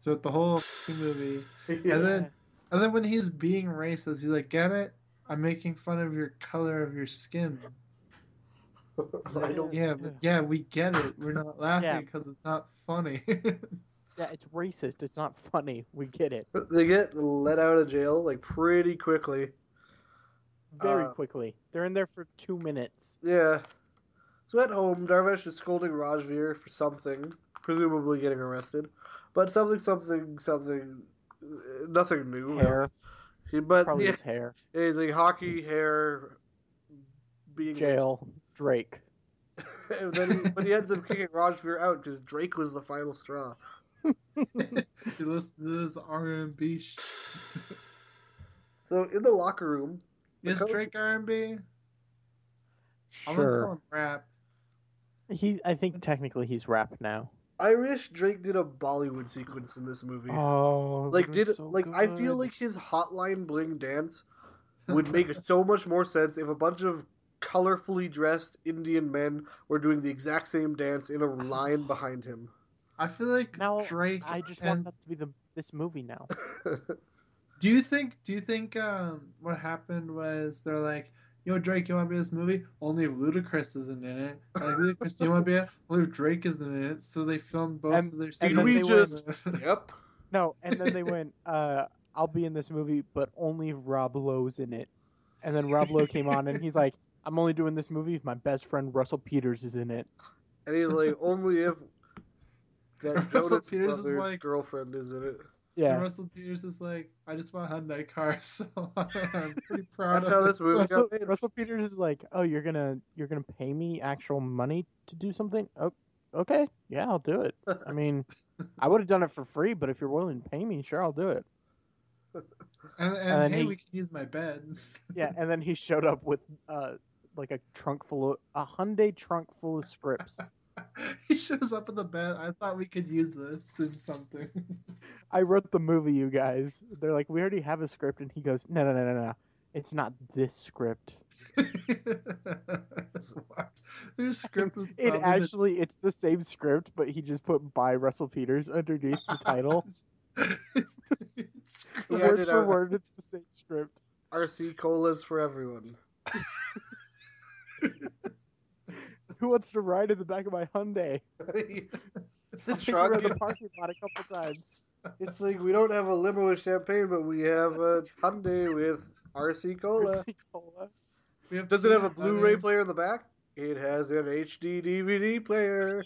Speaker 5: throughout the whole movie.
Speaker 1: Yeah.
Speaker 5: And then, and then when he's being racist, he's like, "Get it? I'm making fun of your color of your skin."
Speaker 1: I don't.
Speaker 5: Yeah, but yeah, we get it. We're not laughing
Speaker 4: Yeah.
Speaker 5: because it's not funny.
Speaker 4: Yeah, it's racist. It's not funny. We get it.
Speaker 1: They get let out of jail like pretty quickly.
Speaker 4: Very
Speaker 1: Uh,
Speaker 4: quickly. They're in there for two minutes.
Speaker 1: Yeah. So at home, Darvesh is scolding Rajveer for something, presumably getting arrested, but something, something, something, uh, nothing new.
Speaker 4: Hair.
Speaker 1: He, but
Speaker 4: Probably
Speaker 1: yeah,
Speaker 4: his hair.
Speaker 1: he's like hockey hair, being
Speaker 4: Jail. Drake.
Speaker 1: and then he, but he ends up kicking Rajveer out because Drake was the final straw.
Speaker 5: you listen to this R&B. Sh-
Speaker 1: So in the locker room, the
Speaker 5: Is
Speaker 1: coach-
Speaker 5: Drake R&B? I'm gonna call
Speaker 4: Sure.
Speaker 5: him rap.
Speaker 4: He. I think technically he's rap now.
Speaker 1: I wish Drake did a Bollywood sequence in this movie.
Speaker 4: Oh,
Speaker 1: like did like I feel like his hotline bling dance would make so much more sense if a bunch of colorfully dressed Indian men were doing the exact same dance in a line behind him.
Speaker 5: I feel like
Speaker 4: now
Speaker 5: Drake.
Speaker 4: I just
Speaker 5: and-
Speaker 4: want that to be the this movie now.
Speaker 5: Do you think? Do you think um, what happened was they're like, "Yo, Drake, you want to be in this movie? Only if Ludacris isn't in it. Like, Ludacris, do you want to be in it? Only if Drake isn't in it." So they filmed both
Speaker 4: And-
Speaker 5: of their scenes.
Speaker 4: then
Speaker 1: we just
Speaker 4: went-
Speaker 1: yep.
Speaker 4: No, and then they went, uh, I'll be in this movie, but only if Rob Lowe's in it. And then Rob Lowe came on and he's like, I'm only doing this movie if my best friend Russell Peters is in it.
Speaker 1: And he's like, only if that
Speaker 5: Russell
Speaker 1: Jonas
Speaker 5: Peters is like-
Speaker 1: girlfriend is in it.
Speaker 5: And
Speaker 4: Yeah.
Speaker 5: Russell Peters is like, "I just want a Hyundai cars, so I'm pretty proud
Speaker 1: That's
Speaker 5: of
Speaker 1: how this movie
Speaker 4: Russell,
Speaker 1: got made.
Speaker 4: Russell Peters is like, oh, you're gonna you're gonna pay me actual money to do something? Oh, okay, yeah, I'll do it. I mean, I would have done it for free, but if you're willing to pay me, sure, I'll do it.
Speaker 5: And, and,
Speaker 4: And
Speaker 5: hey,
Speaker 4: he-
Speaker 5: we can use my bed.
Speaker 4: Yeah, and then he showed up with uh like a trunk full of a Hyundai trunk full of scripts.
Speaker 5: he shows up in the bed. I thought we could use this in something.
Speaker 4: I wrote the movie, you guys. They're like, we already have a script, and he goes, no, no, no, no, no. It's not this script.
Speaker 5: Their script was
Speaker 4: It
Speaker 5: probably the-
Speaker 4: actually, it's the same script, but he just put by Russell Peters underneath the title.
Speaker 5: It's
Speaker 1: He
Speaker 4: word for
Speaker 1: a-
Speaker 4: word, it's the same script.
Speaker 1: RC colas for everyone.
Speaker 4: Who wants to ride in the back of my Hyundai?
Speaker 1: the
Speaker 4: I think
Speaker 1: truck.
Speaker 4: in the parking lot a couple times.
Speaker 1: It's like we don't have a limo with champagne, but we have a Hyundai with RC cola.
Speaker 4: RC Cola.
Speaker 5: We have
Speaker 1: Does it have a Blu-ray player in the back? It has an HD DVD player.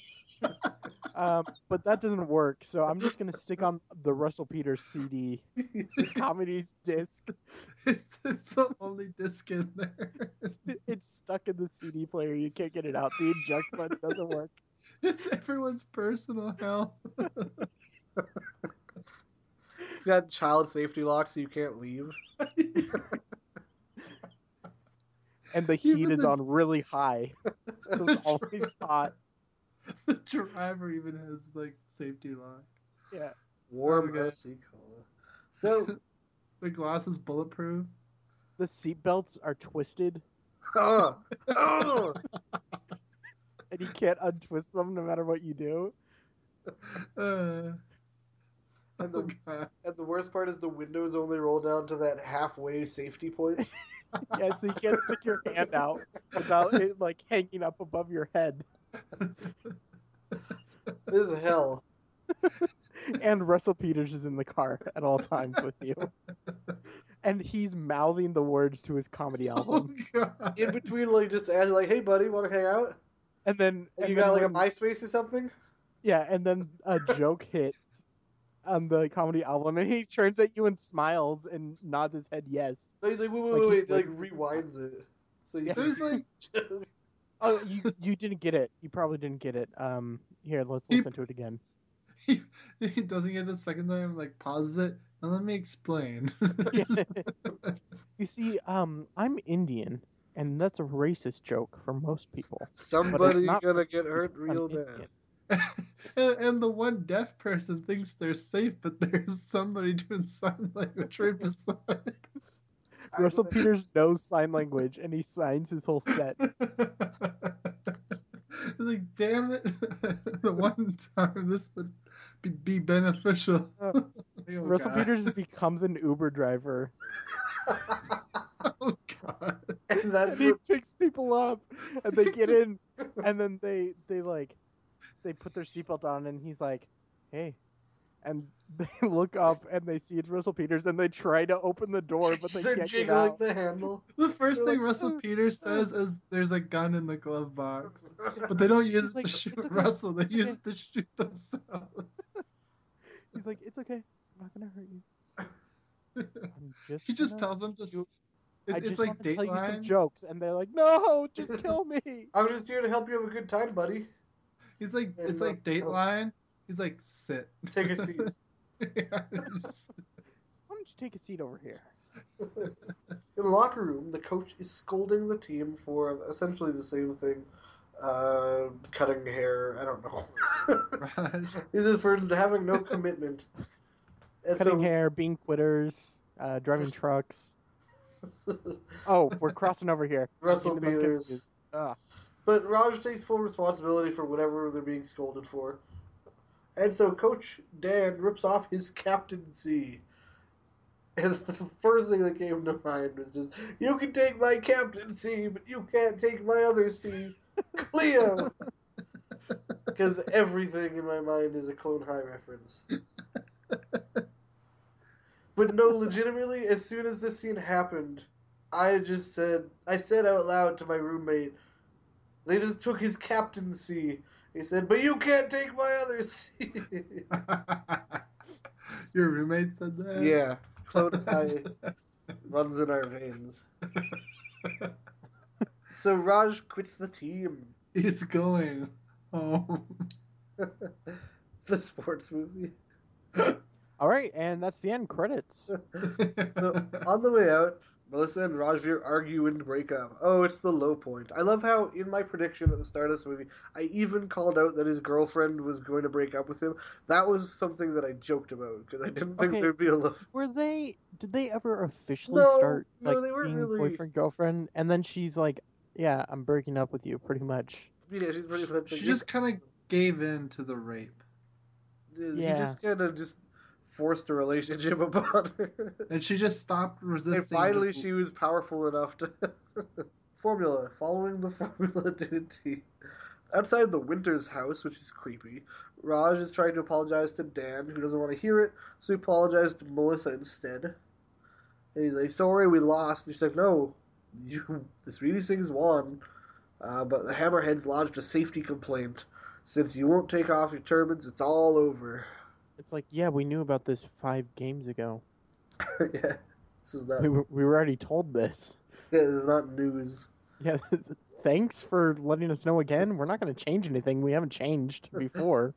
Speaker 4: Um, but that doesn't work, so I'm just gonna stick on the Russell Peters CD comedies disc.
Speaker 5: It's, it's the only disc in there.
Speaker 4: It's stuck in the CD player. You can't get it out. The eject button doesn't work.
Speaker 5: It's everyone's personal hell.
Speaker 1: It's got child safety lock, so you can't leave.
Speaker 4: And the
Speaker 5: Even
Speaker 4: heat is
Speaker 5: the-
Speaker 4: on really high, so it's always hot.
Speaker 5: the driver even has like safety lock.
Speaker 4: Yeah.
Speaker 1: Warm
Speaker 5: Okay.
Speaker 1: OC cola. So,
Speaker 5: The glass is bulletproof.
Speaker 4: The seat belts are twisted,
Speaker 1: oh, oh,
Speaker 4: and you can't untwist them no matter what you do.
Speaker 5: Uh,
Speaker 1: And
Speaker 5: oh
Speaker 1: the-
Speaker 5: God.
Speaker 1: and the worst part is the windows only roll down to that halfway safety point.
Speaker 4: Yeah, so you can't stick your hand out without it like hanging up above your head.
Speaker 1: This is hell.
Speaker 4: And Russell Peters is in the car at all times with you. And he's mouthing the words to his comedy
Speaker 5: Oh
Speaker 4: album.
Speaker 5: God.
Speaker 1: In between, like, just ask, like, hey, buddy, want to hang out?
Speaker 4: And then
Speaker 1: And
Speaker 4: and
Speaker 1: you
Speaker 4: then
Speaker 1: got, like, a MySpace or something?
Speaker 4: Yeah, and then a joke hits on the comedy album and he turns at you and smiles and nods his head yes.
Speaker 1: No, he's like, wait, wait,
Speaker 4: Like,
Speaker 1: wait, wait, like,
Speaker 4: waiting.
Speaker 1: rewinds it. So
Speaker 4: Yeah.
Speaker 5: There's like
Speaker 4: Oh, you you didn't get it. You probably didn't get it. Um here, let's
Speaker 5: He-
Speaker 4: listen to it again.
Speaker 5: he, he doesn't get it a second time, like pauses it, and let me explain.
Speaker 4: You see, um, I'm Indian, and that's a racist joke for most people.
Speaker 1: Somebody
Speaker 4: not-
Speaker 1: gonna get hurt real bad.
Speaker 5: and, and the one deaf person thinks they're safe, but there's somebody doing sign language right beside.
Speaker 4: Russell Peters knows sign language, and he signs his whole set.
Speaker 5: like, damn it! the one time this would be, be beneficial.
Speaker 4: Uh,
Speaker 5: Oh,
Speaker 4: Russell
Speaker 5: God.
Speaker 4: Peters becomes an Uber driver,
Speaker 5: Oh God!
Speaker 1: and that's
Speaker 4: and he
Speaker 1: what,
Speaker 4: picks people up, and they get in, and then they they like they put their seatbelt on, and he's like, "Hey," and they look up and they see it's Russell Peters, and they try to open the door, but they
Speaker 1: they're
Speaker 4: can't get
Speaker 1: jiggling
Speaker 4: out.
Speaker 1: the handle.
Speaker 5: The first thing
Speaker 4: like,
Speaker 5: Russell
Speaker 4: "Uh,
Speaker 5: Peters
Speaker 4: uh."
Speaker 5: says is, "There's a gun in the glove box," but they don't use it
Speaker 4: like,
Speaker 5: to shoot
Speaker 4: okay,
Speaker 5: Russell. They
Speaker 4: it's
Speaker 5: use
Speaker 4: okay."
Speaker 5: it to shoot themselves.
Speaker 4: He's like, "It's okay, I'm not gonna hurt you. Just."
Speaker 5: he just tells them to. s-
Speaker 4: you-
Speaker 5: it-
Speaker 4: I
Speaker 5: it's
Speaker 4: just
Speaker 5: like
Speaker 4: want to tell you some
Speaker 5: Dateline.
Speaker 4: jokes, and they're like, "No, just kill me."
Speaker 1: I'm just here to help you have a good time, buddy.
Speaker 5: He's like,
Speaker 1: And
Speaker 5: it's like Dateline. He's like, sit.
Speaker 1: Take a seat.
Speaker 5: yeah, just-
Speaker 4: Why don't you take a seat over here?
Speaker 1: In the locker room, the coach is scolding the team for essentially the same thing. Uh, cutting hair, I don't know.
Speaker 5: Raj.
Speaker 1: It is for having no commitment. And
Speaker 4: Cutting
Speaker 1: so-
Speaker 4: hair, being quitters, uh, driving trucks. Oh, we're crossing over here.
Speaker 1: Russell Peters.
Speaker 4: Ah,
Speaker 1: But Raj takes full responsibility for whatever they're being scolded for. And so Coach Dan rips off his captaincy. And the first thing that came to mind was just, you can take my captaincy, but you can't take my other C. Cleo! Because everything in my mind is a Clone High reference. But no, legitimately, as soon as this scene happened, I just said, I said out loud to my roommate, they just took his captaincy. He said, but you can't take my other C.
Speaker 5: Your roommate said that.
Speaker 1: yeah, Clone High runs in our veins. So Raj quits the team.
Speaker 5: He's going home.
Speaker 1: the sports movie.
Speaker 4: all right, and that's the end credits.
Speaker 1: So on the way out, Melissa and Rajveer argue and break up. Oh, it's the low point. I love how in my prediction at the start of this movie, I even called out that his girlfriend was going to break up with him. That was something that I joked about because I didn't think
Speaker 4: Okay.
Speaker 1: there'd be a low.
Speaker 4: Were they? Did they ever officially
Speaker 1: No,
Speaker 4: start
Speaker 1: no,
Speaker 4: like
Speaker 1: they weren't
Speaker 4: being
Speaker 1: really-
Speaker 4: boyfriend girlfriend? And then she's like, "Yeah, I'm breaking up with you, pretty much."
Speaker 1: Yeah, she's pretty much.
Speaker 5: she just kind of gave in to the rape,
Speaker 1: He
Speaker 4: Yeah.
Speaker 1: just kind of just forced a relationship upon her.
Speaker 5: and she just stopped resisting.
Speaker 1: And finally,
Speaker 5: just-
Speaker 1: she was powerful enough to. formula. Following the formula to a T. Outside the Winters house, which is creepy, Raj is trying to apologize to Dan, who doesn't want to hear it, so he apologized to Melissa instead. And he's like, sorry, we lost. And she's like, no, you, the Speedy Singhs won. Uh, but the Hammerheads lodged a safety complaint. Since you won't take off your turbans, it's all over.
Speaker 4: It's like, yeah, we knew about this five games ago.
Speaker 1: yeah, this is not.
Speaker 4: We were, we were already told this.
Speaker 1: Yeah, this is not news.
Speaker 4: Yeah, thanks for letting us know again. We're not going to change anything. We haven't changed before.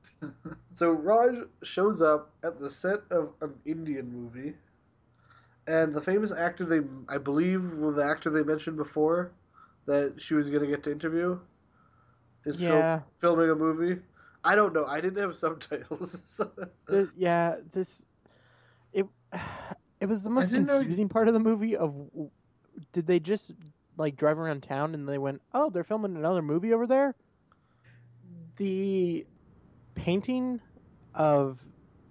Speaker 1: So Raj shows up at the set of an Indian movie, and the famous actor they, I believe, was the actor they mentioned before, that she was gonna get to interview, is fil-
Speaker 4: yeah,
Speaker 1: filming a movie. I don't know. I didn't have subtitles. so-
Speaker 4: th- yeah. This it it was the most
Speaker 5: didn't know
Speaker 4: confusing part of the movie. Of did they just like drive around town and they went, oh, they're filming another movie over there? The painting of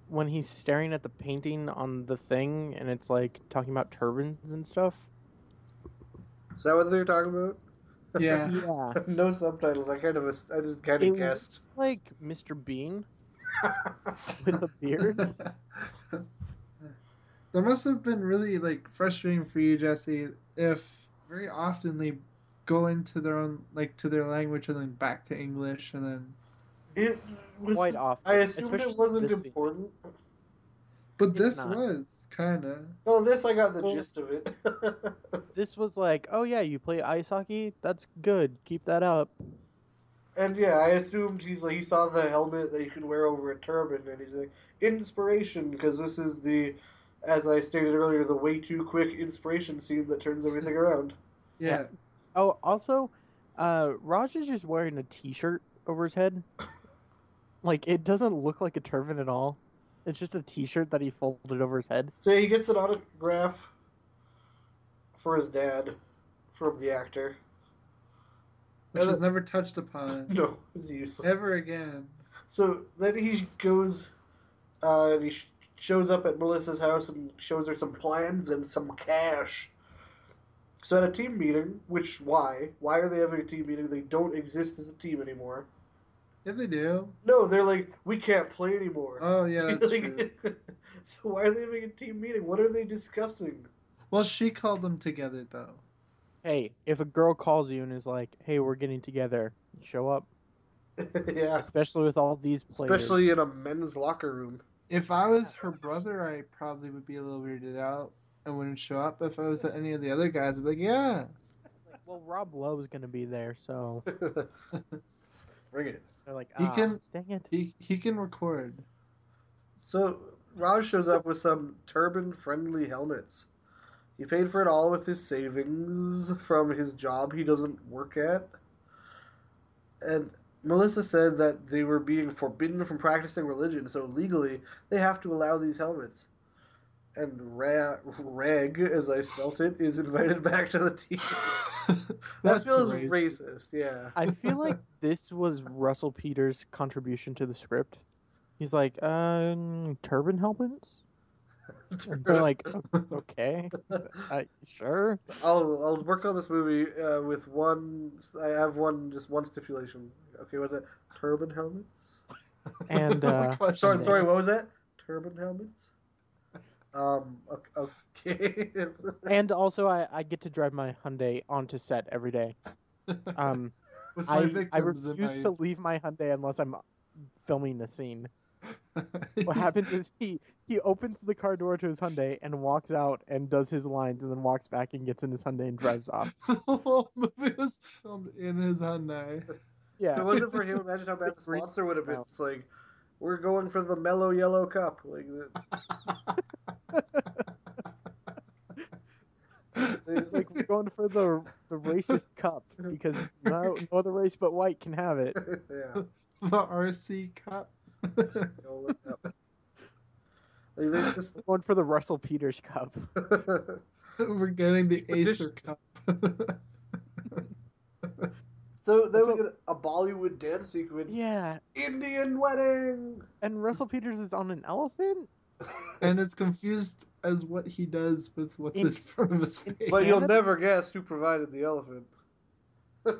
Speaker 4: when he's staring at the painting on the thing and it's like talking about turbans and stuff.
Speaker 1: Is that what they're talking about?
Speaker 5: Yeah.
Speaker 4: Yeah.
Speaker 1: no subtitles. I kind of, I just kind of guessed.
Speaker 4: looks like Mr. Bean with a beard.
Speaker 5: that must have been really like frustrating for you, Jesse, if very often they go into their own like to their language and then back to English and then
Speaker 1: It was
Speaker 4: Quite often.
Speaker 1: I assumed
Speaker 4: especially
Speaker 1: it wasn't
Speaker 4: important. scene.
Speaker 1: Important.
Speaker 5: but this
Speaker 4: not.
Speaker 5: was kinda.
Speaker 1: Well, this I got the
Speaker 4: Well-
Speaker 1: gist of it.
Speaker 4: This was like, oh yeah, you play ice hockey? That's good. Keep that up.
Speaker 1: and yeah, I assumed he's like he saw the helmet that you can wear over a turban, and he's like inspiration because this is the, as I stated earlier, the way too quick inspiration scene that turns everything around.
Speaker 5: Yeah.
Speaker 4: Oh, also, uh, Raj is just wearing a T-shirt over his head. Like it doesn't look like a turban at all. It's just a T-shirt that he folded over his head.
Speaker 1: So he gets an autograph for his dad from the actor.
Speaker 5: Which
Speaker 1: And
Speaker 5: is
Speaker 1: then-
Speaker 5: never touched upon
Speaker 1: No, it's useless.
Speaker 5: ever again.
Speaker 1: So then he goes, uh, and he sh- shows up at Melissa's house and shows her some plans and some cash. So at a team meeting, which why? Why are they having a team meeting? They don't exist as a team anymore.
Speaker 5: Yeah, they do.
Speaker 1: No, they're like, we can't play anymore.
Speaker 5: Oh yeah, that's
Speaker 1: Like-
Speaker 5: true.
Speaker 1: so why are they having a team meeting? What are they discussing?
Speaker 5: Well, she called them together though.
Speaker 4: Hey, if a girl calls you and is like, "Hey, we're getting together," show up.
Speaker 1: yeah,
Speaker 4: Especially with all these players.
Speaker 1: especially in a men's locker room.
Speaker 5: If I was her brother, I probably would be a little weirded out and wouldn't show up. If I was any of the other guys, I'd be like, yeah.
Speaker 4: Like, well, Rob Lowe's gonna be there, so
Speaker 1: Bring it.
Speaker 4: They're like,
Speaker 5: He
Speaker 4: ah,
Speaker 5: can-
Speaker 4: dang it.
Speaker 5: He he can record.
Speaker 1: So Raj shows up with some turban-friendly helmets. He paid for it all with his savings from his job he doesn't work at. And Melissa said that they were being forbidden from practicing religion, so legally they have to allow these helmets. And Ra- Reg, as I spelt it, is invited back to the team. that feels
Speaker 5: racist.
Speaker 1: racist, yeah.
Speaker 4: I feel like this was Russell Peters' contribution to the script. He's like, um, turban helmets? They're like, okay, uh, sure.
Speaker 1: I'll I'll work on this movie uh, with one. I have one just one stipulation. Okay, what's that? Turban helmets.
Speaker 4: And uh,
Speaker 5: Question.
Speaker 1: Sorry, sorry. What was that? Turban helmets. Um. Okay.
Speaker 4: and also, I, I get to drive my Hyundai onto set every day. Um,
Speaker 5: With my
Speaker 4: I, I refuse
Speaker 5: my-
Speaker 4: to leave my Hyundai unless I'm filming a scene. What happens is he he opens the car door to his Hyundai and walks out and does his lines and then walks back and gets in his Hyundai and drives off.
Speaker 5: the whole movie was filmed in his Hyundai. Yeah.
Speaker 1: if
Speaker 4: Yeah.
Speaker 1: it wasn't for him, imagine how bad the
Speaker 4: Green
Speaker 1: sponsor would have been. It's like we're going for the mellow yellow cup. Like
Speaker 4: It's like we're going for the the racist cup because no no other race but white can have it.
Speaker 1: yeah.
Speaker 5: The RC Cup.
Speaker 1: Yellow cup. Like, just
Speaker 4: We're going for the Russell Peters Cup.
Speaker 5: We're getting the Acer Cup.
Speaker 1: So then
Speaker 4: That's
Speaker 1: we
Speaker 4: what-
Speaker 1: get a Bollywood dance sequence.
Speaker 4: Yeah,
Speaker 1: Indian wedding.
Speaker 4: and Russell Peters is on an elephant.
Speaker 5: And it's confused as what he does with what's in,
Speaker 4: In-
Speaker 5: front of his face.
Speaker 1: But you'll never guess who provided the elephant.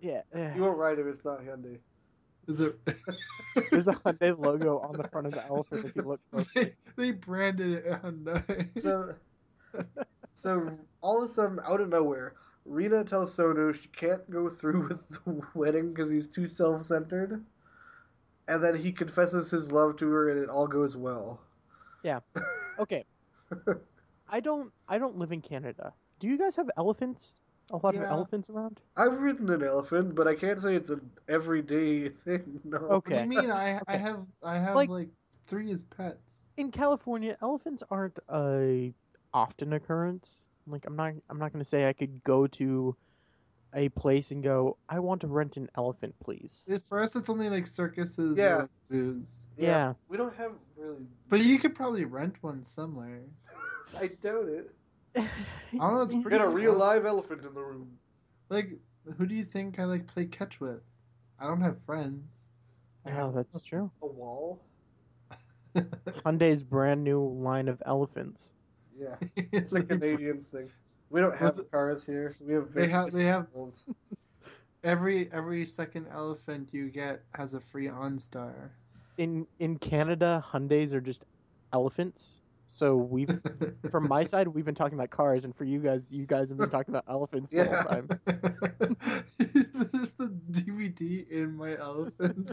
Speaker 4: Yeah, eh.
Speaker 1: you won't write if it's not Hyundai.
Speaker 5: Is it?
Speaker 4: there's a Hyundai logo on the front of the elephant if you look close.
Speaker 5: they, they branded it Hyundai.
Speaker 1: So, so all of a sudden, out of nowhere, Rita tells Sonu she can't go through with the wedding because he's too self-centered, and then he confesses his love to her, and it all goes well.
Speaker 4: Okay. I don't I don't live in Canada. Do you guys have elephants? A lot of elephants around?
Speaker 1: I've ridden an elephant, but I can't say it's an everyday thing. No.
Speaker 5: What
Speaker 4: Okay.
Speaker 5: do you mean? I I have I have
Speaker 4: Like-
Speaker 5: like, three as pets.
Speaker 4: In California, elephants aren't a often occurrence. Like I'm not I'm not gonna say I could go to a place and go, I want to rent an elephant, please.
Speaker 5: It, for us, it's only like circuses
Speaker 1: Yeah.
Speaker 5: or like zoos.
Speaker 4: Yeah.
Speaker 1: We don't have really.
Speaker 5: But you could probably rent one somewhere.
Speaker 1: I doubt it.
Speaker 5: I don't know, it's pretty
Speaker 1: got a real
Speaker 5: cool.
Speaker 1: live elephant in the room.
Speaker 5: Like, who do you think I like play catch with? I don't have friends. I
Speaker 4: Oh,
Speaker 5: have
Speaker 4: that's true.
Speaker 1: A wall.
Speaker 4: Hyundai's brand new line of elephants.
Speaker 1: Yeah.
Speaker 5: it's
Speaker 1: It's a Canadian thing. We don't have
Speaker 5: Was
Speaker 1: cars here. We have.
Speaker 5: They have-
Speaker 1: various
Speaker 5: they have-
Speaker 1: animals.
Speaker 5: every every second elephant you get has a free OnStar.
Speaker 4: In in Canada, Hyundai's are just elephants. So we've from my side, we've been talking about cars, and for you guys, you guys have been talking about elephants the whole time.
Speaker 5: There's the DVD in my elephant.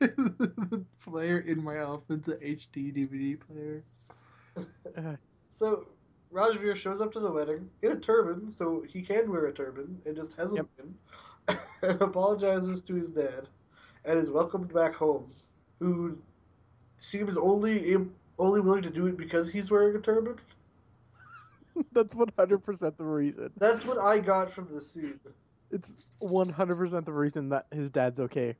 Speaker 5: the player in my elephant's a HD DVD player.
Speaker 1: Uh, so Rajveer shows up to the wedding in a turban, so he can wear a turban and just hasn't
Speaker 4: Yep.
Speaker 1: been, and apologizes to his dad, and is welcomed back home. Who seems only only willing to do it because he's wearing a turban.
Speaker 4: That's one hundred percent the reason.
Speaker 1: That's what I got from the scene.
Speaker 4: It's one hundred percent the reason that his dad's okay.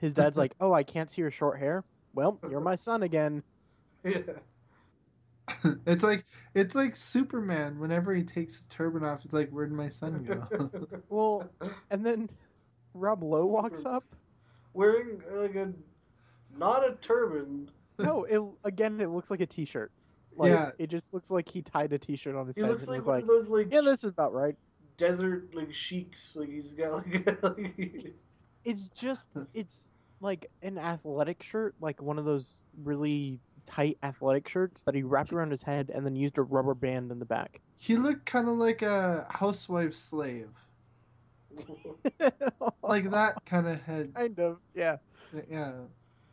Speaker 4: His dad's like, "Oh, I can't see your short hair. Well, you're my son again."
Speaker 1: Yeah.
Speaker 5: it's like it's like Superman. Whenever he takes his turban off, it's like, where'd my son go?
Speaker 4: Well, and then Rob Lowe walks
Speaker 1: Super-
Speaker 4: up.
Speaker 1: Wearing like a not a turban.
Speaker 4: No, it again, it looks like a t-shirt. Like,
Speaker 5: Yeah.
Speaker 4: it just looks like he tied a t-shirt on his
Speaker 1: He
Speaker 4: head
Speaker 1: looks
Speaker 4: and
Speaker 1: like
Speaker 4: was
Speaker 1: one
Speaker 4: like,
Speaker 1: of those like
Speaker 4: "Yeah, this is about right."
Speaker 1: desert like sheiks. Like he's got like, like
Speaker 4: It's just, it's like an athletic shirt, like one of those really tight athletic shirts that he wrapped around his head and then used a rubber band in the back.
Speaker 5: he looked kind of like a housewife slave, like that kind of head.
Speaker 4: kind of, yeah.
Speaker 5: Yeah.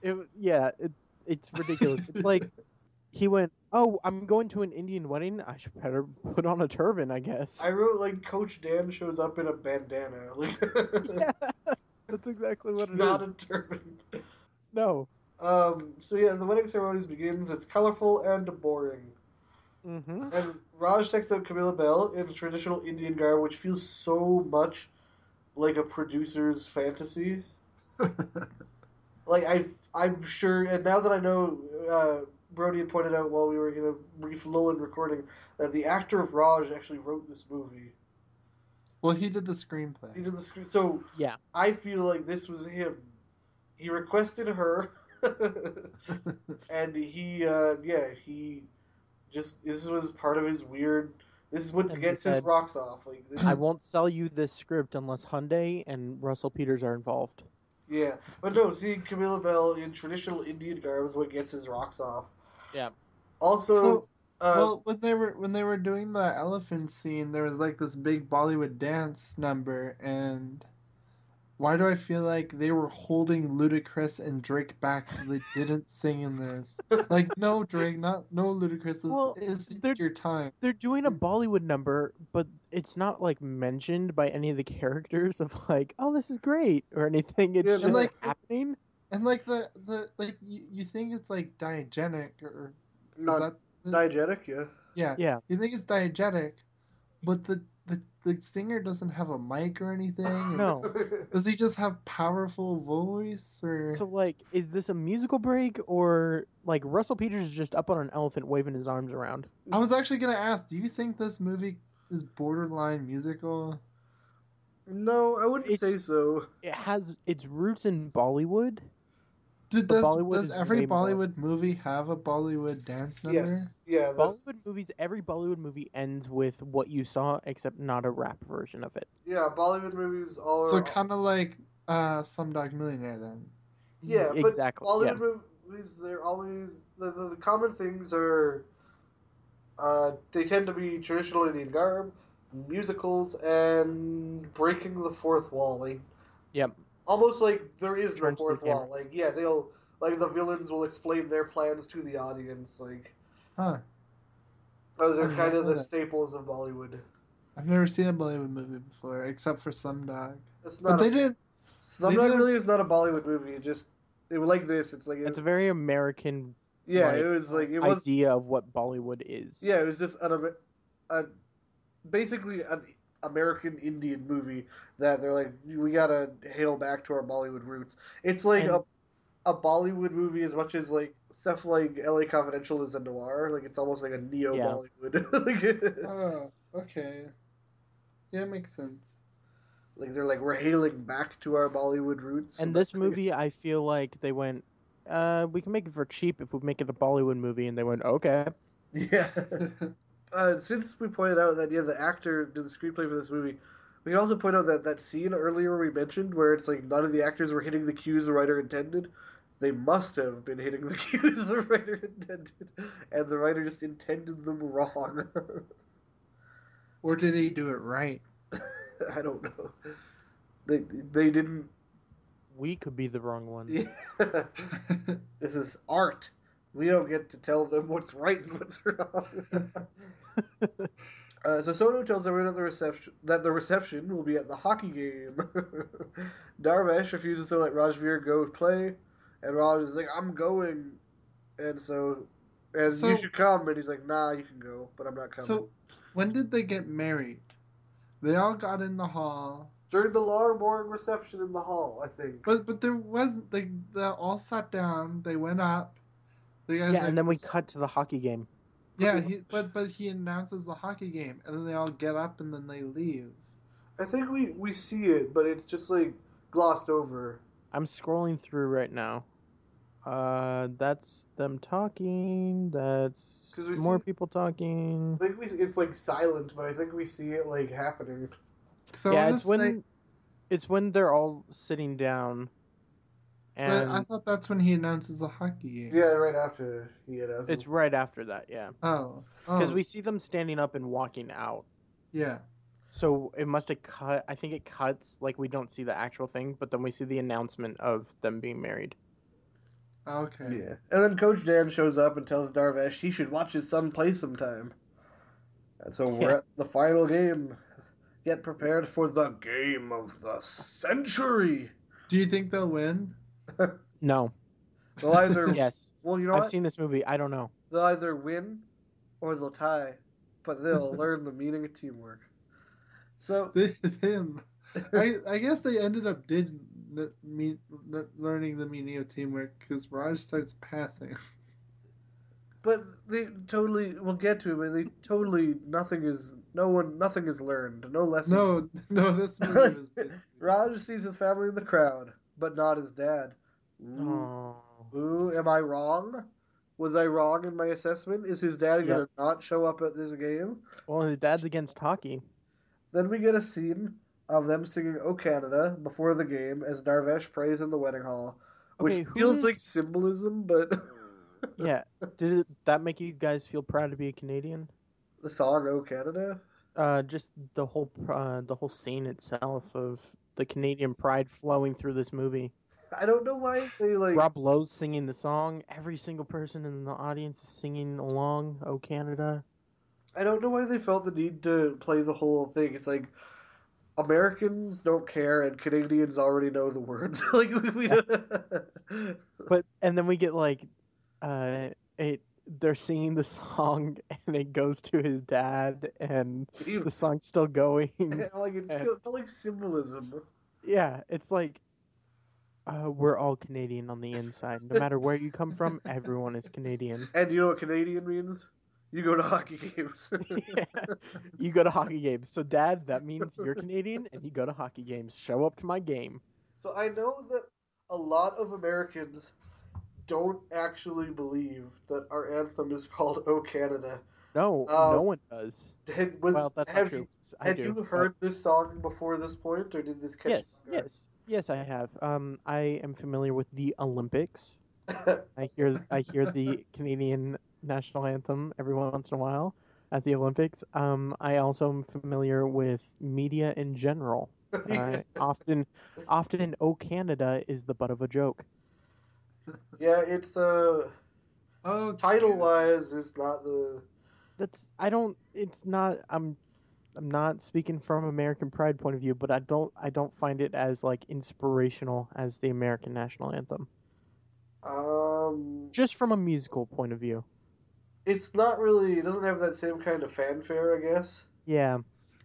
Speaker 4: It, yeah, it, it's ridiculous. it's like he went, "Oh, I'm going to an Indian wedding. I should better put on a turban, I guess."
Speaker 1: I wrote like Coach Dan shows up in a bandana. Like
Speaker 4: yeah, that's exactly what it is.
Speaker 1: not a turban.
Speaker 4: No.
Speaker 1: Um. So yeah, the wedding ceremonies begins. It's colorful and boring.
Speaker 4: Mm-hmm.
Speaker 1: And Raj takes out Camilla Belle in traditional Indian garb, which feels so much like a producer's fantasy. Like I, I'm sure, and now that I know, uh, Brody had pointed out while we were in a brief lull in recording that the actor of Raj actually wrote this movie.
Speaker 5: well, he did the screenplay.
Speaker 1: He
Speaker 5: screenplay.
Speaker 1: did the sc- so.
Speaker 4: Yeah.
Speaker 1: I feel like this was him. He requested her, and he, uh, yeah, he just this was part of his weird. This is what
Speaker 4: And he
Speaker 1: gets his rocks off. Like this,
Speaker 4: I won't sell you this script unless Hyundai and Russell Peters are involved.
Speaker 1: yeah, but no, seeing Camilla Belle in traditional Indian garb is what gets his rocks off.
Speaker 4: Yeah.
Speaker 1: Also,
Speaker 5: So,
Speaker 1: uh,
Speaker 5: well, when they were when they were doing the elephant scene, there was like this big Bollywood dance number, and why do I feel like they were holding Ludacris and Drake back so they didn't sing in this? Like, no, Drake, not no Ludacris. This
Speaker 4: Well,
Speaker 5: isn't your time.
Speaker 4: They're doing a Bollywood number, but it's not like mentioned by any of the characters of like, oh, this is great or anything. It's
Speaker 1: Yeah,
Speaker 4: just like
Speaker 5: like-
Speaker 4: happening.
Speaker 5: And like the the like you, you think it's like diegetic or is
Speaker 1: not
Speaker 5: that
Speaker 1: diegetic, yeah.
Speaker 5: yeah
Speaker 4: Yeah.
Speaker 5: you think it's diegetic, but the the the singer doesn't have a mic or anything.
Speaker 4: No.
Speaker 5: Does he just have powerful voice or?
Speaker 4: So like, is this a musical break or like Russell Peters is just up on an elephant waving his arms around?
Speaker 5: I was actually gonna ask, do you think this movie is borderline musical?
Speaker 1: no, I wouldn't
Speaker 4: It's-
Speaker 1: say so.
Speaker 4: It has its roots in Bollywood.
Speaker 5: Did,
Speaker 4: But
Speaker 5: does does every
Speaker 4: way more.
Speaker 5: Bollywood movie have a Bollywood dance number?
Speaker 1: Yes, yeah. That's,
Speaker 4: Bollywood movies, every Bollywood movie ends with what you saw, except not a rap version of it.
Speaker 1: yeah. Bollywood movies all
Speaker 5: So kind of like uh, Slumdog Millionaire then.
Speaker 1: Yeah, but
Speaker 4: exactly.
Speaker 1: Bollywood
Speaker 4: yeah.
Speaker 1: movies, they're always the, the, the common things are. Uh, they tend to be traditional Indian garb. musicals and breaking the fourth wall. Like
Speaker 4: Yep.
Speaker 1: Almost like there is no
Speaker 4: Turns the
Speaker 1: fourth wall. Like yeah, they'll like the villains will explain their plans to the audience. Like
Speaker 5: Huh.
Speaker 1: those are
Speaker 5: didn't
Speaker 1: kind of the
Speaker 5: that.
Speaker 1: staples of Bollywood.
Speaker 5: I've never seen a Bollywood movie before, except for Slumdog.
Speaker 1: It's
Speaker 5: But
Speaker 1: not.
Speaker 5: they
Speaker 1: a,
Speaker 5: didn't.
Speaker 1: Slumdog
Speaker 5: didn't-
Speaker 1: really is not a Bollywood movie. It just it was like this. It's like it,
Speaker 4: It's a very American
Speaker 1: yeah.
Speaker 4: like,
Speaker 1: it was like it was
Speaker 4: idea of what Bollywood is.
Speaker 1: yeah. It was just an a basically an American Indian movie that they're like we gotta hail back to our Bollywood roots. It's like
Speaker 4: And-
Speaker 1: a a Bollywood movie as much as like stuff like L.A. Confidential is a noir. Like it's almost like a neo Bollywood. like,
Speaker 5: Oh, okay. Yeah, makes sense.
Speaker 1: like they're like we're hailing back to our Bollywood roots.
Speaker 4: And this movie, I feel like they went, uh, we can make it for cheap if we make it a Bollywood movie, and they went, okay.
Speaker 1: yeah. Uh, since we pointed out that yeah, the actor did the screenplay for this movie, we can also point out that that scene earlier we mentioned where it's like none of the actors were hitting the cues the writer intended. They must have been hitting the cues the writer intended, and the writer just intended them wrong.
Speaker 5: or did he do it right?
Speaker 1: I don't know. They they didn't.
Speaker 4: We could be the wrong one.
Speaker 1: Yeah. this is art. We don't get to tell them what's right and what's wrong. uh, so Sonu tells everyone at the reception that the reception will be at the hockey game. Darvesh refuses to let Rajveer go play, and Raj is like, "I'm going," and so, and
Speaker 5: So-
Speaker 1: you should come, and he's like, "Nah, you can go, but I'm not coming."
Speaker 5: so, when did they get married? They all got in the hall,
Speaker 1: during the long morning reception in the hall, I think.
Speaker 5: but but there wasn't. They they all sat down. They went up. The guys
Speaker 4: Yeah,
Speaker 5: like,
Speaker 4: and then we cut to the hockey game.
Speaker 5: Yeah, he, but but he announces the hockey game, and then they all get up and then they leave.
Speaker 1: I think we we see it, but it's just like glossed over.
Speaker 4: I'm scrolling through right now. Uh, that's them talking. That's
Speaker 1: 'Cause we
Speaker 4: more
Speaker 1: see-
Speaker 4: people talking.
Speaker 1: I think we it's like silent, but I think we see it like happening.
Speaker 5: So
Speaker 4: yeah,
Speaker 5: wanna
Speaker 4: it's when
Speaker 5: say-
Speaker 4: it's when they're all sitting down.
Speaker 5: But
Speaker 4: And
Speaker 5: I thought that's when he announces the hockey game.
Speaker 1: Yeah, right after he announced.
Speaker 4: it's right after that, yeah.
Speaker 5: Oh,
Speaker 4: Because
Speaker 5: oh,
Speaker 4: we see them standing up and walking out.
Speaker 5: yeah.
Speaker 4: So it must have cut. I think it cuts like we don't see the actual thing, but then we see the announcement of them being married.
Speaker 5: Okay.
Speaker 1: Yeah, and then Coach Dan shows up and tells Darvesh he should watch his son play sometime. And so we're at the final game. Get prepared for the game of the century.
Speaker 5: Do you think they'll win?
Speaker 4: No.
Speaker 1: They'll either
Speaker 4: Yes.
Speaker 1: well, you know
Speaker 4: I've
Speaker 1: what?
Speaker 4: seen this movie. I don't know.
Speaker 1: They'll either win or they'll tie, but they'll learn the meaning of teamwork. So
Speaker 5: They, them. I I guess they ended up did n- mean, n- learning the meaning of teamwork because Raj starts passing.
Speaker 1: But they totally. We'll get to it. But they totally. Nothing is. No one. Nothing is learned. No lesson.
Speaker 5: No, no, this movie was. basically-
Speaker 1: Raj sees his family in the crowd, but not his dad. Ooh,
Speaker 4: Oh.
Speaker 1: ooh, am I wrong? Was I wrong in my assessment? Is his dad gonna
Speaker 4: Yep.
Speaker 1: not show up at this game?
Speaker 4: Well, his dad's against hockey.
Speaker 1: Then we get a scene of them singing "O Canada" before the game as Darvesh prays in the wedding hall, which
Speaker 4: Okay,
Speaker 1: feels
Speaker 4: is-
Speaker 1: like symbolism, but
Speaker 4: Yeah. Did it, that make you guys feel proud to be a Canadian?
Speaker 1: the song "O Canada."
Speaker 4: Uh, just the whole uh, the whole scene itself of the Canadian pride flowing through this movie.
Speaker 1: I don't know why they like.
Speaker 4: Rob Lowe's singing the song. Every single person in the audience is singing along. Oh Canada.
Speaker 1: I don't know why they felt the need to play the whole thing. It's like Americans don't care and Canadians already know the words. like we, we
Speaker 4: But and then we get like, uh, it they're singing the song and it goes to his dad and the song's still going.
Speaker 1: like it's
Speaker 4: and-
Speaker 1: felt like symbolism.
Speaker 4: yeah, it's like. Uh, we're all Canadian on the inside. No matter where you come from, everyone is Canadian.
Speaker 1: And you know what Canadian means? You go to hockey games.
Speaker 4: Yeah. You go to hockey games. So, Dad, that means you're Canadian and you go to hockey games. Show up to my game.
Speaker 1: so I know that a lot of Americans don't actually believe that our anthem is called "O Canada."
Speaker 4: No,
Speaker 1: Uh,
Speaker 4: no one does.
Speaker 1: Had, was,
Speaker 4: well, that's not
Speaker 1: have
Speaker 4: true.
Speaker 1: You, had
Speaker 4: do,
Speaker 1: you
Speaker 4: but-
Speaker 1: heard this song before this point, or did this catch?
Speaker 4: Yes, yes, yes. I have. Um, I am familiar with the Olympics. I hear, I hear the Canadian national anthem every once in a while. at the Olympics. Um, I also am familiar with media in general. Uh, often, often, "Oh Canada" is the butt of a joke.
Speaker 1: yeah, it's uh
Speaker 5: Oh,
Speaker 1: title wise is not the
Speaker 4: That's I don't. It's not. I'm. I'm not speaking from American pride point of view, but I don't. I don't find it as like inspirational as the American national anthem.
Speaker 1: um
Speaker 4: Just from a musical point of view.
Speaker 1: it's not really it doesn't have that same kind of fanfare, I guess.
Speaker 4: Yeah.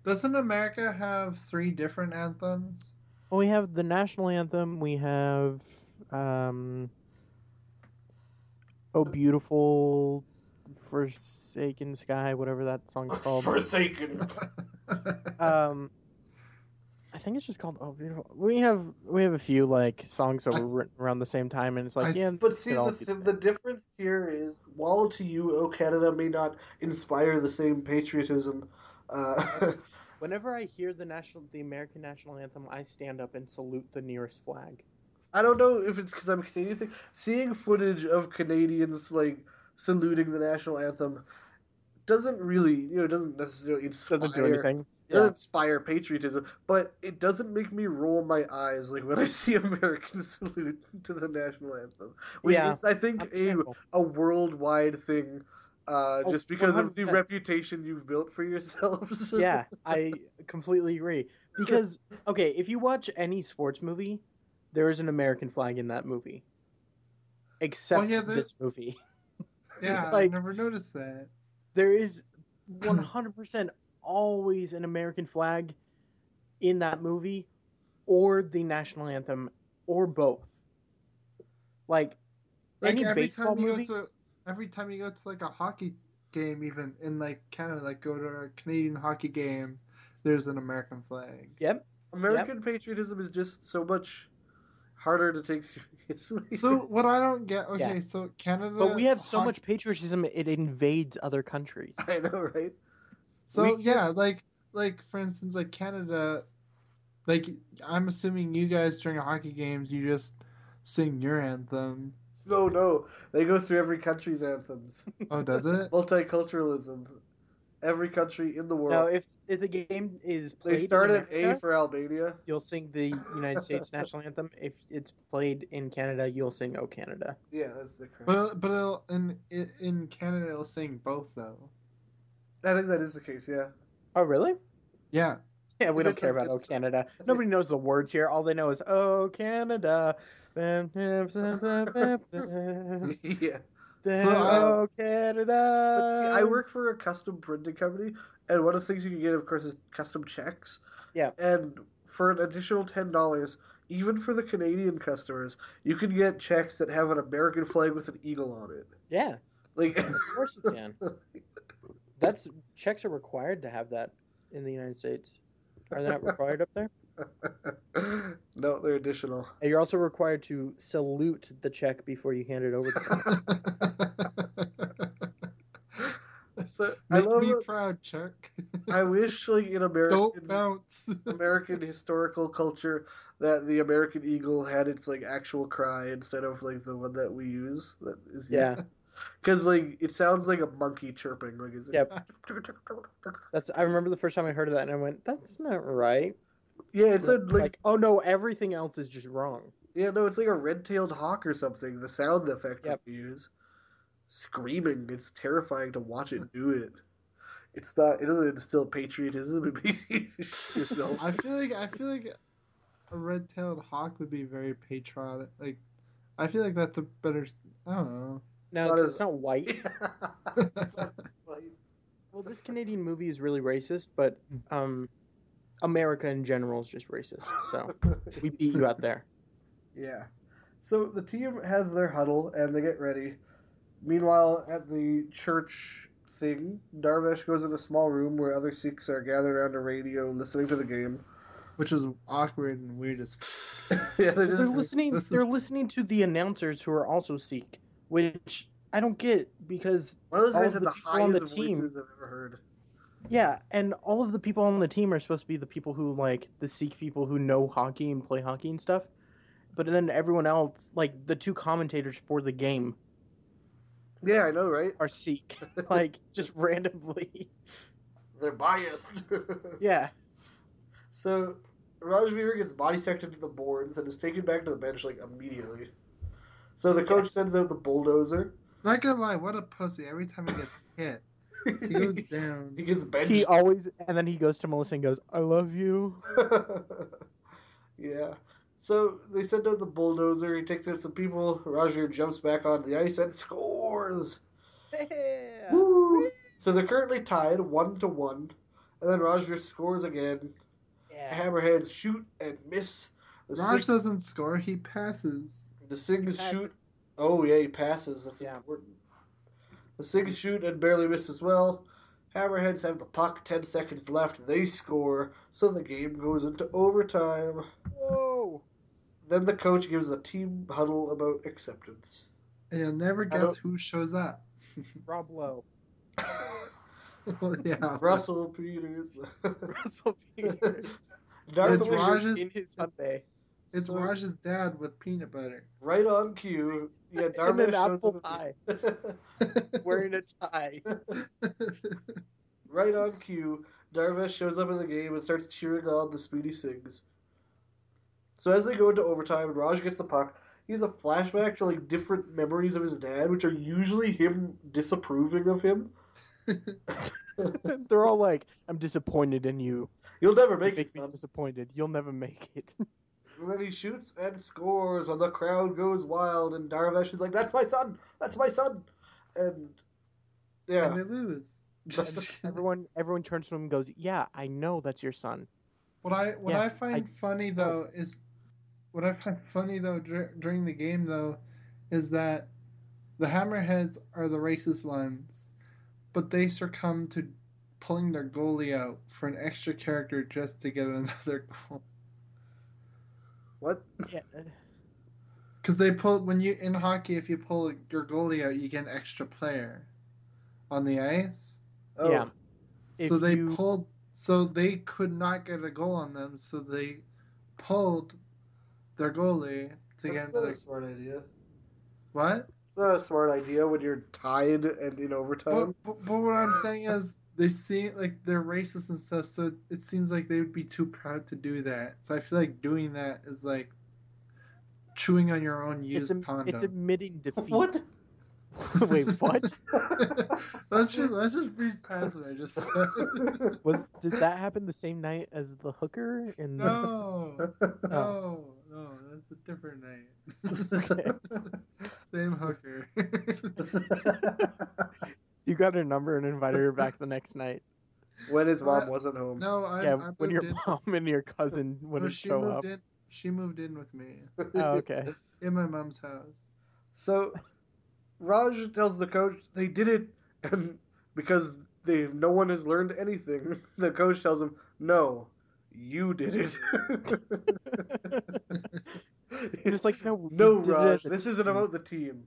Speaker 5: Doesn't America have three different anthems?
Speaker 4: Well, we have the national anthem. We have, um, "Oh Beautiful Forsaken Sky," whatever that song's called.
Speaker 1: Forsaken.
Speaker 4: Um, I think it's just called "Oh Beautiful." We have we have a few like songs that were written around the same time, and it's like,
Speaker 5: I-
Speaker 4: yeah,
Speaker 1: But see,
Speaker 4: all
Speaker 1: the, the difference here is, while to you, "Oh Canada" may not inspire the same patriotism. Uh,
Speaker 4: Whenever I hear the national, the American national anthem, I stand up and salute the nearest flag.
Speaker 1: I don't know if it's because I'm Canadian. Thing. Seeing footage of Canadians like saluting the national anthem doesn't really, you know, it doesn't necessarily inspire.
Speaker 4: Doesn't do anything.
Speaker 1: It doesn't inspire patriotism, but it doesn't make me roll my eyes like when I see Americans salute to the national anthem. Which
Speaker 4: Yeah,
Speaker 1: is, I think, a,
Speaker 4: Understandable.
Speaker 1: a worldwide thing, uh,
Speaker 4: Oh,
Speaker 1: just because of the reputation you've built for yourselves.
Speaker 4: yeah, I completely agree. Because okay, if you watch any sports movie, there is an American flag in that movie. Except
Speaker 5: yeah,
Speaker 4: this movie.
Speaker 5: yeah, I never noticed that.
Speaker 4: There is 100% always an American flag in that movie or the national anthem or both. Like,
Speaker 5: Like
Speaker 4: any
Speaker 5: every
Speaker 4: baseball
Speaker 5: time you
Speaker 4: movie?
Speaker 5: go to every time you go to like a hockey game, even in like Canada, like go to a Canadian hockey game, there's an American flag.
Speaker 4: Yep.
Speaker 1: American patriotism is just so much harder to take seriously.
Speaker 5: So what I don't get, okay,
Speaker 4: Yeah.
Speaker 5: so Canada,
Speaker 4: But we have so
Speaker 5: hoc-
Speaker 4: much patriotism it invades other countries.
Speaker 1: I know, right?
Speaker 5: So
Speaker 1: we-
Speaker 5: yeah, like like for instance, like Canada, like I'm assuming you guys during hockey games, you just sing your anthem.
Speaker 1: No, no, they go through every country's anthems.
Speaker 5: Oh, does it?
Speaker 1: Multiculturalism. Every country in the world.
Speaker 4: Now, if if the game is played
Speaker 1: they start
Speaker 4: in
Speaker 1: at A for Albania.
Speaker 4: you'll sing the United States national anthem. If it's played in Canada, you'll sing "Oh Canada."
Speaker 1: Yeah, that's the correct.
Speaker 5: But but it'll, in in- in Canada, it'll sing both though.
Speaker 1: I think that is the case. Yeah.
Speaker 4: Oh, really?
Speaker 5: Yeah.
Speaker 4: Yeah, we don't care about "Oh Canada." Nobody knows the words here. All they know is "Oh Canada." yeah.
Speaker 1: Yeah.
Speaker 5: I-
Speaker 4: oh Canada.
Speaker 1: But see, I work for a custom printing company, and one of the things you can get, of course, is custom checks.
Speaker 4: Yeah.
Speaker 1: And for an additional ten dollars, even for the Canadian customers, you can get checks that have an American flag with an eagle on it.
Speaker 4: Yeah,
Speaker 1: Like,
Speaker 4: of course you can. That's checks are required to have that in the United States. Are they not required up there?
Speaker 1: no, they're additional.
Speaker 4: And You're also required to salute the check before you hand it over to them.
Speaker 1: So I
Speaker 5: Make
Speaker 1: love.
Speaker 5: me
Speaker 1: it.
Speaker 5: proud, Chuck.
Speaker 1: I wish, like in American
Speaker 5: Don't bounce.
Speaker 1: American historical culture, that the American eagle had its like actual cry instead of like the one that we use. That is
Speaker 4: Yeah.
Speaker 1: Because like it sounds like a monkey chirping. Like it's
Speaker 4: Yep. That's. I remember the first time I heard of that, and I went, "That's not right."
Speaker 1: Yeah, it's a
Speaker 4: like,
Speaker 1: like,
Speaker 4: oh no, everything else is just wrong.
Speaker 1: yeah no, it's like a red-tailed hawk or something. The sound effect
Speaker 4: Yep.
Speaker 1: that we use, screaming. It's terrifying to watch it do it. It's not. It doesn't instill patriotism. It makes you yourself.
Speaker 5: I feel like I feel like a red-tailed hawk would be very patriotic. Like, I feel like that's a better. I don't know.
Speaker 4: No,
Speaker 1: not
Speaker 4: 'cause
Speaker 1: as-
Speaker 4: it's not white. Well, this Canadian movie is really racist, but um, America in general is just racist. So we beat you out there.
Speaker 1: Yeah. So the team has their huddle and they get ready. Meanwhile, at the church thing, Darvesh goes in a small room where other Sikhs are gathered around a radio listening to the game.
Speaker 5: Which is awkward and weird as.
Speaker 1: yeah, they
Speaker 4: They're listening.
Speaker 5: this
Speaker 4: They're
Speaker 5: is-
Speaker 4: listening to the announcers who are also Sikh, which I don't get because
Speaker 1: one of those
Speaker 4: all
Speaker 1: guys
Speaker 4: of
Speaker 1: had
Speaker 4: the
Speaker 1: the
Speaker 4: people on the team-
Speaker 1: voices I've ever heard.
Speaker 4: Yeah, and all of the people on the team are supposed to be the people who like the Sikh people who know hockey and play hockey and stuff. But then everyone else, like the two commentators for the game,
Speaker 1: Yeah, I know, right?
Speaker 4: Are Sikh, like just randomly.
Speaker 1: They're biased.
Speaker 4: Yeah.
Speaker 1: So Rajveer gets body checked into the boards and is taken back to the bench like immediately. So the coach sends out the bulldozer.
Speaker 5: Not gonna lie, what a pussy. Every time he gets hit, he goes down.
Speaker 1: He gets benched.
Speaker 4: He always and then he goes to Melissa and goes, "I love you."
Speaker 1: yeah. So they send out the bulldozer. He takes out some people. Roger jumps back onto the ice and scores.
Speaker 4: Yeah.
Speaker 1: Woo! So they're currently tied one to one, and then Roger scores again.
Speaker 4: Yeah.
Speaker 1: Hammerheads shoot and miss. The
Speaker 5: Raj
Speaker 1: Singhs,
Speaker 5: doesn't score, he passes.
Speaker 1: the
Speaker 4: Singhs
Speaker 1: shoot. Oh yeah, he passes. That's
Speaker 4: Yeah.
Speaker 1: important. The Singhs shoot and barely miss as well. Hammerheads have the puck. Ten seconds left. They score. So the game goes into overtime.
Speaker 4: Whoa.
Speaker 1: Then the coach gives a team huddle about acceptance.
Speaker 5: And you'll never guess who shows up.
Speaker 4: Rob Lowe.
Speaker 5: well, yeah.
Speaker 1: Russell Peters.
Speaker 4: Russell Peters.
Speaker 5: It's Raj's-
Speaker 4: in his Sunday.
Speaker 5: It's
Speaker 1: So-
Speaker 5: Raj's dad with peanut butter.
Speaker 1: right on cue. Yeah,
Speaker 4: And an apple
Speaker 1: up
Speaker 4: pie. Wearing a tie.
Speaker 1: right on cue. Darvesh shows up in the game and starts cheering on the Speedy Singhs. So as they go into overtime and Raj gets the puck, he has a flashback to like different memories of his dad, which are usually him disapproving of him.
Speaker 4: They're all like, "I'm disappointed in you.
Speaker 1: You'll never make it,
Speaker 4: me
Speaker 1: son.
Speaker 4: disappointed. You'll never make it."
Speaker 1: And then he shoots and scores, and the crowd goes wild, and Darvesh is like, "That's my son! That's my son!" And yeah,
Speaker 5: And they lose. Just
Speaker 4: everyone, everyone turns to him and goes, "Yeah, I know that's your son."
Speaker 5: What I what
Speaker 4: Yeah,
Speaker 5: I find
Speaker 4: I-
Speaker 5: funny though is what I find funny though dur- during the game though is that the hammerheads are the racist ones, but they succumb to pulling their goalie out for an extra character just to get another goal.
Speaker 1: What?
Speaker 4: Yeah.
Speaker 5: Because they pull when you in hockey, if you pull your goalie out, you get an extra player on the ice.
Speaker 1: Oh,
Speaker 4: Yeah.
Speaker 5: so
Speaker 4: If
Speaker 5: they
Speaker 4: you-
Speaker 5: pulled, so they could not get a goal on them. So they pulled their goalie to get
Speaker 1: that's not
Speaker 5: another.
Speaker 1: a smart idea.
Speaker 5: What?
Speaker 1: It's not a smart idea when you're tied and in overtime.
Speaker 5: But, but, but what I'm saying is they see like they're racist and stuff, so it seems like they would be too proud to do that. So I feel like doing that is like chewing on your own
Speaker 4: It's,
Speaker 5: used condom.
Speaker 4: it's admitting defeat.
Speaker 1: What?
Speaker 4: Wait, what?
Speaker 5: let's just let's just breeze past what I just said.
Speaker 4: Was did that happen the same night as the hooker in the?
Speaker 5: no, no, oh. no, that's a different night. Same hooker.
Speaker 4: You got her number and invited her back the next night.
Speaker 1: when his mom wasn't home.
Speaker 5: no, I,
Speaker 4: yeah,
Speaker 5: I
Speaker 4: when your
Speaker 5: in.
Speaker 4: mom and your cousin wouldn't
Speaker 5: she
Speaker 4: show
Speaker 5: moved
Speaker 4: up.
Speaker 5: in. She moved in with me
Speaker 4: Oh, okay.
Speaker 5: in my mom's house.
Speaker 1: So Raj tells the coach they did it, and because they no one has learned anything, the coach tells him, "No, you did it."
Speaker 4: You're like, no,
Speaker 1: no, Raj, this isn't about the team.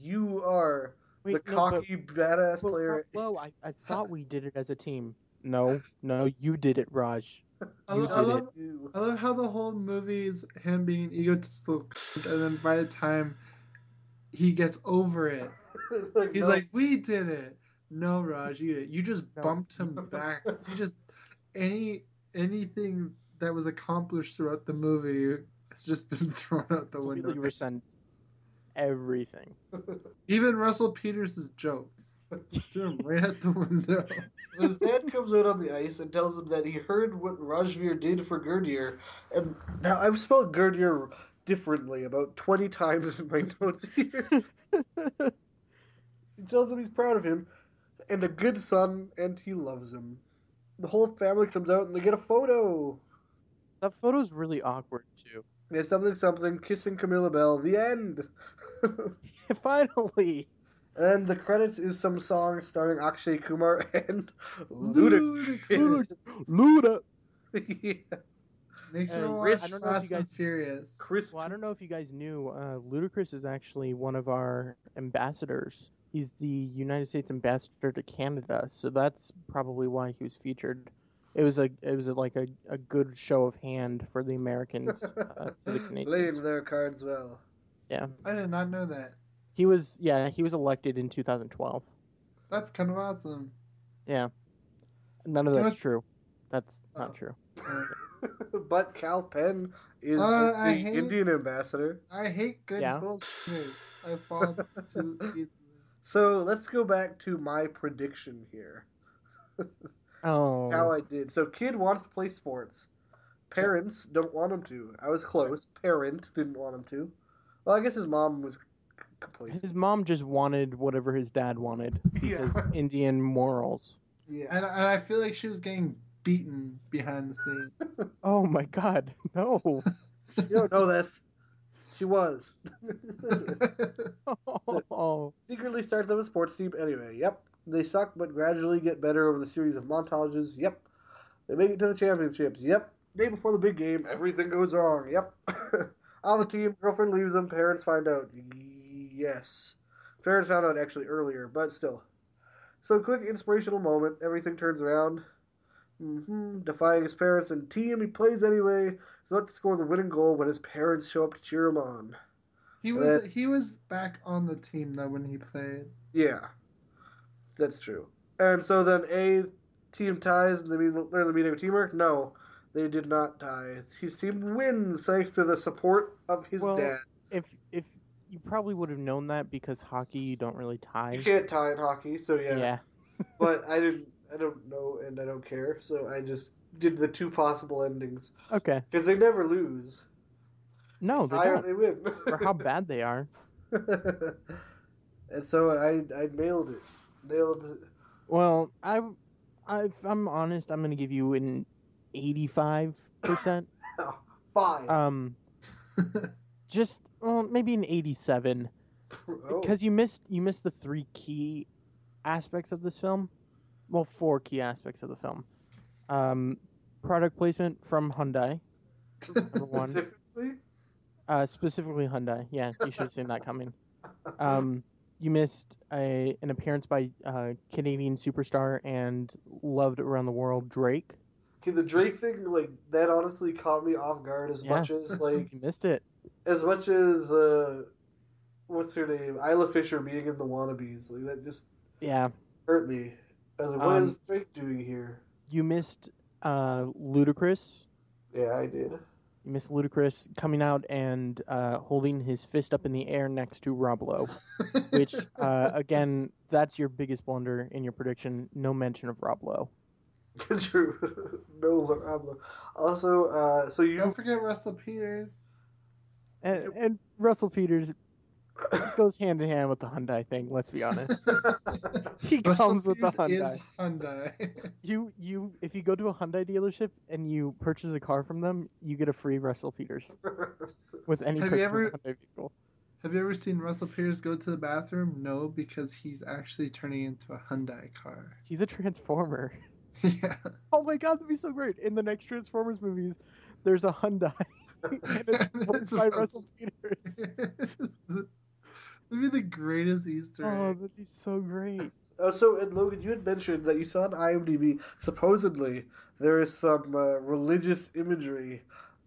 Speaker 1: You are
Speaker 4: Wait,
Speaker 1: the
Speaker 4: no, but-
Speaker 1: cocky badass
Speaker 4: but,
Speaker 1: player.
Speaker 4: Whoa, I, I thought we did it as a team. No, no, you did it, Raj.
Speaker 5: I,
Speaker 4: You
Speaker 5: lo- I
Speaker 4: did
Speaker 5: love
Speaker 1: You.
Speaker 5: I love how the whole movie is him being egotistical, and then by the time he gets over it,
Speaker 1: Like,
Speaker 5: he's
Speaker 1: no,
Speaker 5: like, "We did it." No, Raj, you did. You just
Speaker 4: No.
Speaker 5: bumped him back. You just any anything that was accomplished throughout the movie has just been thrown out the window.
Speaker 4: Completely resent everything.
Speaker 5: Even Russell Peters' jokes threw him right out the window.
Speaker 1: So his dad comes out on the ice and tells him that he heard what Rajveer did for Gurdir. And now I've spelled Gurdir differently about 20 times in my notes here. he tells him he's proud of him and a good son and he loves him. The whole family comes out and they get a photo.
Speaker 4: that photo's really awkward too.
Speaker 1: They have something something kissing Camilla Belle. The end.
Speaker 4: Finally.
Speaker 1: and the credits is some song starring Akshay Kumar and Ludacris.
Speaker 4: Luda.
Speaker 1: yeah.
Speaker 5: Makes me
Speaker 4: And
Speaker 5: want
Speaker 4: I don't know if you guys-
Speaker 5: Furious.
Speaker 1: Chris
Speaker 4: Well, I don't know if you guys knew, uh, Ludacris is actually one of our ambassadors. He's the United States ambassador to Canada, so that's probably why he was featured. It was a, it was a, like a, a good show of hand for the Americans uh, to the Canadians.
Speaker 1: Playing their cards well.
Speaker 4: Yeah,
Speaker 5: I did not know that.
Speaker 4: He was yeah, he was elected in 2012.
Speaker 5: That's kind of awesome.
Speaker 4: Yeah. None of
Speaker 5: You
Speaker 4: that's
Speaker 5: what-
Speaker 4: true. That's
Speaker 5: Oh.
Speaker 4: not true.
Speaker 1: But Kal Penn is
Speaker 5: Uh,
Speaker 1: the
Speaker 5: hate-
Speaker 1: Indian ambassador.
Speaker 5: I hate good
Speaker 4: Yeah.
Speaker 5: bullshitters. I fall to easily.
Speaker 1: So let's go back to my prediction here.
Speaker 4: Oh.
Speaker 1: How I did. So kid wants to play sports. Parents don't want him to. I was close. Parent didn't want him to. Well, I guess his mom was complacent.
Speaker 4: His mom just wanted whatever his dad wanted
Speaker 1: Yeah.
Speaker 4: Indian morals.
Speaker 1: Yeah.
Speaker 5: And, and I feel like she was getting beaten behind the scenes.
Speaker 4: Oh my god, no.
Speaker 1: You don't know this. She was.
Speaker 4: Oh.
Speaker 1: Secretly starts up a sports team anyway. Yep. They suck, but gradually get better over the series of montages. Yep. They make it to the championships. Yep. Day before the big game, everything goes wrong. Yep. On the team, girlfriend leaves them. Parents find out. Yes. Parents found out actually earlier, but still. So quick inspirational moment. Everything turns around. hmm Defying his parents and team, he plays anyway. He's about to score the winning goal when his parents show up to cheer him on.
Speaker 5: he was he was back on the team though when he played.
Speaker 1: Yeah, that's true. And so then A team ties and they mean learn the meaning of teamwork. No, they did not die. His team wins thanks to the support of his
Speaker 4: Well,
Speaker 1: dad.
Speaker 4: If if you probably would have known that because hockey you don't really tie.
Speaker 1: You can't tie in hockey, so yeah.
Speaker 4: yeah.
Speaker 1: But I didn't. I don't know, and I don't care. So I just did the two possible endings
Speaker 4: Okay.
Speaker 1: because they never lose.
Speaker 4: No, they don't.
Speaker 1: they win.
Speaker 4: For how bad they are.
Speaker 1: and so I I nailed it. Nailed it.
Speaker 4: Well, I, I if I'm honest, I'm gonna give you an 85 percent.
Speaker 1: Five.
Speaker 4: Um, just well, maybe an 87
Speaker 1: Oh.
Speaker 4: because you missed you missed the three key aspects of this film. Well, four key aspects of the film. Um, product placement from Hyundai, number one.
Speaker 1: Specifically.
Speaker 4: uh, specifically Hyundai. Yeah, you should have seen that coming. Um, you missed a an appearance by uh, Canadian superstar and loved around the world Drake.
Speaker 1: Okay, the Drake thing, like that, honestly caught me off guard as
Speaker 4: Yeah.
Speaker 1: much as like
Speaker 4: You missed it.
Speaker 1: as much as uh, what's her name, Isla Fisher being in the Wannabes. Like that just
Speaker 4: Yeah,
Speaker 1: hurt me. I was like, what
Speaker 4: Um,
Speaker 1: is Drake doing here?
Speaker 4: you missed uh, Ludacris.
Speaker 1: Yeah, I did.
Speaker 4: You missed Ludacris coming out and uh, holding his fist up in the air next to Rob Lowe, which uh, again, that's your biggest blunder in your prediction. No mention of Rob Lowe.
Speaker 1: True. no problem. Also, uh, so you Don't
Speaker 5: forget Russell Peters.
Speaker 4: And, and Russell Peters goes hand in hand with the Hyundai thing. Let's be honest. He
Speaker 5: Russell
Speaker 4: comes with the
Speaker 5: Peters
Speaker 4: Hyundai.
Speaker 5: is Hyundai.
Speaker 4: You you if you go to a Hyundai dealership and you purchase a car from them, you get a free Russell Peters with any
Speaker 5: Have you ever-
Speaker 4: Hyundai vehicle.
Speaker 5: Have you ever seen Russell Peters go to the bathroom? No, because he's actually turning into a Hyundai car.
Speaker 4: He's a transformer.
Speaker 5: yeah.
Speaker 4: Oh my god, that'd be so great. In the next Transformers movies, there's a Hyundai and it's
Speaker 5: And it's
Speaker 4: by
Speaker 5: Russell-
Speaker 4: Russell Peters.
Speaker 5: That'd be the greatest Easter
Speaker 4: Oh,
Speaker 5: egg.
Speaker 4: that'd be so great.
Speaker 1: Oh, so and Logan, you had mentioned that you saw on IMDb supposedly there is some uh, religious imagery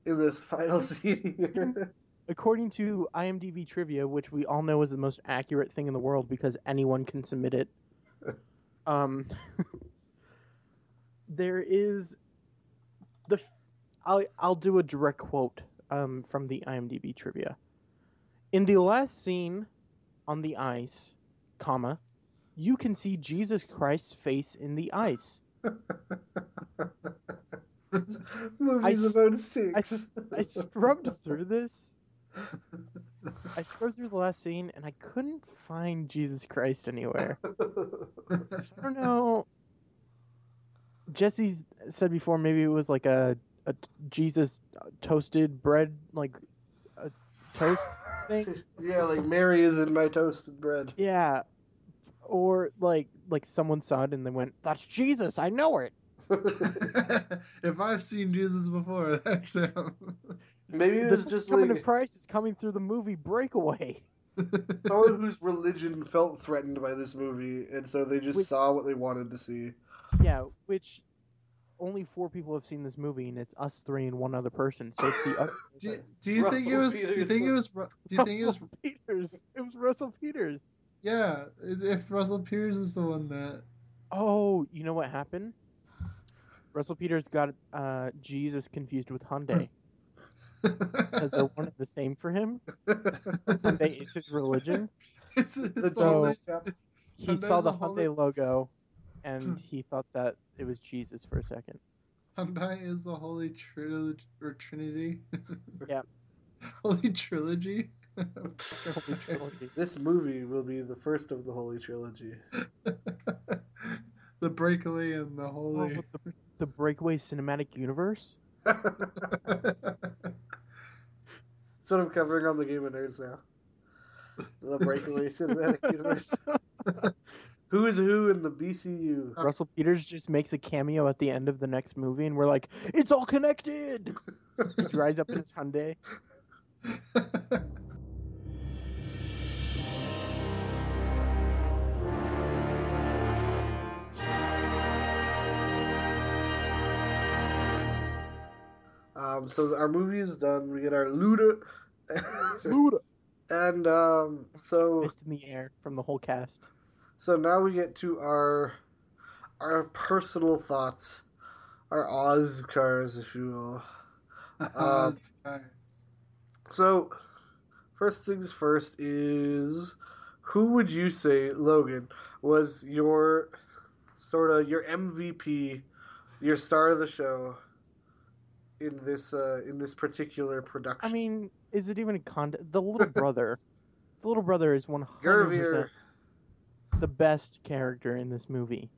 Speaker 1: in this final scene. here.
Speaker 4: According to IMDb trivia, which we all know is the most accurate thing in the world because anyone can submit it, um, there is the. I'll I'll do a direct quote um, from the IMDb trivia. In the last scene on the ice, comma, you can see Jesus Christ's face in the ice.
Speaker 1: Movies
Speaker 4: s-
Speaker 1: about six.
Speaker 4: I scrubbed through this. I scrubbed through the last scene and I couldn't find Jesus Christ anywhere. So I don't know. Jesse said before maybe it was like a, a t- Jesus toasted bread, like a toast thing.
Speaker 1: yeah, like Mary is in my toasted bread.
Speaker 4: Yeah, or like like someone saw it and they went, "That's Jesus! I know it."
Speaker 5: if I've seen Jesus before, that's him.
Speaker 1: Maybe it
Speaker 4: This
Speaker 1: was just
Speaker 4: coming
Speaker 1: like
Speaker 4: to Christ is coming through the movie Breakaway.
Speaker 1: someone whose religion felt threatened by this movie, and so they just
Speaker 4: Which-
Speaker 1: saw what they wanted to see.
Speaker 4: Yeah, which only four people have seen this movie, and it's us three and one other person. So it's the other.
Speaker 5: Do you, do you think it
Speaker 1: Russell
Speaker 5: was? Do you think it was? Do you think it was?
Speaker 4: Russell Peters. It was Russell Peters.
Speaker 5: Yeah. If Russell Peters is the one that.
Speaker 4: Oh, you know what happened? Russell Peters got uh, Jesus confused with Hyundai because they're one and the same for him. Hyundai is his religion.
Speaker 5: it's, it's
Speaker 1: The
Speaker 4: So-
Speaker 1: Jesus chap.
Speaker 4: He saw the
Speaker 5: the
Speaker 4: Hyundai logo, and hmm. he thought that it was Jesus for a second.
Speaker 5: Hyundai is the holy trilogy or trinity.
Speaker 4: Yeah.
Speaker 5: holy trilogy.
Speaker 4: Holy trilogy.
Speaker 1: This movie will be the first of the Holy Trilogy.
Speaker 5: the breakaway and the
Speaker 4: Oh,
Speaker 5: holy.
Speaker 4: with the, the Breakaway Cinematic Universe.
Speaker 1: That's what I'm covering on the Game of Nerds now. The Breakaway Cinematic Universe. Who is who in the BCU?
Speaker 4: Russell Peters just makes a cameo at the end of the next movie, and we're like, "It's all connected." He drives up in his Hyundai.
Speaker 1: Um, so our movie is done. We get our Luda.
Speaker 4: Luda.
Speaker 1: and um, so
Speaker 4: Fist in the air from the whole cast.
Speaker 1: So now we get to our our personal thoughts, our Oscars, if you will. Uh,
Speaker 5: Guys.
Speaker 1: So, first things first is who would you say, Logan, was your sort of your MVP, your star of the show in this uh, in this particular production?
Speaker 4: I mean, is it even a con? The little brother. the little brother is one hundred
Speaker 1: Gurveer.
Speaker 4: percent the best character in this movie.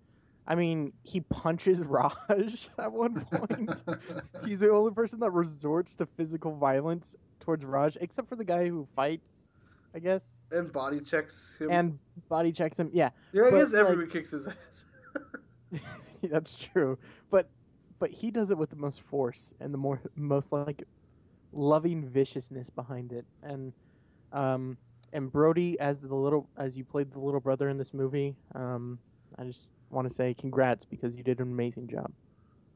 Speaker 4: I mean, he punches Raj at one point. He's the only person that resorts to physical violence towards Raj, except for the guy who fights, I guess,
Speaker 1: and body checks him.
Speaker 4: and body checks him. Yeah,
Speaker 1: yeah, I
Speaker 4: but,
Speaker 1: guess
Speaker 4: like-
Speaker 1: kicks his ass.
Speaker 4: that's true. But but he does it with the most force and the more most like loving viciousness behind it. And um and Brody as the little as you played the little brother in this movie, um I just want to say congrats because you did an amazing job.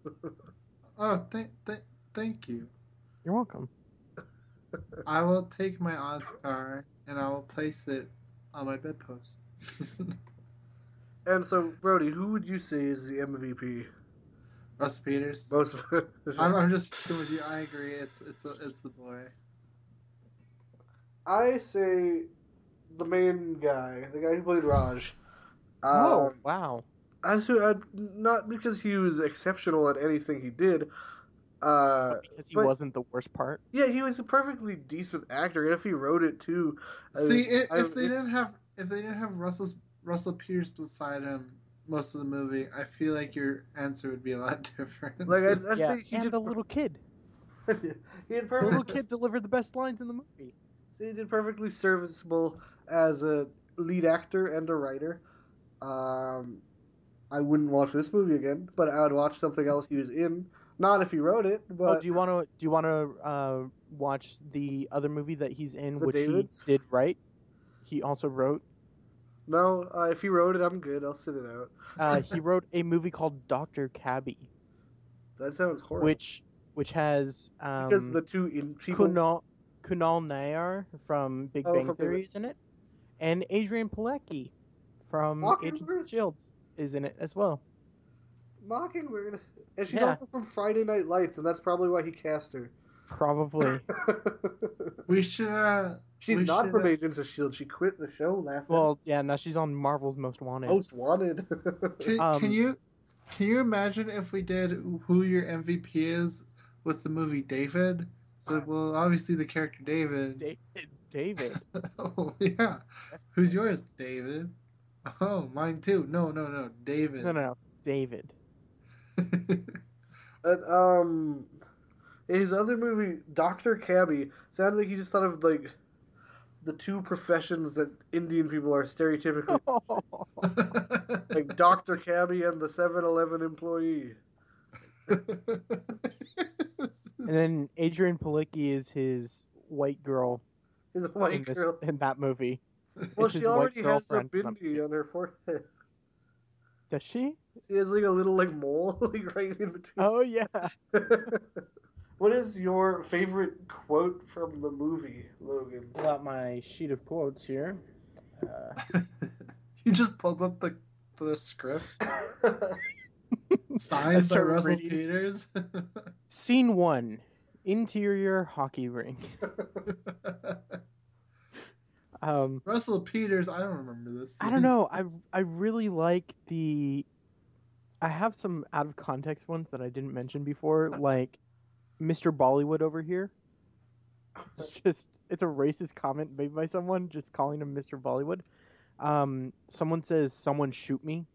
Speaker 5: Oh, thank, thank, thank you.
Speaker 4: You're welcome.
Speaker 5: I will take my Oscar and I will place it on my bedpost.
Speaker 1: and so, Brody, who would you say is the MVP?
Speaker 5: Russ Peters.
Speaker 1: Most of
Speaker 5: I'm, I'm just with you. I agree. It's it's a, it's the boy.
Speaker 1: I say the main guy, the guy who played Raj.
Speaker 4: oh
Speaker 1: Um,
Speaker 4: wow!
Speaker 1: As who, uh, not because he was exceptional at anything he did. Uh,
Speaker 4: Because he
Speaker 1: but-
Speaker 4: wasn't the worst part.
Speaker 1: yeah, he was a perfectly decent actor, and if he wrote it too,
Speaker 5: See,
Speaker 1: mean,
Speaker 5: if,
Speaker 1: I-
Speaker 5: if they didn't have if they didn't have Russell Russell Peters beside him most of the movie, I feel like your answer would be a lot different.
Speaker 1: like I'd, I'd
Speaker 4: yeah,
Speaker 1: say he
Speaker 4: and
Speaker 1: did
Speaker 4: the little kid.
Speaker 1: he had
Speaker 4: The
Speaker 1: perfect,
Speaker 4: little kid delivered the best lines in the movie.
Speaker 1: He did perfectly serviceable as a lead actor and a writer. Um, I wouldn't watch this movie again, but I would watch something else he was in. Not if he wrote it, but
Speaker 4: oh, do you want to do you want to uh, watch the other movie that he's in,
Speaker 1: The
Speaker 4: which
Speaker 1: Davids?
Speaker 4: he did write? He also wrote.
Speaker 1: no. Uh, if he wrote it, I'm good. I'll sit it out.
Speaker 4: Uh, he wrote a movie called Doctor Cabbie,
Speaker 1: That sounds horrible.
Speaker 4: which which has um,
Speaker 1: because the two in people.
Speaker 4: Kunal Kunal Nayyar from Big
Speaker 1: Oh,
Speaker 4: Bang
Speaker 1: from
Speaker 4: Theory is in it, and Adrianne Palicki from Agents
Speaker 1: Mockingbird?
Speaker 4: of Shields is in it as well.
Speaker 1: Mockingbird, and she's
Speaker 4: Yeah.
Speaker 1: also from Friday Night Lights, and that's probably why he cast her.
Speaker 4: Probably.
Speaker 5: we should. Uh,
Speaker 1: She's
Speaker 5: we
Speaker 1: not
Speaker 5: should,
Speaker 1: from
Speaker 5: uh,
Speaker 1: Agents of Shield. She quit the show last.
Speaker 4: well, yeah. Now she's on Marvel's Most Wanted.
Speaker 1: Most Wanted.
Speaker 5: Can,
Speaker 4: Um,
Speaker 5: can you can you imagine if we did who your MVP is with the movie David? So well, obviously the character David.
Speaker 4: David. David.
Speaker 5: oh yeah, who's yours, David? Oh, mine too. No, no, no, David.
Speaker 4: No, no, no. David.
Speaker 1: And, um, his other movie, Doctor Cabbie, sounded like he just thought of like the two professions that Indian people are stereotypically like Doctor Cabbie and the 7-Eleven employee.
Speaker 4: And then Adrianne Palicki is his white girl
Speaker 1: He's a
Speaker 4: in,
Speaker 1: white
Speaker 4: this,
Speaker 1: girl.
Speaker 4: in that movie.
Speaker 1: Well,
Speaker 4: It's
Speaker 1: she already has a
Speaker 4: girlfriend from that
Speaker 1: bindi on her forehead.
Speaker 4: Does she?
Speaker 1: He has like a little like mole like right in between.
Speaker 4: Oh yeah.
Speaker 1: what is your favorite quote from the movie, Logan?
Speaker 4: Pull out my sheet of quotes here. Uh,
Speaker 5: he just pulls up the the script
Speaker 4: I
Speaker 5: signed by Russell
Speaker 4: reading.
Speaker 5: Peters.
Speaker 4: Scene one: interior hockey rink. Um,
Speaker 5: Russell Peters, I don't remember this.
Speaker 4: I don't know. I I really like the. I have some out of context ones that I didn't mention before, like Mr. Bollywood over here. It's just it's a racist comment made by someone just calling him Mr. Bollywood. Um, someone says someone shoot me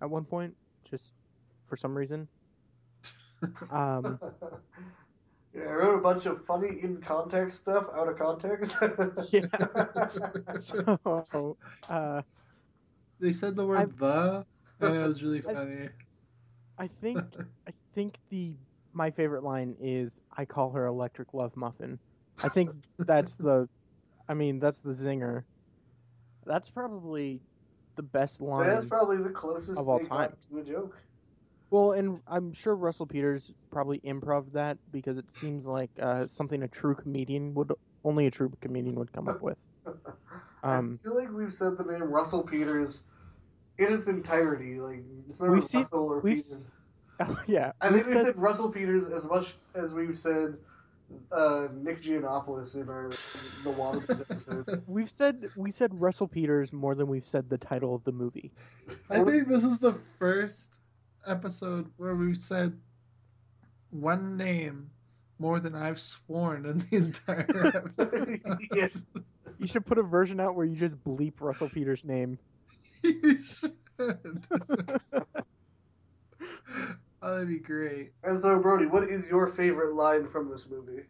Speaker 4: at one point, just for some reason. Um,
Speaker 1: yeah, I wrote a bunch of funny in context stuff out of context.
Speaker 4: Yeah. so uh,
Speaker 5: They said the word
Speaker 4: I've-
Speaker 5: the, and it was really
Speaker 4: I-
Speaker 5: funny.
Speaker 4: I think I think the my favorite line is I call her Electric Love Muffin. I think that's the I mean that's the zinger. That's probably the best line.
Speaker 1: That's probably the closest
Speaker 4: Of all time.
Speaker 1: to a joke.
Speaker 4: Well, and I'm sure Russell Peters probably improv that because it seems like uh, something a true comedian would only a true comedian would come up with. Um,
Speaker 1: I feel like we've said the name Russell Peters in its entirety. Like it's never
Speaker 4: seen-
Speaker 1: Russell or
Speaker 4: we've
Speaker 1: Peters.
Speaker 4: yeah,
Speaker 1: I think we
Speaker 4: said-
Speaker 1: said Russell Peters as much as we've said uh, Nick Giannopoulos in our the Waterboys episode.
Speaker 4: we've said we said Russell Peters more than we've said the title of the movie.
Speaker 5: I think this is the first episode where we've said one name more than I've sworn in the entire episode.
Speaker 1: yeah.
Speaker 4: You should put a version out where you just bleep Russell Peters' name.
Speaker 5: you should. Oh, that'd be great.
Speaker 1: And so, Brody, what is your favorite line from this movie?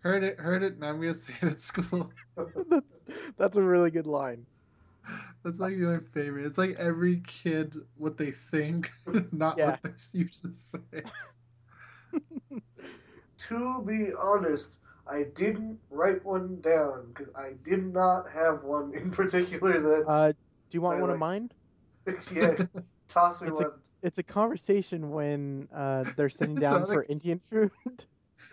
Speaker 5: Heard it, heard it, and I'm gonna say it at school.
Speaker 4: that's that's a really good line.
Speaker 5: That's like my favorite. It's like every kid what they think, not
Speaker 4: Yeah.
Speaker 5: what they used to say.
Speaker 1: To be honest, I didn't write one down because I did not have one in particular that.
Speaker 4: Uh, do you want
Speaker 1: I
Speaker 4: one
Speaker 1: like-
Speaker 4: of mine?
Speaker 1: yeah, toss me
Speaker 4: It's a-
Speaker 1: one.
Speaker 4: It's a conversation when uh, they're sitting down for
Speaker 5: a-
Speaker 4: Indian food.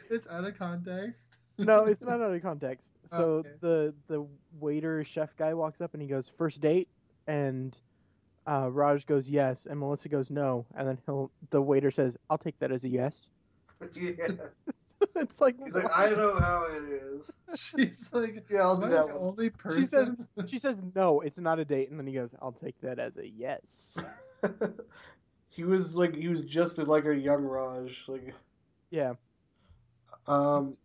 Speaker 5: It's out of context.
Speaker 4: no, it's not out of context. So
Speaker 5: Okay.
Speaker 4: the the waiter chef guy walks up and he goes, first date?" And uh, Raj goes, "Yes," and Melissa goes, "No," and then he'll the waiter says, "I'll take that as a yes."
Speaker 1: yeah.
Speaker 4: it's like,
Speaker 1: He's like. I know how it is.
Speaker 5: She's like,
Speaker 1: Yeah, I'll do that
Speaker 5: the
Speaker 1: one.
Speaker 5: only person?
Speaker 4: She says she says no, it's not a date, and then he goes, "I'll take that as a yes."
Speaker 1: He was like, he was just like a young Raj, like.
Speaker 4: Yeah,
Speaker 1: Um,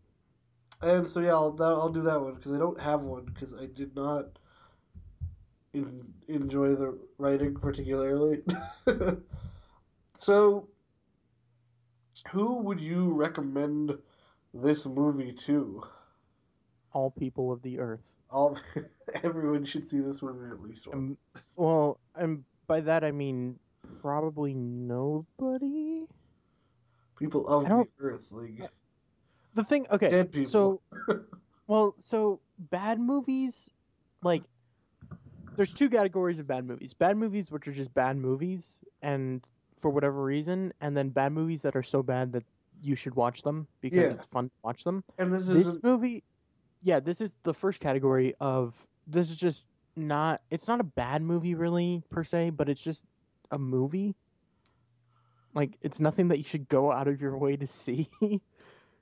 Speaker 1: and so yeah, I'll that, I'll do that one because I don't have one because I did not in, enjoy the writing particularly. so, who would you recommend this movie to?
Speaker 4: all people of the earth.
Speaker 1: All everyone should see this movie at least
Speaker 4: Um,
Speaker 1: once.
Speaker 4: Well, and by that I mean probably nobody.
Speaker 1: People of the earth, like
Speaker 4: The thing, okay,
Speaker 1: dead people.
Speaker 4: so well, so bad movies, like there's two categories of bad movies: bad movies which are just bad movies, and for whatever reason, and then bad movies that are so bad that you should watch them because
Speaker 1: Yeah.
Speaker 4: it's fun to watch them.
Speaker 1: and this
Speaker 4: This
Speaker 1: is
Speaker 4: movie, yeah, this is the first category of this is just not. It's not a bad movie really per se, but it's just a movie. Like it's nothing that you should go out of your way to see.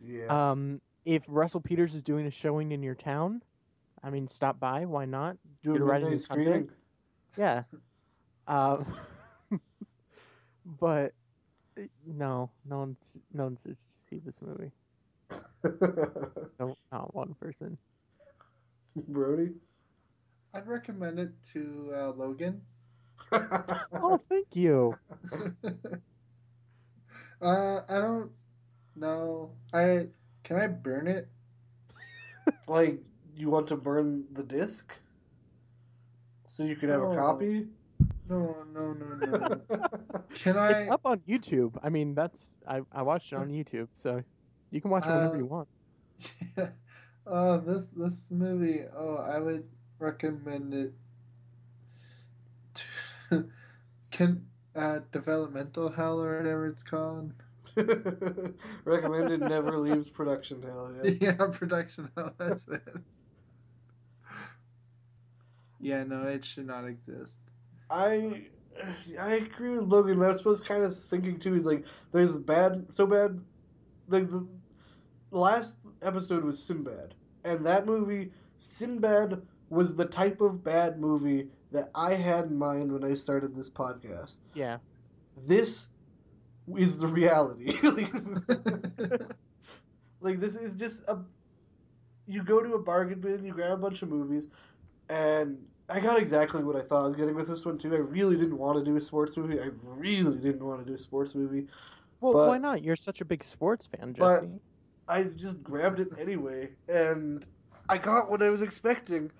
Speaker 1: yeah.
Speaker 4: Um, if Russell Peters is doing a showing in your town, I mean, stop by. Why not?
Speaker 1: do
Speaker 4: get
Speaker 1: a
Speaker 4: a in
Speaker 1: screening.
Speaker 4: Yeah. Um, but no, no one's no one's to see this movie. No, not one person.
Speaker 1: Brody.
Speaker 5: I'd recommend it to uh, Logan.
Speaker 4: Oh, thank you.
Speaker 5: uh, I don't know. I can I burn it?
Speaker 1: Like, you want to burn the disc? So you could have a copy?
Speaker 5: No, no, no, no. Can I?
Speaker 4: It's up on YouTube. I mean, that's I I watched it on YouTube, so you can watch it whenever
Speaker 5: Uh,
Speaker 4: you want.
Speaker 5: oh, this this movie. Oh, I would recommend it. Can uh, developmental hell or whatever it's called.
Speaker 1: Recommended never leaves production hell. Yeah.
Speaker 5: Yeah, production hell. That's it. Yeah, no, it should not exist.
Speaker 1: I I agree with Logan. That's was kind of thinking too. Is like there's bad, so bad. Like the last episode was Sinbad, and that movie, Sinbad, was the type of bad movie that I had in mind when I started this podcast.
Speaker 4: Yeah.
Speaker 1: This is the reality. like, like this is just a. You go to a bargain bin, you grab a bunch of movies, and I got exactly what I thought I was getting with this one too. I really didn't want to do a sports movie. I really didn't want to do a sports movie.
Speaker 4: Well,
Speaker 1: But-
Speaker 4: why not? You're such a big sports fan,
Speaker 1: But-
Speaker 4: Jesse.
Speaker 1: I just grabbed it anyway, and I got what I was expecting,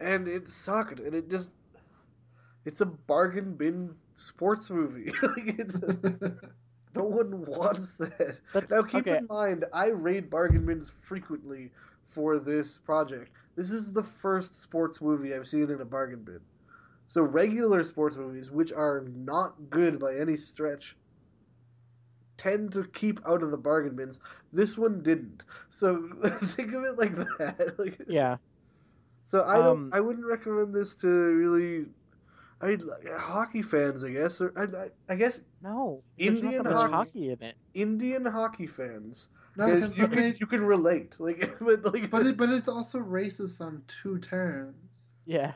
Speaker 1: and it sucked. And it just, it's a bargain bin sports movie. like it's no one wants that.
Speaker 4: That's
Speaker 1: Now keep
Speaker 4: okay.
Speaker 1: in mind, I raid bargain bins frequently for this project. This is the first sports movie I've seen in a bargain bin. So regular sports movies, which are not good by any stretch, tend to keep out of the bargain bins. This one didn't. So think of it like that. Like
Speaker 4: Yeah.
Speaker 1: so I don't.
Speaker 4: Um,
Speaker 1: I wouldn't recommend this to really. I mean, hockey fans, I guess, or I, I, I guess
Speaker 4: No.
Speaker 1: Indian
Speaker 4: that
Speaker 1: hockey-
Speaker 4: hockey in it.
Speaker 1: Indian hockey fans.
Speaker 5: no,
Speaker 1: 'Cause
Speaker 5: because
Speaker 1: you can you can relate, like, but like,
Speaker 5: but it, but it's also racist on two terms.
Speaker 4: Yeah.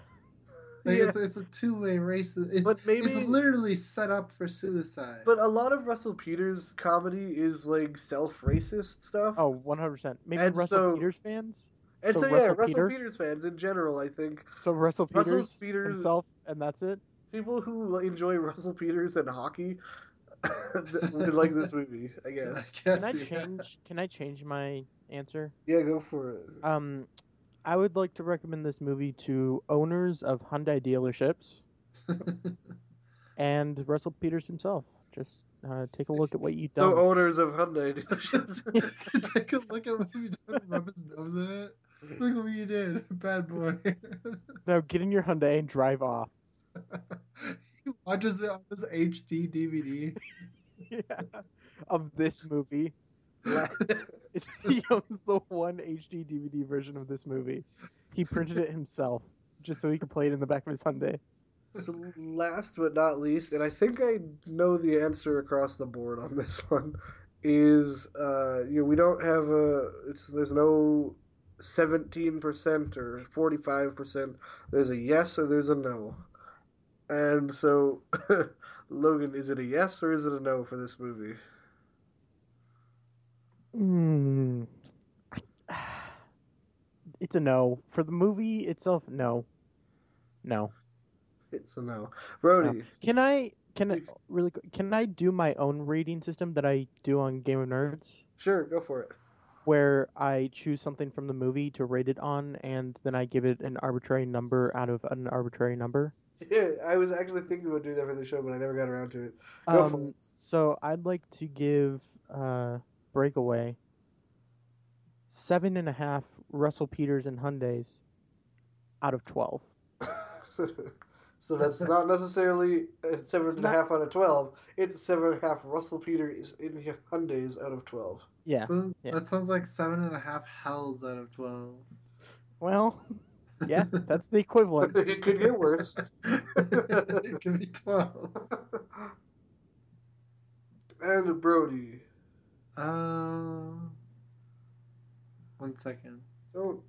Speaker 5: Like
Speaker 1: Yeah.
Speaker 5: it's, it's a two way racist. It's,
Speaker 1: But maybe-
Speaker 5: it's literally set up for suicide.
Speaker 1: But a lot of Russell Peters comedy is like self-racist stuff.
Speaker 4: Oh, 100%. Maybe
Speaker 1: And
Speaker 4: Russell
Speaker 1: so-
Speaker 4: Peters fans?
Speaker 1: And
Speaker 4: so
Speaker 1: so, yeah,
Speaker 4: Russell
Speaker 1: Russell
Speaker 4: Peter?
Speaker 1: Peters fans in general, I think
Speaker 4: So Russell Peters,
Speaker 1: Russell Peters-
Speaker 4: himself, and that's it?
Speaker 1: people who enjoy Russell Peters and hockey would like this movie. I
Speaker 5: I
Speaker 1: guess.
Speaker 5: guess,
Speaker 4: Can I
Speaker 5: yeah.
Speaker 4: change? Can I change my answer?
Speaker 1: Yeah, go for it.
Speaker 4: Um, I would like to recommend this movie to owners of Hyundai dealerships and Russell Peters himself. Just uh, take a look at what you've done.
Speaker 1: So owners of Hyundai dealerships.
Speaker 5: Take a look at what you done. Rub nose in it. Look what you did, bad boy.
Speaker 4: now get in your Hyundai and drive off.
Speaker 5: he watches it on his HD DVD.
Speaker 4: yeah. Of this movie. he owns the one HD DVD version of this movie. He printed it himself just so he could play it in the back of his Hyundai.
Speaker 1: So last but not least, and I think I know the answer across the board on this one, is uh, you know we don't have a it's there's no seventeen percent or forty five percent. There's a yes or there's a no, and so Logan, is it a yes or is it a no for this movie?
Speaker 4: Mm. It's a no. For the movie itself, no. No.
Speaker 1: It's a no. Brody,
Speaker 4: Can I can I really can I do my own rating system that I do on Game of Nerds
Speaker 1: sure, go for it.
Speaker 4: Where I choose something from the movie to rate it on and then I give it an arbitrary number out of an arbitrary number?
Speaker 1: Yeah, I was actually thinking about doing that for the show, but I never got around to it.
Speaker 4: Um, so I'd like to give uh, Breakaway seven and a half Russell Peters and Hyundai's out of twelve.
Speaker 1: so that's not necessarily a seven and a half out of twelve. It's seven and a half Russell Peters in Hyundai's out of twelve.
Speaker 4: Yeah.
Speaker 5: So
Speaker 4: yeah.
Speaker 5: that sounds like seven and a half hells out of twelve.
Speaker 4: Well, yeah, that's the equivalent.
Speaker 1: it could get worse.
Speaker 5: it could be twelve.
Speaker 1: and Brody,
Speaker 5: Um, one second.
Speaker 1: don't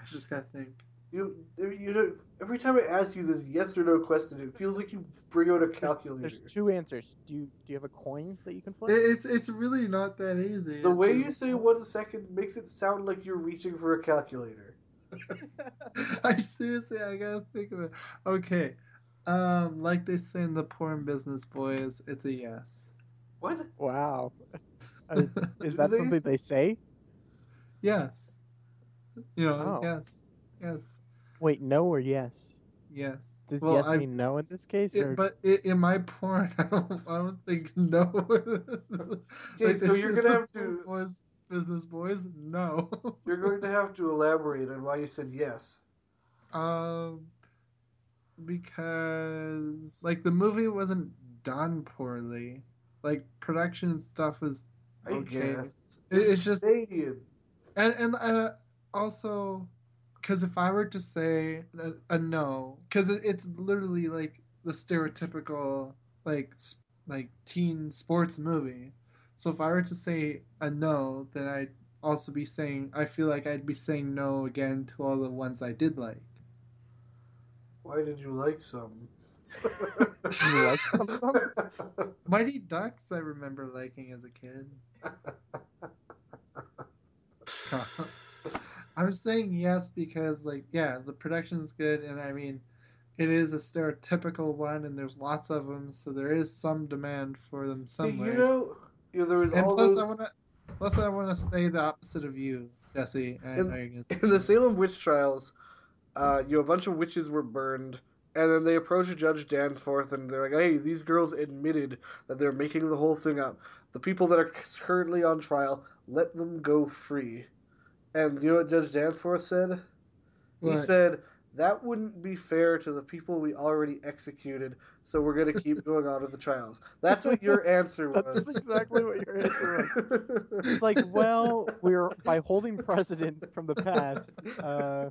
Speaker 5: I just gotta think.
Speaker 1: You you know every time I ask you this yes or no question, it feels like you bring out a calculator.
Speaker 4: There's two answers. Do you do you have a coin that you can flip?
Speaker 5: it's it's really not that easy.
Speaker 1: The way you say one second makes it sound like you're reaching for a calculator.
Speaker 5: I seriously, I gotta think of it. Okay, um, like they say in the porn business, boys, it's a yes.
Speaker 1: What?
Speaker 4: Wow. Uh, is that
Speaker 1: they
Speaker 4: something
Speaker 1: s-
Speaker 4: they say?
Speaker 5: yes. You know,
Speaker 4: Oh.
Speaker 5: yes, yes,
Speaker 4: Wait, no or yes?
Speaker 5: yes.
Speaker 4: Does
Speaker 5: Well,
Speaker 4: yes
Speaker 5: I-
Speaker 4: mean no in this case?
Speaker 5: It-
Speaker 4: Or...
Speaker 5: but i in my porn, I don't, I don't think no.
Speaker 1: Okay, so you're gonna have to-
Speaker 5: boys, business boys, no.
Speaker 1: You're going to have to elaborate on why you said yes.
Speaker 5: Um, because like the movie wasn't done poorly. Like production stuff was
Speaker 1: I
Speaker 5: okay.
Speaker 1: guess.
Speaker 5: It- it's just
Speaker 1: Canadian.
Speaker 5: and and uh, also because if I were to say a, a no, because it, it's literally like the stereotypical like s- like teen sports movie. So if I were to say a no, then I'd also be saying I feel like I'd be saying no again to all the ones I did like.
Speaker 1: Why did you like some?
Speaker 4: You like some?
Speaker 5: Mighty Ducks, I remember liking as a kid. I'm saying yes because, like, yeah, the production's good, and I mean, it is a stereotypical one, and there's lots of them, so there is some demand for them somewhere.
Speaker 1: You know, you know, there was
Speaker 5: and
Speaker 1: all
Speaker 5: plus,
Speaker 1: those
Speaker 5: I want to, plus, I want to say the opposite of you, Jesse.
Speaker 1: And-
Speaker 5: I,
Speaker 1: in the Salem witch trials. Uh, you know, a bunch of witches were burned, and then they approached Judge Danforth, and they're like, "Hey, these girls admitted that they're making the whole thing up. The people that are currently on trial, let them go free." And you know what Judge Danforth said? He said, That wouldn't be fair to the people we already executed, so we're going to keep going on with the trials. That's what your answer was.
Speaker 4: That's exactly what your answer was. It's like, well, we're by holding precedent from the past. Uh,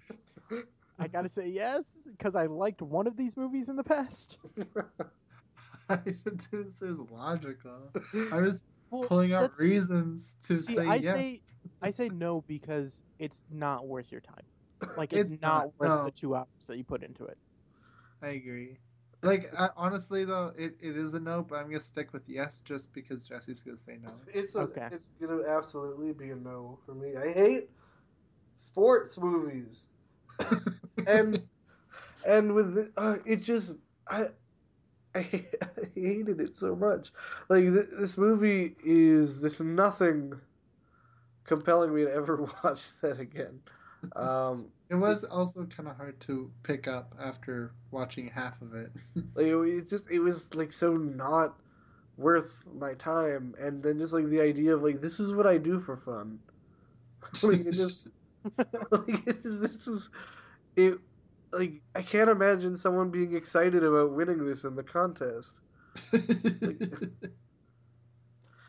Speaker 4: I gotta say yes because I liked one of these movies in the past.
Speaker 5: I this is logical. I'm just
Speaker 4: Well,
Speaker 5: pulling out reasons to
Speaker 4: See,
Speaker 5: say
Speaker 4: I
Speaker 5: yes.
Speaker 4: say I say no because it's not worth your time. Like it's,
Speaker 5: It's
Speaker 4: not,
Speaker 5: not,
Speaker 4: worth
Speaker 5: no.
Speaker 4: the two hours that you put into it.
Speaker 5: I agree. Like I, honestly though, it, it is a no, but I'm gonna stick with yes just because Jesse's gonna say no.
Speaker 1: It's a,
Speaker 4: Okay.
Speaker 1: it's gonna absolutely be a no for me. I hate sports movies, and and with it, uh, it just I I, I hated it so much. Like th- this movie is this nothing compelling me to ever watch that again. Um,
Speaker 5: It was also kind of hard to pick up after watching half of it.
Speaker 1: like it, it just it was like so not worth my time, and then just like the idea of like this is what I do for fun. like it just like it is, this is it like I can't imagine someone being excited about winning this in the contest.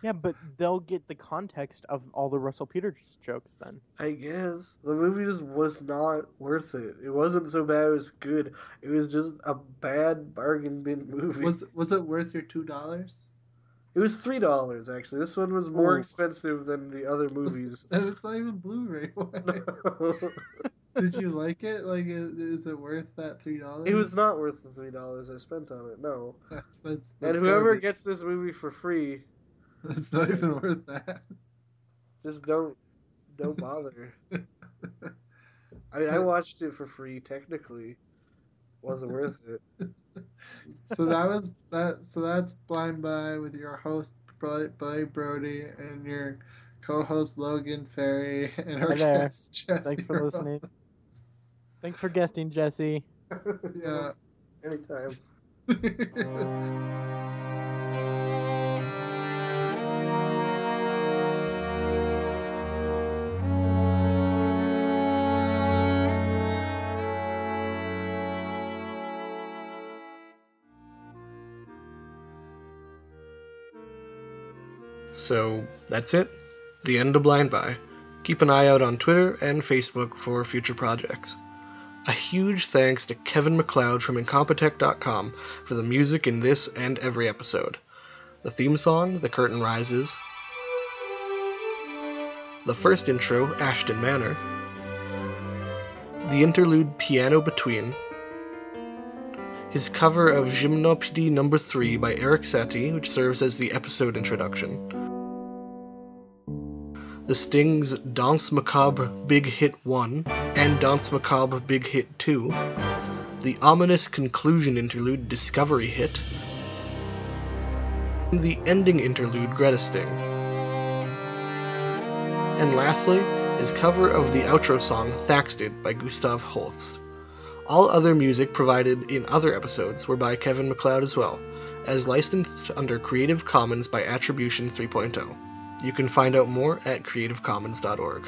Speaker 4: Yeah, but they'll get the context of all the Russell Peters jokes then.
Speaker 1: I guess the movie just was not worth it. It wasn't so bad; it was good. It was just a bad bargain bin movie.
Speaker 5: was was it worth your two dollars?
Speaker 1: It was three dollars actually. This one was more
Speaker 4: Ooh.
Speaker 1: expensive than the other movies.
Speaker 5: And it's not even Blu-ray. Did you like it? Like, is, is it worth that three dollars?
Speaker 1: it was not worth the three dollars I spent on it. No.
Speaker 5: That's, that's,
Speaker 1: And whoever
Speaker 5: garbage.
Speaker 1: gets this movie for free,
Speaker 5: That's not even worth that.
Speaker 1: just don't don't bother. I mean, I watched it for free. Technically, wasn't worth it.
Speaker 5: so that was that. So that's Blind Buy with your host Bri- Blake Brody and your co-host Logan Ferry and our guest Jesse.
Speaker 4: Thanks for listening. Thanks for guesting, Jesse.
Speaker 5: yeah.
Speaker 1: Anytime.
Speaker 6: So that's it. The end of Blind Buy. Keep an eye out on Twitter and Facebook for future projects. A huge thanks to Kevin MacLeod from Incompetech.com for the music in this and every episode. The theme song, The Curtain Rises. The first intro, Ashton Manor. The interlude, Piano Between. His cover of Gymnopédie Number 3 by Erik Satie, which serves as the episode introduction. The Sting's Danse Macabre Big Hit 1 and Danse Macabre Big Hit 2. The ominous conclusion interlude Discovery Hit. And the ending interlude Greta Sting. And lastly, his cover of the outro song Thaxted by Gustav Holst. All other music provided in other episodes were by Kevin MacLeod as well, as licensed under Creative Commons by Attribution 3.0. You can find out more at creativecommons.org.